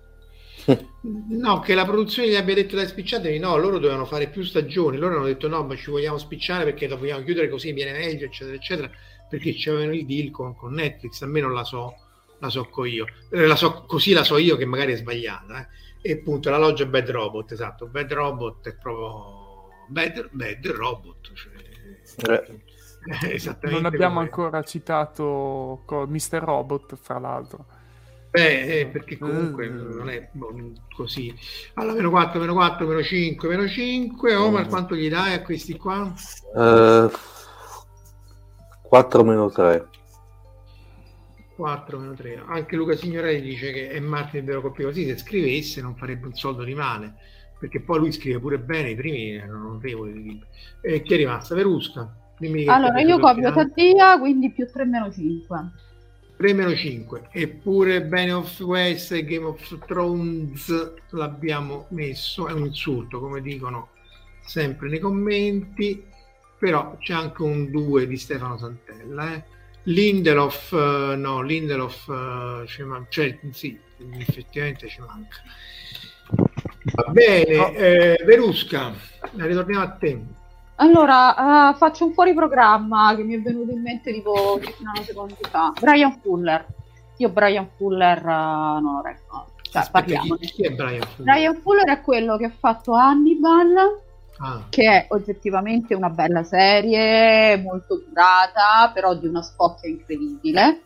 Speaker 1: No, che la produzione gli abbia detto dai spicciatevi, no, loro dovevano fare più stagioni, loro hanno detto no, ma ci vogliamo spicciare perché lo vogliamo chiudere così viene meglio, eccetera, eccetera, perché c'avevano il deal con, con Netflix, almeno la so, la so co io, Eh, la so, così la so io che magari è sbagliata, eh. e appunto la loggia è Bad Robot, esatto, Bad Robot è proprio Bad, bad Robot, cioè,
Speaker 2: Eh.
Speaker 1: esattamente
Speaker 4: Non abbiamo
Speaker 1: come-
Speaker 4: ancora citato Mr. Robot, fra l'altro.
Speaker 1: Beh, eh, perché comunque
Speaker 4: Mm.
Speaker 1: non è boh, così. Allora, meno 4, meno 4, meno 5, meno 5. Omar,
Speaker 2: Mm.
Speaker 1: quanto gli dai a questi qua?
Speaker 2: Eh, 4 meno 3.
Speaker 1: 4 meno 3. Anche Luca Signorelli dice che è Martin il vero colpevole. Sì, se scrivesse non farebbe un soldo di male, perché poi lui scrive pure bene, i primi erano notevoli. E chi è rimasta? Verusca.
Speaker 3: Allora, io copio. Taddia, quindi più 3 meno 5.
Speaker 1: 3 meno 5 eppure Bane of West e Game of Thrones l'abbiamo messo è un insulto come dicono sempre nei commenti però c'è anche un 2 di Stefano Santella eh. Lindelof eh, no Lindelof eh, ci man- cioè, sì effettivamente ci manca va bene
Speaker 4: No.
Speaker 1: eh, Verusca ritorniamo a te
Speaker 3: Allora, eh, faccio un fuori programma che mi è venuto in mente tipo 10 secondi fa. Brian Fuller. Io Brian Fuller eh, non lo reggo. Cioè,
Speaker 1: Aspetta, chi, chi è Brian Fuller?
Speaker 3: Brian Fuller è quello che ha fatto Hannibal,
Speaker 1: Ah,
Speaker 3: che è oggettivamente una bella serie, molto curata, però di una spocchia incredibile,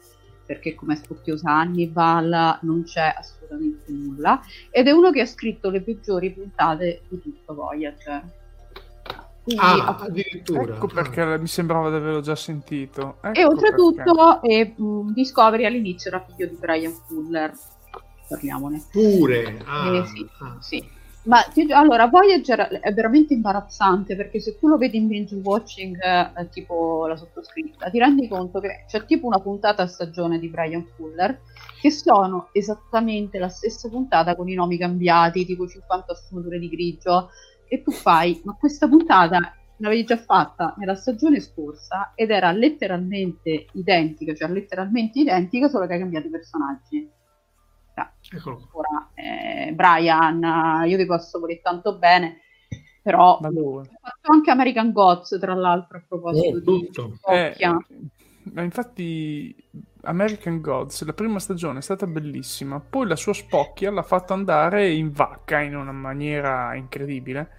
Speaker 3: perché come spocchiosa Hannibal non c'è assolutamente nulla, ed è uno che ha scritto le peggiori puntate di tutto Voyager. Quindi,
Speaker 1: ah, addirittura
Speaker 4: Ecco perché mi sembrava di averlo già sentito.
Speaker 3: e
Speaker 4: Ecco perché.
Speaker 3: oltretutto eh, mh, Discovery all'inizio era figlio di Brian Fuller, parliamone.
Speaker 1: pure ah,
Speaker 3: Eh, sì,
Speaker 1: ah.
Speaker 3: sì. Ma ti- allora, Voyager è veramente imbarazzante perché se tu lo vedi in binge watching, eh, tipo la sottoscritta, ti rendi conto che c'è tipo una puntata a stagione di Brian Fuller che sono esattamente la stessa puntata con i nomi cambiati, tipo 50 sfumature di grigio, e tu fai, ma questa puntata l'avevi già fatta nella stagione scorsa ed era letteralmente identica, cioè letteralmente identica, solo che hai cambiato i personaggi.
Speaker 1: Qua.
Speaker 3: Ora, eh, Brian, io ti posso volere tanto bene, però ho fatto anche American Gods, tra l'altro, a proposito
Speaker 1: Eh,
Speaker 3: di
Speaker 1: tutto.
Speaker 4: Eh, ma infatti American Gods, la prima stagione è stata bellissima, poi la sua spocchia l'ha fatto andare in vacca in una maniera incredibile.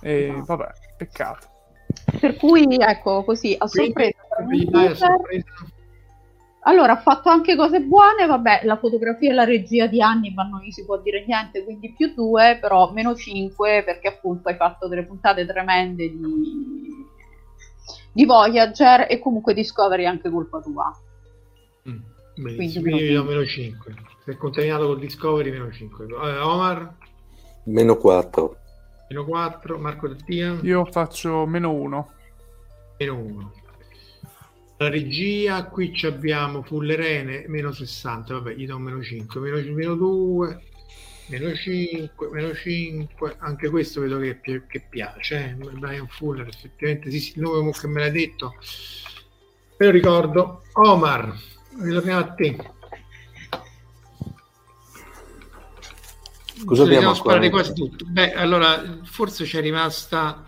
Speaker 4: E
Speaker 3: No.
Speaker 4: vabbè, peccato.
Speaker 3: Per cui, ecco, così, a sorpresa. Allora, ha fatto anche cose buone, vabbè, la fotografia e la regia di Hannibal non gli si può dire niente, quindi più 2, però meno 5 perché appunto hai fatto delle puntate tremende di, di Voyager e comunque Discovery è anche colpa tua.
Speaker 1: Mm,
Speaker 3: Quindi
Speaker 1: benissimo,
Speaker 3: meno
Speaker 1: quindi io do
Speaker 3: cinque.
Speaker 1: meno 5. Se è contaminato col Discovery, meno 5. Eh, Omar,
Speaker 2: Meno 4.
Speaker 1: meno 4. Marco Tattia,
Speaker 4: Io faccio meno uno.
Speaker 1: meno 1. La regia, qui ci abbiamo Fullerene, meno 60. Vabbè, gli do meno 5. Meno, meno 2, meno 5, meno 5. Anche questo vedo che, che piace. Eh? Brian Fuller, effettivamente, sì, sì, il nome che me l'hai detto. Me lo ricordo. Omar, ritorniamo a te.
Speaker 2: Cosa abbiamo
Speaker 1: Dobbiamo sparare quasi tutto. Beh, allora, forse c'è rimasta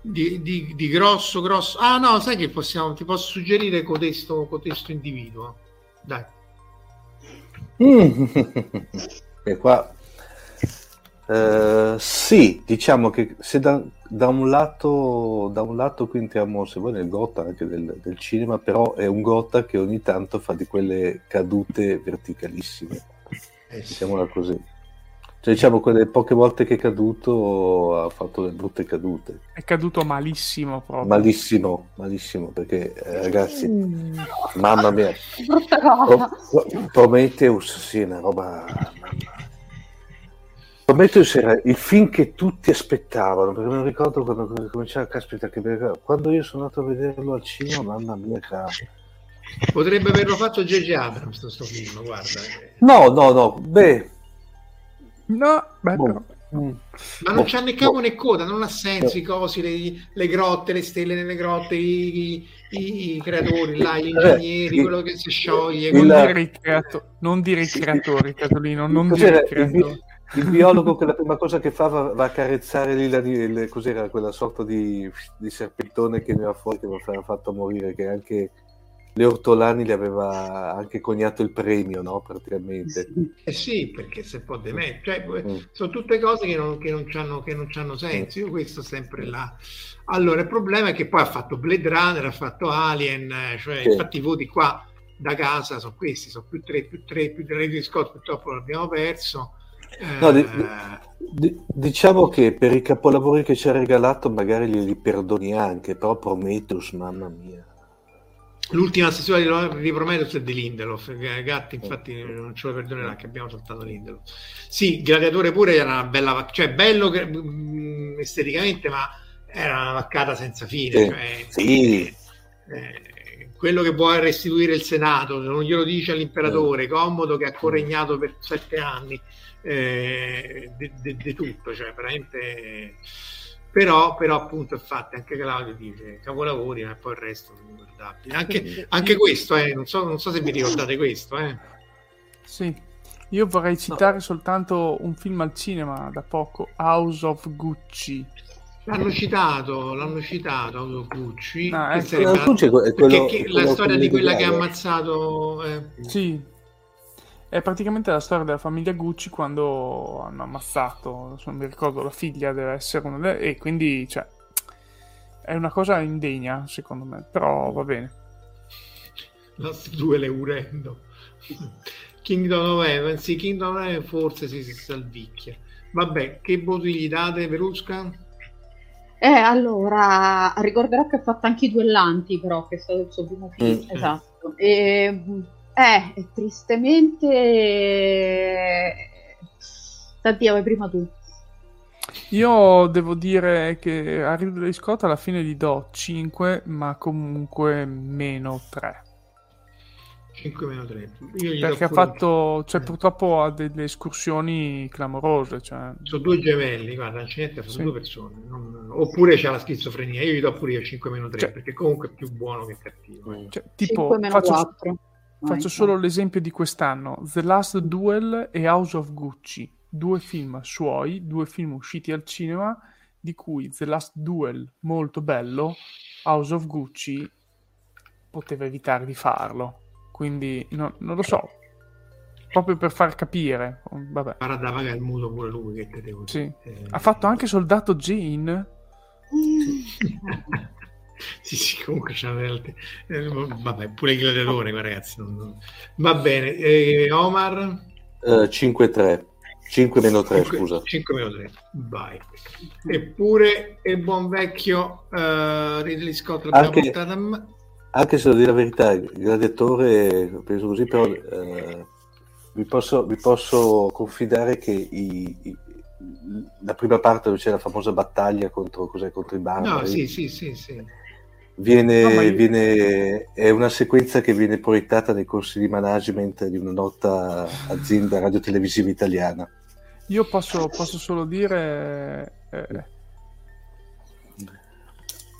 Speaker 1: di, di- di grosso, grosso. Ah, no, sai che possiamo, ti posso suggerire cotesto, cotesto individuo. Dai.
Speaker 2: Mm. E qua eh, sì, diciamo che se da, da un lato da un lato qui entriamo se vuoi nel gota anche del, del cinema, però è un gota che ogni tanto fa di quelle cadute verticalissime,
Speaker 1: Eh sì.
Speaker 2: diciamola così. Cioè, diciamo quelle poche volte che è caduto ha fatto delle brutte cadute.
Speaker 4: È caduto malissimo proprio.
Speaker 2: Malissimo, malissimo, perè eh, ragazzi, mamma mia,
Speaker 3: Brutta cosa.
Speaker 2: Pro- Pro- Prometheus, sì, una roba. mamma. Prometheus era il film che tutti aspettavano, perché me lo ricordo quando cominciava, caspita, che bello. quando io sono andato a vederlo al cinema, mamma mia, cara.
Speaker 1: Potrebbe averlo fatto J.J. Abrams questo film, guarda.
Speaker 2: No, no, no, beh,
Speaker 4: No, beh,
Speaker 2: boh.
Speaker 4: però.
Speaker 2: Mm.
Speaker 1: Ma non
Speaker 2: Boh,
Speaker 1: c'ha né capo
Speaker 2: boh.
Speaker 1: né coda, non ha senso i cosi, le, le grotte, le stelle nelle grotte, i, i- i creatori, là, gli ingegneri,
Speaker 2: il-
Speaker 1: quello che si scioglie.
Speaker 2: il-
Speaker 4: Non dire i, creato- non dire i creatori, Casolino, non dire i
Speaker 2: il,
Speaker 4: creatori.
Speaker 2: Il biologo che la prima cosa che fa va, va a carezzare lì la, le- cos'era quella sorta di, di serpentone che veniva fuori che mi aveva fatto morire che anche le ortolani le aveva anche coniato il premio no praticamente
Speaker 1: Eh sì, perché se può demente, cioè,
Speaker 2: Mm.
Speaker 1: sono tutte cose che non, che non c'hanno, che non c'hanno senso. Io questo sempre là. Allora, il problema è che poi ha fatto Blade Runner, ha fatto Alien, eh, cioè,
Speaker 2: Sì.
Speaker 1: infatti i voti qua da casa sono questi, sono più 3, più 3, più 3 di Scott, purtroppo l'abbiamo perso. Eh,
Speaker 2: No, di- Di- diciamo che per i capolavori che ci ha regalato magari glieli perdoni anche però Prometheus mamma mia
Speaker 1: L'ultima sessione di, Prometheus è di Lindelof. Gatti, infatti, non ce lo perdonerà che abbiamo saltato Lindelof. Sì, Gladiatore pure era una bella vac- cioè bello che- mm, esteticamente, ma era una vaccata senza fine.
Speaker 2: Sì.
Speaker 1: cioè,
Speaker 2: Sì.
Speaker 1: eh, quello che vuole restituire il Senato, non glielo dice all'imperatore, comodo che ha corregnato per sette anni eh, di tutto, cioè veramente. Però, però appunto infatti anche Claudio dice capolavori ma poi il resto non è guardabile anche, anche questo eh, non, so, non so se vi ricordate questo eh.
Speaker 4: Sì, io vorrei citare soltanto un film al cinema da poco, House of Gucci.
Speaker 1: l'hanno citato l'hanno citato Auto Gucci
Speaker 4: Ah,
Speaker 1: che
Speaker 4: ecco.
Speaker 1: sarebbe-
Speaker 2: Gucci è que- è
Speaker 1: perché
Speaker 2: quello-
Speaker 1: la
Speaker 2: quello
Speaker 1: storia di quella che ha ammazzato eh,
Speaker 4: Sì, è praticamente la storia della famiglia Gucci quando hanno ammazzato, non mi ricordo, la figlia deve essere una delle... e quindi, cioè, è una cosa indegna, secondo me, però va bene.
Speaker 1: Lost 2 l'eurendo Kingdom of Heaven sì Kingdom of Heaven forse si, si salvicchia vabbè che voti gli date Verusca?
Speaker 3: Eh, allora, ricorderò che ha fatto anche i duellanti, però, che è stato il suo primo film,
Speaker 2: Mm.
Speaker 3: esatto. E, eh, tristemente... Tanti vai prima tu.
Speaker 4: Io devo dire che a Ridley Scott alla fine gli do 5, ma comunque meno 3.
Speaker 1: 5 meno 3 io gli do
Speaker 4: Perché ha
Speaker 1: pure-
Speaker 4: fatto, cioè
Speaker 1: Eh.
Speaker 4: purtroppo ha delle escursioni clamorose, cioè...
Speaker 1: sono due gemelli guarda non c'è niente sono
Speaker 4: Sì.
Speaker 1: due persone non- oppure c'ha la schizofrenia io gli do pure io 5 meno 3
Speaker 4: Cioè-
Speaker 1: perché comunque è più buono che cattivo eh.
Speaker 4: cioè, tipo,
Speaker 3: 5 meno
Speaker 4: faccio,
Speaker 3: 4.
Speaker 4: Faccio solo l'esempio di quest'anno, The Last Duel e House of Gucci, due film suoi, due film usciti al cinema, di cui The Last Duel molto bello, House of Gucci poteva evitare di farlo, quindi no- non lo so, proprio per far capire, vabbè.
Speaker 1: Guarda, paga il muso pure lui che te devo
Speaker 4: Sì.
Speaker 1: dire. Eh,
Speaker 4: Ha fatto anche Soldato Jane?
Speaker 1: sì, sì, comunque c'ha realtà. eh, vabbè, pure il gladiatore, ragazzi. non- non- Va bene, eh, Omar
Speaker 2: Eh, 5-3 5 meno 3 scusa
Speaker 1: 5 meno 3, vai. Eppure il buon vecchio eh, Ridley Scott l'abbiamo
Speaker 2: Anche-
Speaker 1: portato a me.
Speaker 2: anche se devo dire la verità il gladiatore penso così però eh, vi, posso, vi posso confidare che i- i- la prima parte dove c'è la famosa battaglia contro, cos'è, contro i barbari
Speaker 1: No, sì, sì, sì, sì.
Speaker 2: Viene,
Speaker 4: No, io-
Speaker 2: viene- è una sequenza che viene proiettata nei corsi di management di una nota azienda radiotelevisiva italiana.
Speaker 4: Io posso, posso solo dire... eh,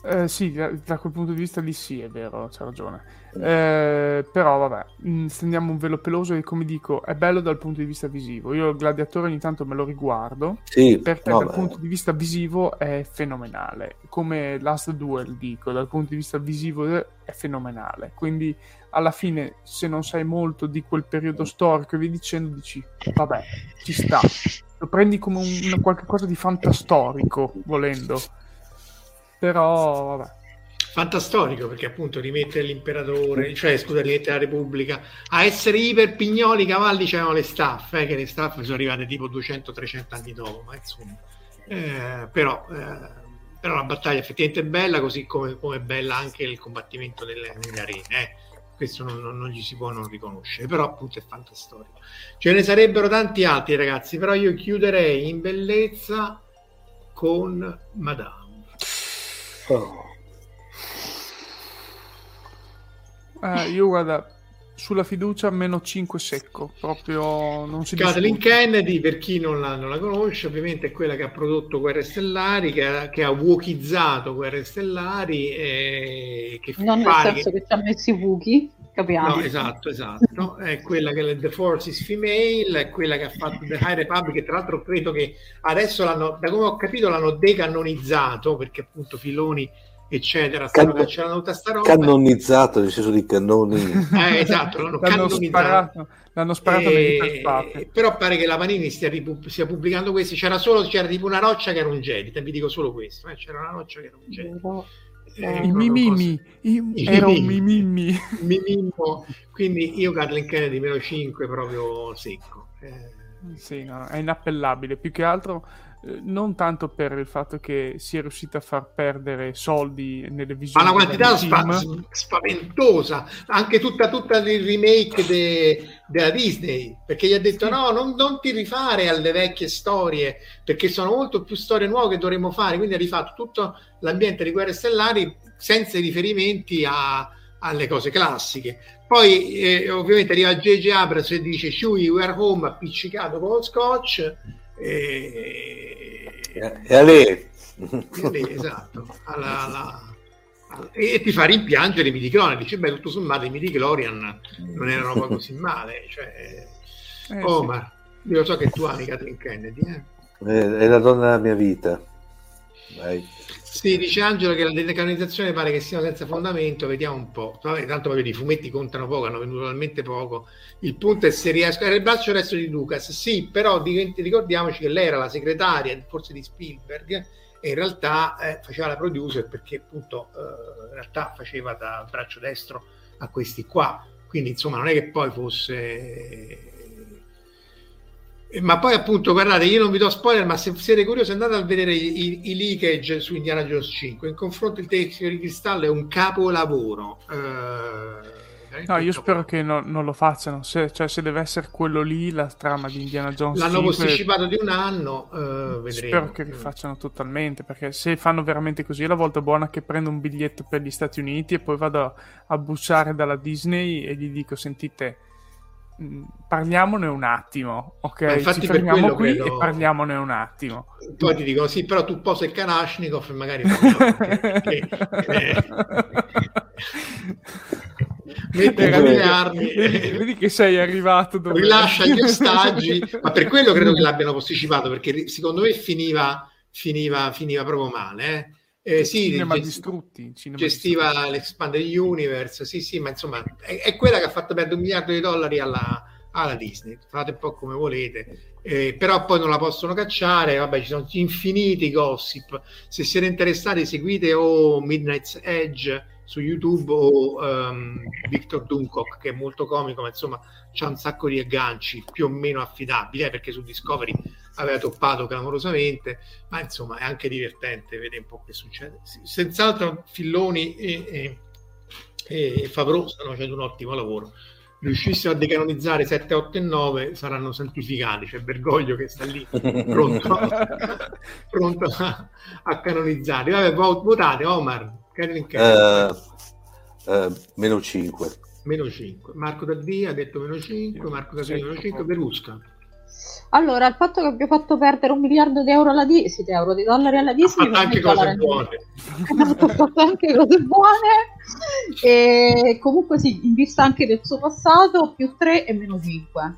Speaker 4: eh, sì, da, da quel punto di vista lì sì, è vero, c'è ragione. Eh, però vabbè, mh, stendiamo un velo peloso e come dico, è bello dal punto di vista visivo. Io il gladiatore ogni tanto me lo riguardo
Speaker 2: Sì,
Speaker 4: perché
Speaker 2: no,
Speaker 4: dal
Speaker 2: beh,
Speaker 4: punto di vista visivo è fenomenale. Come Last Duel dico, dal punto di vista visivo è fenomenale. Quindi alla fine, se non sai molto di quel periodo storico e via dicendo, dici vabbè, ci sta. Lo prendi come un, una qualche cosa di fantastorico, volendo. Però vabbè.
Speaker 1: Fantastorico perché appunto rimette l'imperatore, cioè scusa, rimette la Repubblica a essere iper pignoli, i cavalli c'erano le staff, eh, che le staff sono arrivate tipo 200-300 anni dopo, ma insomma, Eh, però, eh, però la battaglia effettivamente è bella, così come, come è bella anche il combattimento nelle, nelle arene. eh. Questo non, non- non gli si può non riconoscere, però appunto è fantastorico. Ce ne sarebbero tanti altri ragazzi, però io chiuderei in bellezza con Madame.
Speaker 2: Oh,
Speaker 4: Eh, io guarda, sulla fiducia meno 5 secco, proprio non si
Speaker 1: Kathleen Kennedy, per chi non la, non la, conosce, ovviamente è quella che ha prodotto Guerre Stellari, che ha, che ha wokizzato Guerre Stellari. E che
Speaker 3: non nel senso che... che ci ha messo i Wookie, capiamo.
Speaker 1: No, esatto, esatto. è quella che è The Force is Female, è quella che ha fatto The High Republic, e tra l'altro credo che adesso l'hanno, da come ho capito, l'hanno decanonizzato, perché appunto Filoni eccetera, stanno Can- cancellando tutta sta roba.
Speaker 2: Canonizzato, nel senso di cannoni.
Speaker 1: Eh, esatto, l'hanno, l'hanno sparato. L'hanno sparato e... Però pare che la Panini stia, ripu- stia, pubblicando questi. C'era solo, c'era tipo una roccia che era un Jedi, vi dico solo questo, eh? c'era una roccia che era un Jedi.
Speaker 4: Eh, I mimimi, era un mimimi.
Speaker 1: Mimimmo. Quindi io Kathleen Kennedy meno 5 proprio secco. Eh...
Speaker 4: Sì, no, è inappellabile. Più che altro non tanto per il fatto che sia riuscita a far perdere soldi nelle visioni
Speaker 1: ma una quantità spa- spaventosa anche tutta, tutta il remake de- della Disney perché gli ha detto sì. no non, non, ti rifare alle vecchie storie perché sono molto più storie nuove che dovremmo fare quindi ha rifatto tutto l'ambiente di Guerre Stellari senza riferimenti a, alle cose classiche poi eh, ovviamente arriva J.J. Abrams e dice Chewie we are home appiccicato con lo scotch e,
Speaker 2: e a lei.
Speaker 1: esatto, alla, alla, alla, e ti fa rimpiangere i midi-clorian. Dice, beh, tutto sommato i midi-clorian non erano poi così male. Cioè, eh, Omar, sì. io so che tu ami Kathleen Kennedy. Eh?
Speaker 2: È la donna della mia vita. Vai.
Speaker 1: Sì, dice Angelo che la decanonizzazione pare che sia senza fondamento, vediamo un po'. Vabbè, tanto proprio i fumetti contano poco, hanno venuto talmente poco. Il punto è se riesco. Era il braccio resto di Lucas, sì, però ricordiamoci che lei era la segretaria, forse di Spielberg, e in realtà eh, faceva la producer perché appunto eh, in realtà faceva da braccio destro a questi qua. Quindi insomma non è che poi fosse ma poi appunto guardate io non vi do spoiler ma se siete curiosi andate a vedere i, i leakage su Indiana Jones 5 in confronto il Tecnico di Cristallo è un capolavoro.
Speaker 4: Eh, no io spero che no, non lo facciano. Se, cioè se deve essere quello lì la trama di Indiana Jones
Speaker 1: l'hanno
Speaker 4: 5,
Speaker 1: posticipato di un anno
Speaker 4: eh, spero che rifacciano totalmente perché se fanno veramente così è la volta buona che prendo un biglietto per gli Stati Uniti e poi vado a, bussare dalla Disney e gli dico sentite Mm, parliamone un attimo, ok? Ma infatti Ci fermiamo qui credo... e parliamone un attimo.
Speaker 1: Poi ti dicono sì, però tu posa il Kalashnikov e magari perché, eh,
Speaker 4: metti le armi vedi, vedi, che sei arrivato
Speaker 1: dove... rilascia gli ostaggi ma per quello credo che l'abbiano posticipato perché secondo me finiva, finiva, finiva proprio male eh? Eh, sì,
Speaker 4: cinema gest- distrutti,
Speaker 1: cinema gestiva distrutti. l'Expanded Universe, sì, sì, ma insomma è, è, quella che ha fatto perdere un miliardo di dollari alla, alla Disney. Fate un po' come volete, eh, però poi non la possono cacciare. Vabbè, ci sono infiniti gossip. Se siete interessati, seguite o Midnight's Edge su YouTube o um, Victor Duncock, che è molto comico, ma insomma c'ha un sacco di agganci più o meno affidabili, eh, perché su Discovery aveva toppato clamorosamente, ma insomma è anche divertente vedere un po' che succede. Senz'altro Filloni e, e, e Favreau stanno facendo un ottimo lavoro. Riuscissero a decanonizzare 7, 8 e 9 saranno santificati. C'è Bergoglio che sta lì pronto, pronto a, a canonizzare. Vabbè, votate Omar,
Speaker 2: uh, uh, meno 5.
Speaker 1: Meno 5. Marco Daddia ha detto meno 5, Marco Daddia meno 5, Berusca.
Speaker 3: Allora, il fatto che abbia fatto perdere un miliardo di euro alla Disney, di euro di dollari alla Disney,
Speaker 1: ha fatto anche cose buone.
Speaker 3: ha fatto anche cose buone. E comunque sì, in vista anche del suo passato, più 3 e meno 5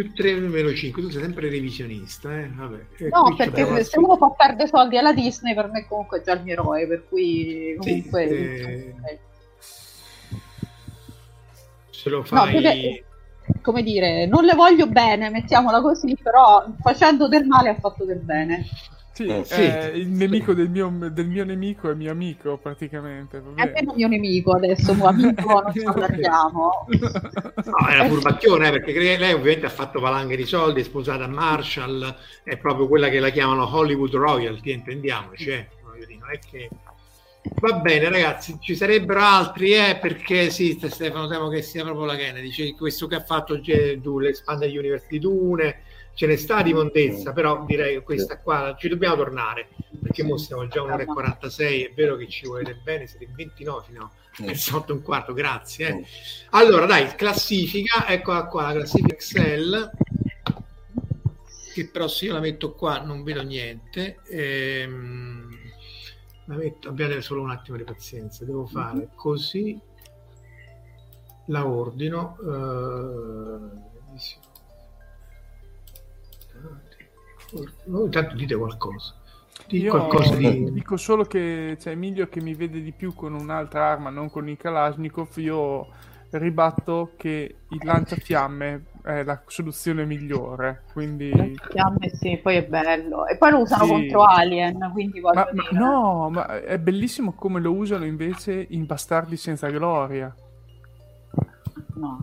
Speaker 1: più 3 e meno 5 tu sei sempre revisionista eh? Vabbè.
Speaker 3: no perché se uno fa perdere soldi alla Disney per me comunque è già il mio eroe per cui comunque sì, eh...
Speaker 1: se lo fai no,
Speaker 3: come dire, non le voglio bene, mettiamola così, però facendo del male ha fatto del bene.
Speaker 4: Sì, eh, sì. il nemico del mio, del mio, nemico è mio amico praticamente.
Speaker 3: È il mio nemico adesso, mio amico, non ci parliamo.
Speaker 1: No, è una furbacchione, eh, perché lei ovviamente ha fatto valanghe di soldi, è sposata a Marshall, è proprio quella che la chiamano Hollywood Royalty, intendiamoci, eh. non è che Va bene, ragazzi, ci sarebbero altri, eh, perché sì, Stefano temo che sia proprio la Kennedy. Cioè, questo che ha fatto l'Expanded Universe di Dune, ce ne sta di montezza, però direi che questa qua ci dobbiamo tornare perché mo siamo già un'ora e 46. È vero che ci volete bene, siete in 29 fino a 8 e un quarto. Grazie. Eh. Allora, dai, classifica, eccola qua la classifica Excel. Che però se io la metto qua non vedo niente. Ehm, la metto, abbiate solo un attimo di pazienza, devo fare così, la ordino. Eh, voi intanto dite qualcosa. Dite
Speaker 4: Io
Speaker 1: qualcosa di...
Speaker 4: dico solo che c'è Emilio che mi vede di più con un'altra arma, non con il Kalashnikov. Io ribatto che il lanciafiamme è la soluzione migliore. Quindi...
Speaker 3: Fiamme sì, poi è bello. E poi lo usano
Speaker 4: Sì.
Speaker 3: contro Alien, quindi voglio
Speaker 4: Ma, ma-
Speaker 3: dire.
Speaker 4: no, ma è bellissimo come lo usano invece in Bastardi senza gloria.
Speaker 3: No.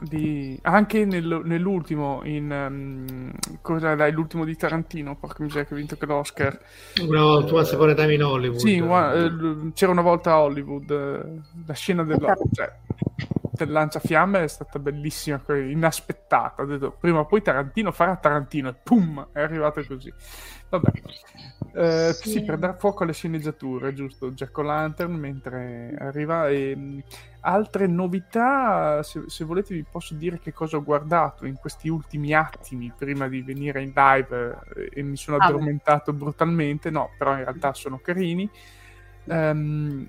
Speaker 4: Di- Anche nel- nell'ultimo, in um, cos'è dai, l'ultimo di Tarantino, porca miseria che ha vinto che l'Oscar.
Speaker 1: Una volta, Once Upon a Time in Hollywood.
Speaker 4: Sì, eh, c'era una volta a Hollywood, eh, la scena del, cioè, del lanciafiamme è stata bellissima, inaspettata. Ho detto, prima o poi Tarantino farà Tarantino e pum, è arrivato così. Vabbè. Eh,
Speaker 3: Sì.
Speaker 4: sì. per dar fuoco alle sceneggiature, giusto? Jack O'Lantern mentre arriva. E, mh, altre novità, se, se volete vi posso dire che cosa ho guardato in questi ultimi attimi prima di venire in live eh, e mi sono
Speaker 3: Ah,
Speaker 4: addormentato brutalmente, no, però in realtà sono carini. Ehm,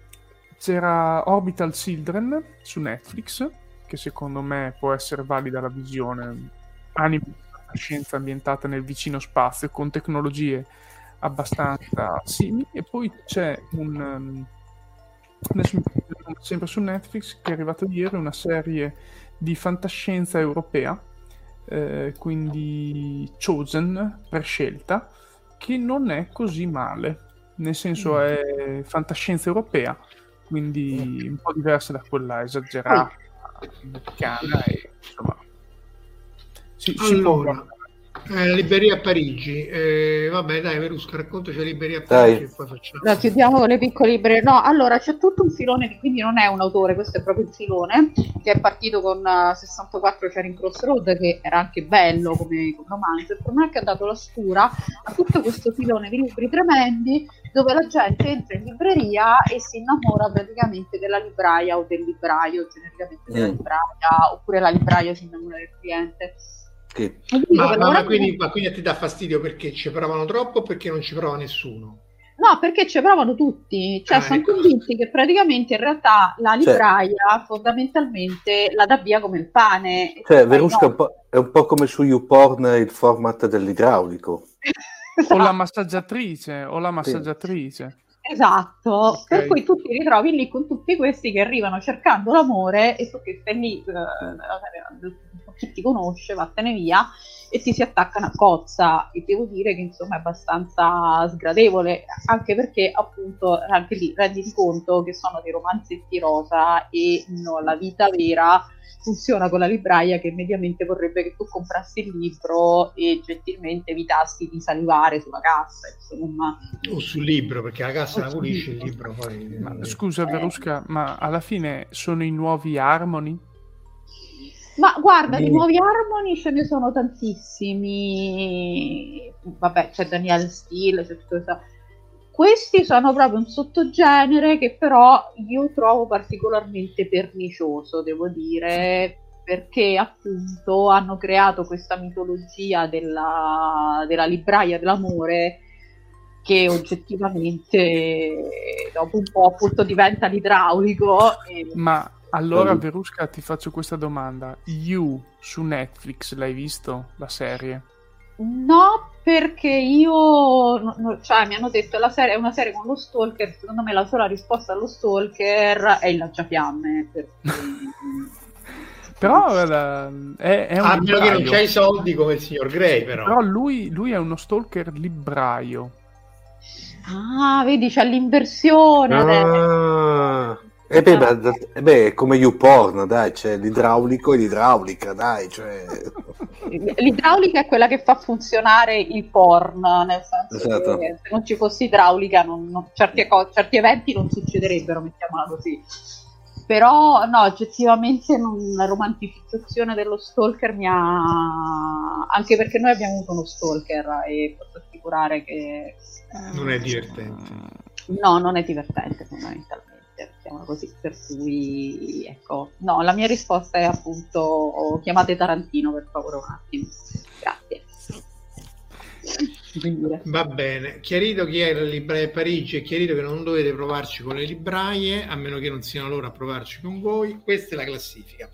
Speaker 4: c'era Orbital Children su Netflix, che secondo me può essere valida la visione. Anime di fantascienza ambientata nel vicino spazio con tecnologie abbastanza simili. E poi c'è un. um, adesso mi ricordo sempre su Netflix che è arrivata ieri una serie di fantascienza europea, eh, quindi Chosen per scelta, che non è così male. Nel senso è fantascienza europea, quindi un po' diversa da quella esagerata americana e insomma si, si può
Speaker 1: Allora. Eh, la libreria a Parigi. Eh, vabbè, dai, Verusca, raccontaci la libreria a
Speaker 2: Dai.
Speaker 1: Parigi e poi facciamo.
Speaker 3: La chiudiamo con le piccole librerie. No, allora c'è tutto un filone, di- quindi non è un autore, questo è proprio il filone, che è partito con eh, 64 Charing Cross Road, che era anche bello come, come romanzo. Il problema è che ha dato la stura a tutto questo filone di libri tremendi, dove la gente entra in libreria e si innamora praticamente della libraia o del libraio, genericamente della
Speaker 2: Mm.
Speaker 3: libraia, oppure la libraia si innamora del cliente.
Speaker 2: Che
Speaker 1: Ma, ma- ma quindi, ma quindi a te dà fastidio perché ci provano troppo o perché non ci prova nessuno?
Speaker 3: No, perché ci provano tutti, cioè
Speaker 1: Ah,
Speaker 3: sono
Speaker 1: ecco.
Speaker 3: convinti che praticamente in realtà la
Speaker 2: Cioè-
Speaker 3: libraia fondamentalmente la dà via come il pane.
Speaker 2: Cioè, Verusca è
Speaker 3: no.
Speaker 2: un, po', è un po' come su YouPorn il format dell'idraulico.
Speaker 4: o la massaggiatrice o la massaggiatrice
Speaker 3: Esatto,
Speaker 4: Ok.
Speaker 3: per cui tu ti ritrovi lì con tutti questi che arrivano cercando l'amore e tu che stai lì, eh, chi ti conosce, vattene via e ti si attaccano a cozza e devo dire che insomma è abbastanza sgradevole anche perché appunto anche lì renditi conto che sono dei romanzetti rosa e no, la vita vera funziona con la libraia che mediamente vorrebbe che tu comprassi il libro e gentilmente evitassi di salivare sulla cassa insomma
Speaker 1: O sul libro, perché la cassa
Speaker 3: O
Speaker 1: la pulisce il
Speaker 3: libro.
Speaker 1: Poi,
Speaker 4: Ma
Speaker 1: eh,
Speaker 4: scusa Verusca, ma alla fine sono i nuovi Harmony?
Speaker 3: Ma guarda, di nuovi Harmony ce ne sono tantissimi. Vabbè, c'è Daniel Steele, c'è tutto questo. Questi sono proprio un sottogenere che però io trovo particolarmente pernicioso, devo dire, perché appunto hanno creato questa mitologia della, della libraia dell'amore che oggettivamente dopo un po' appunto diventa l'idraulico. E...
Speaker 4: Ma allora
Speaker 2: Mm.
Speaker 4: Verusca ti faccio questa domanda. You su Netflix l'hai visto la serie?
Speaker 3: No, perché io, no- no- cioè, mi hanno detto la serie è una serie con lo stalker. Secondo me la sola risposta allo stalker è il lanciafiamme. per cui-
Speaker 4: Però guarda, è, è un
Speaker 1: a meno che non c'hai i soldi come il signor Grey, però.
Speaker 4: Però lui, lui è uno stalker libraio.
Speaker 3: Ah, vedi, c'è l'inversione adesso.
Speaker 2: Ah, E beh, ma, eh beh, è come YouPorn, dai, c'è l'idraulico e l'idraulica, dai, cioè...
Speaker 3: L'idraulica è quella che fa funzionare il porn, nel senso esatto. che se non ci fosse idraulica non, non, certi, certi, eventi non succederebbero, mettiamola così. Però no, oggettivamente non, la romanticizzazione dello stalker mi ha... anche perché noi abbiamo avuto uno stalker e posso assicurare che...
Speaker 1: Non è divertente.
Speaker 3: No, non è divertente fondamentalmente mettiamola così, per cui ecco, no, la mia risposta è appunto chiamate Tarantino per favore un attimo, grazie.
Speaker 1: Va bene, chiarito chi è la libraia Parigi, è chiarito che non dovete provarci con le libraie, a meno che non siano loro a provarci con voi. Questa è la classifica.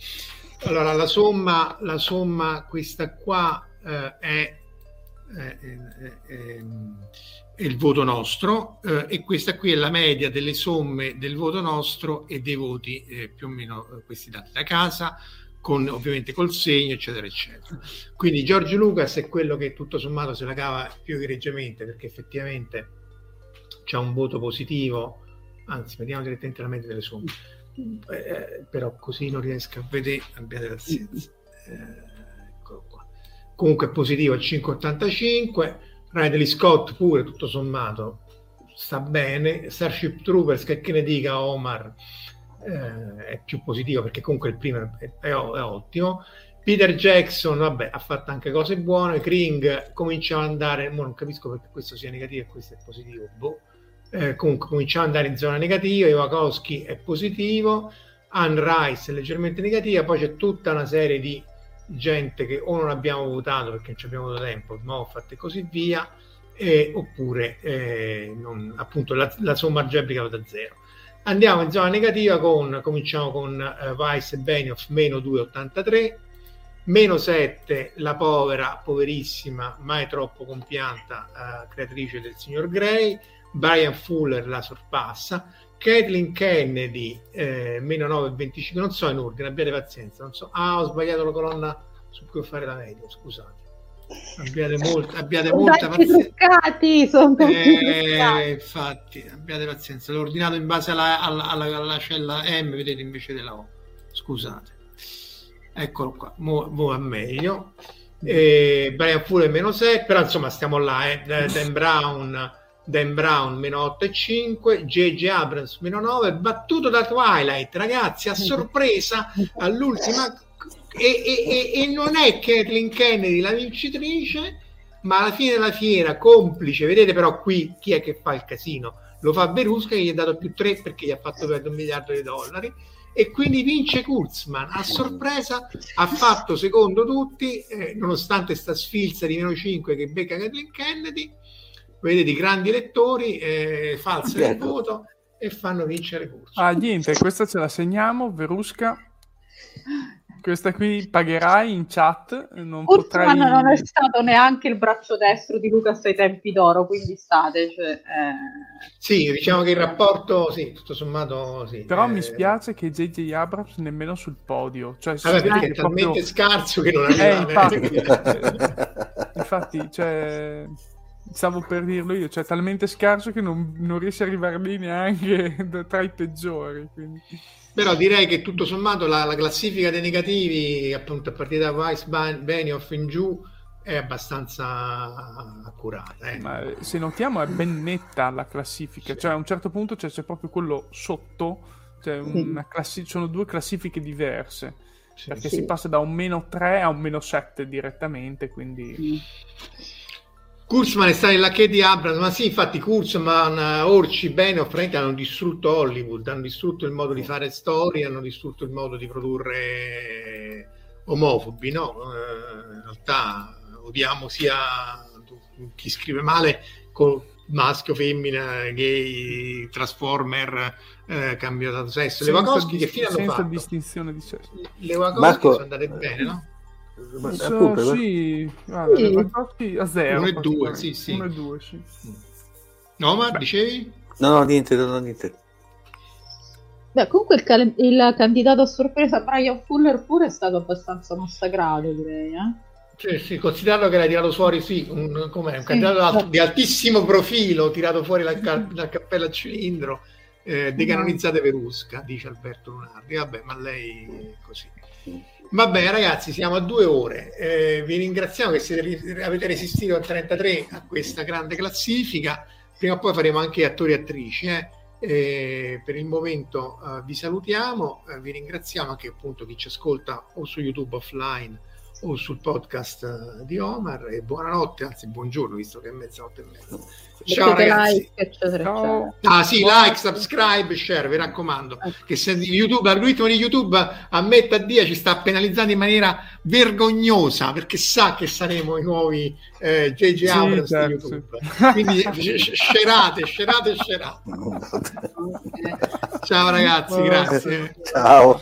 Speaker 1: Allora, la somma, la somma questa qua eh, è, è, è, è il voto nostro eh, e questa qui è la media delle somme del voto nostro e dei voti eh, più o meno eh, questi dati da casa con ovviamente col segno eccetera eccetera. Quindi Giorgio Lucas è quello che tutto sommato se la cava più egregiamente perché effettivamente c'è un voto positivo. Anzi vediamo direttamente la media delle somme. Eh, però così non riesco a vedere abbiate pazienza. Eh, eccolo qua. Comunque è positivo al 585 Ridley Scott pure tutto sommato. Sta bene. Starship Troopers che, che ne dica Omar? Eh, è più positivo perché comunque il primo è, è, è, ottimo. Peter Jackson vabbè ha fatto anche cose buone. Kring cominciava ad andare non capisco perché questo sia negativo e questo è positivo boh. eh, comunque cominciava ad andare in zona negativa Iwakowski è positivo. Anne Rice è leggermente negativa. Poi c'è tutta una serie di gente che o non abbiamo votato perché non ci abbiamo avuto tempo, Moffat e così via, eh, oppure eh, non, appunto la, la, somma algebrica va da zero. Andiamo in zona negativa con, cominciamo con uh, Weiss e Benioff meno 2,83, meno 7 la povera, poverissima, mai troppo compianta uh, creatrice del signor Gray, Brian Fuller la sorpassa, Kathleen Kennedy, eh, meno 9,25, non so in ordine, abbiate pazienza, non so. Ah, ho sbagliato la colonna su cui fare la media, scusate. Abbiate, molt, abbiate molta pazienza. Truccati, sono eh, infatti, abbiate pazienza. L'ho ordinato in base alla, alla, alla, alla cella M, vedete, invece della O. Scusate. Eccolo qua, mo, mo va meglio. Eh, Brian Fuller meno 6, però insomma stiamo là, eh. Dan Brown Dan Brown meno 8,5, J.J. Abrams meno 9, battuto da Twilight, ragazzi, a sorpresa all'ultima. E, e, e, e non è Kathleen Kennedy la vincitrice, ma alla fine della fiera, complice, vedete però qui chi è che fa il casino? Lo fa Berusca che gli ha dato più 3 perché gli ha fatto perdere un miliardo di dollari e quindi vince Kurzman a sorpresa ha fatto secondo tutti eh, nonostante sta sfilza di meno 5 che becca Kathleen Kennedy vedete i grandi lettori eh, falsano il voto e fanno vincere corso.
Speaker 4: Ah, niente, questa ce la segniamo, Verusca. Questa qui pagherai in chat. Non potrai...
Speaker 3: non è stato neanche il braccio destro di Lucas ai tempi d'oro, quindi state. Cioè, eh...
Speaker 1: Sì, diciamo che il rapporto, sì, tutto sommato. Sì,
Speaker 4: Però
Speaker 1: eh...
Speaker 4: mi spiace che JJ Abrams nemmeno sul podio. Cioè,
Speaker 1: Vabbè, perché è talmente proprio... scarso che non arriva. Eh,
Speaker 4: infatti, infatti, cioè stavo per dirlo io, cioè talmente scarso che non, non riesce ad arrivare lì neanche tra i peggiori. Quindi.
Speaker 1: Però direi che tutto sommato la, la, classifica dei negativi, appunto a partire da Weiss, Benioff in giù, è abbastanza accurata. Eh.
Speaker 4: Ma se notiamo è ben netta la classifica, cioè a un certo punto c'è, c'è proprio quello sotto, cioè classi- sono due classifiche diverse. Sì, perché sì. si passa da un meno 3 a un meno 7 direttamente, quindi...
Speaker 1: Kurzman è stato nella che di Abrams, ma sì, infatti Kurzman, Orci, Bene o Frank hanno distrutto Hollywood, hanno distrutto il modo di fare storie, hanno distrutto il modo di produrre omofobi, no? Eh, in realtà odiamo sia chi scrive male con maschio, femmina, gay, transformer, eh, cambiato sesso. Le Wachowski che fine hanno
Speaker 4: fatto?
Speaker 1: Senza
Speaker 4: distinzione di sesso.
Speaker 1: Le Wachowski Marco... sono andate bene, no?
Speaker 4: Ma, so, appunto, sì, guarda, sì. a zero.
Speaker 1: 1 e 2, sì, sì.
Speaker 4: 1 e 2, sì.
Speaker 1: No, ma Beh. dicevi?
Speaker 2: No, no, niente, no, niente.
Speaker 3: Beh, comunque il, cal- il, candidato a sorpresa Brian Fuller pure è stato abbastanza massacrato, direi, eh?
Speaker 1: Sì, sì, considerato che l'ha tirato fuori, sì, un, com'è, un sì, candidato sì. di altissimo profilo, tirato fuori dal, ca- dal cappello a cilindro, eh, decanonizzate Verusca, dice Alberto Lunardi. Vabbè, ma lei è così. Vabbè, ragazzi, siamo a due ore. Eh, vi ringraziamo che siete, avete resistito a 33 a questa grande classifica. Prima o poi faremo anche attori e attrici. Eh. Eh, per il momento uh, vi salutiamo, uh, vi ringraziamo anche appunto chi ci ascolta o su YouTube offline o sul podcast uh, di Omar e buonanotte, anzi buongiorno visto che è mezzanotte e mezza. Ciao ragazzi. Like, eccetera, Ciao. Ah sì, like, subscribe, share, vi raccomando. Che se YouTube, l'algoritmo di YouTube ammetta a dia ci sta penalizzando in maniera vergognosa perché sa che saremo i nuovi eh, JJ sì, Abrams certo. di YouTube. Quindi scerate, scerate, scerate. Ciao ragazzi, grazie.
Speaker 2: Ciao.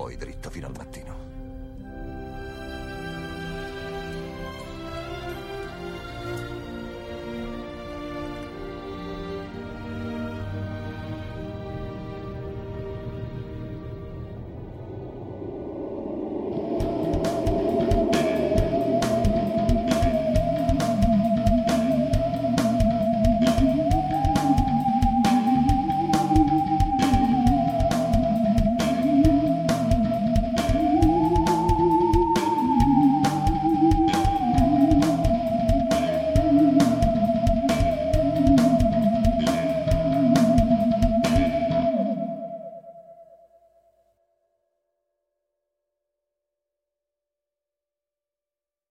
Speaker 5: poi dritto fino al mattino.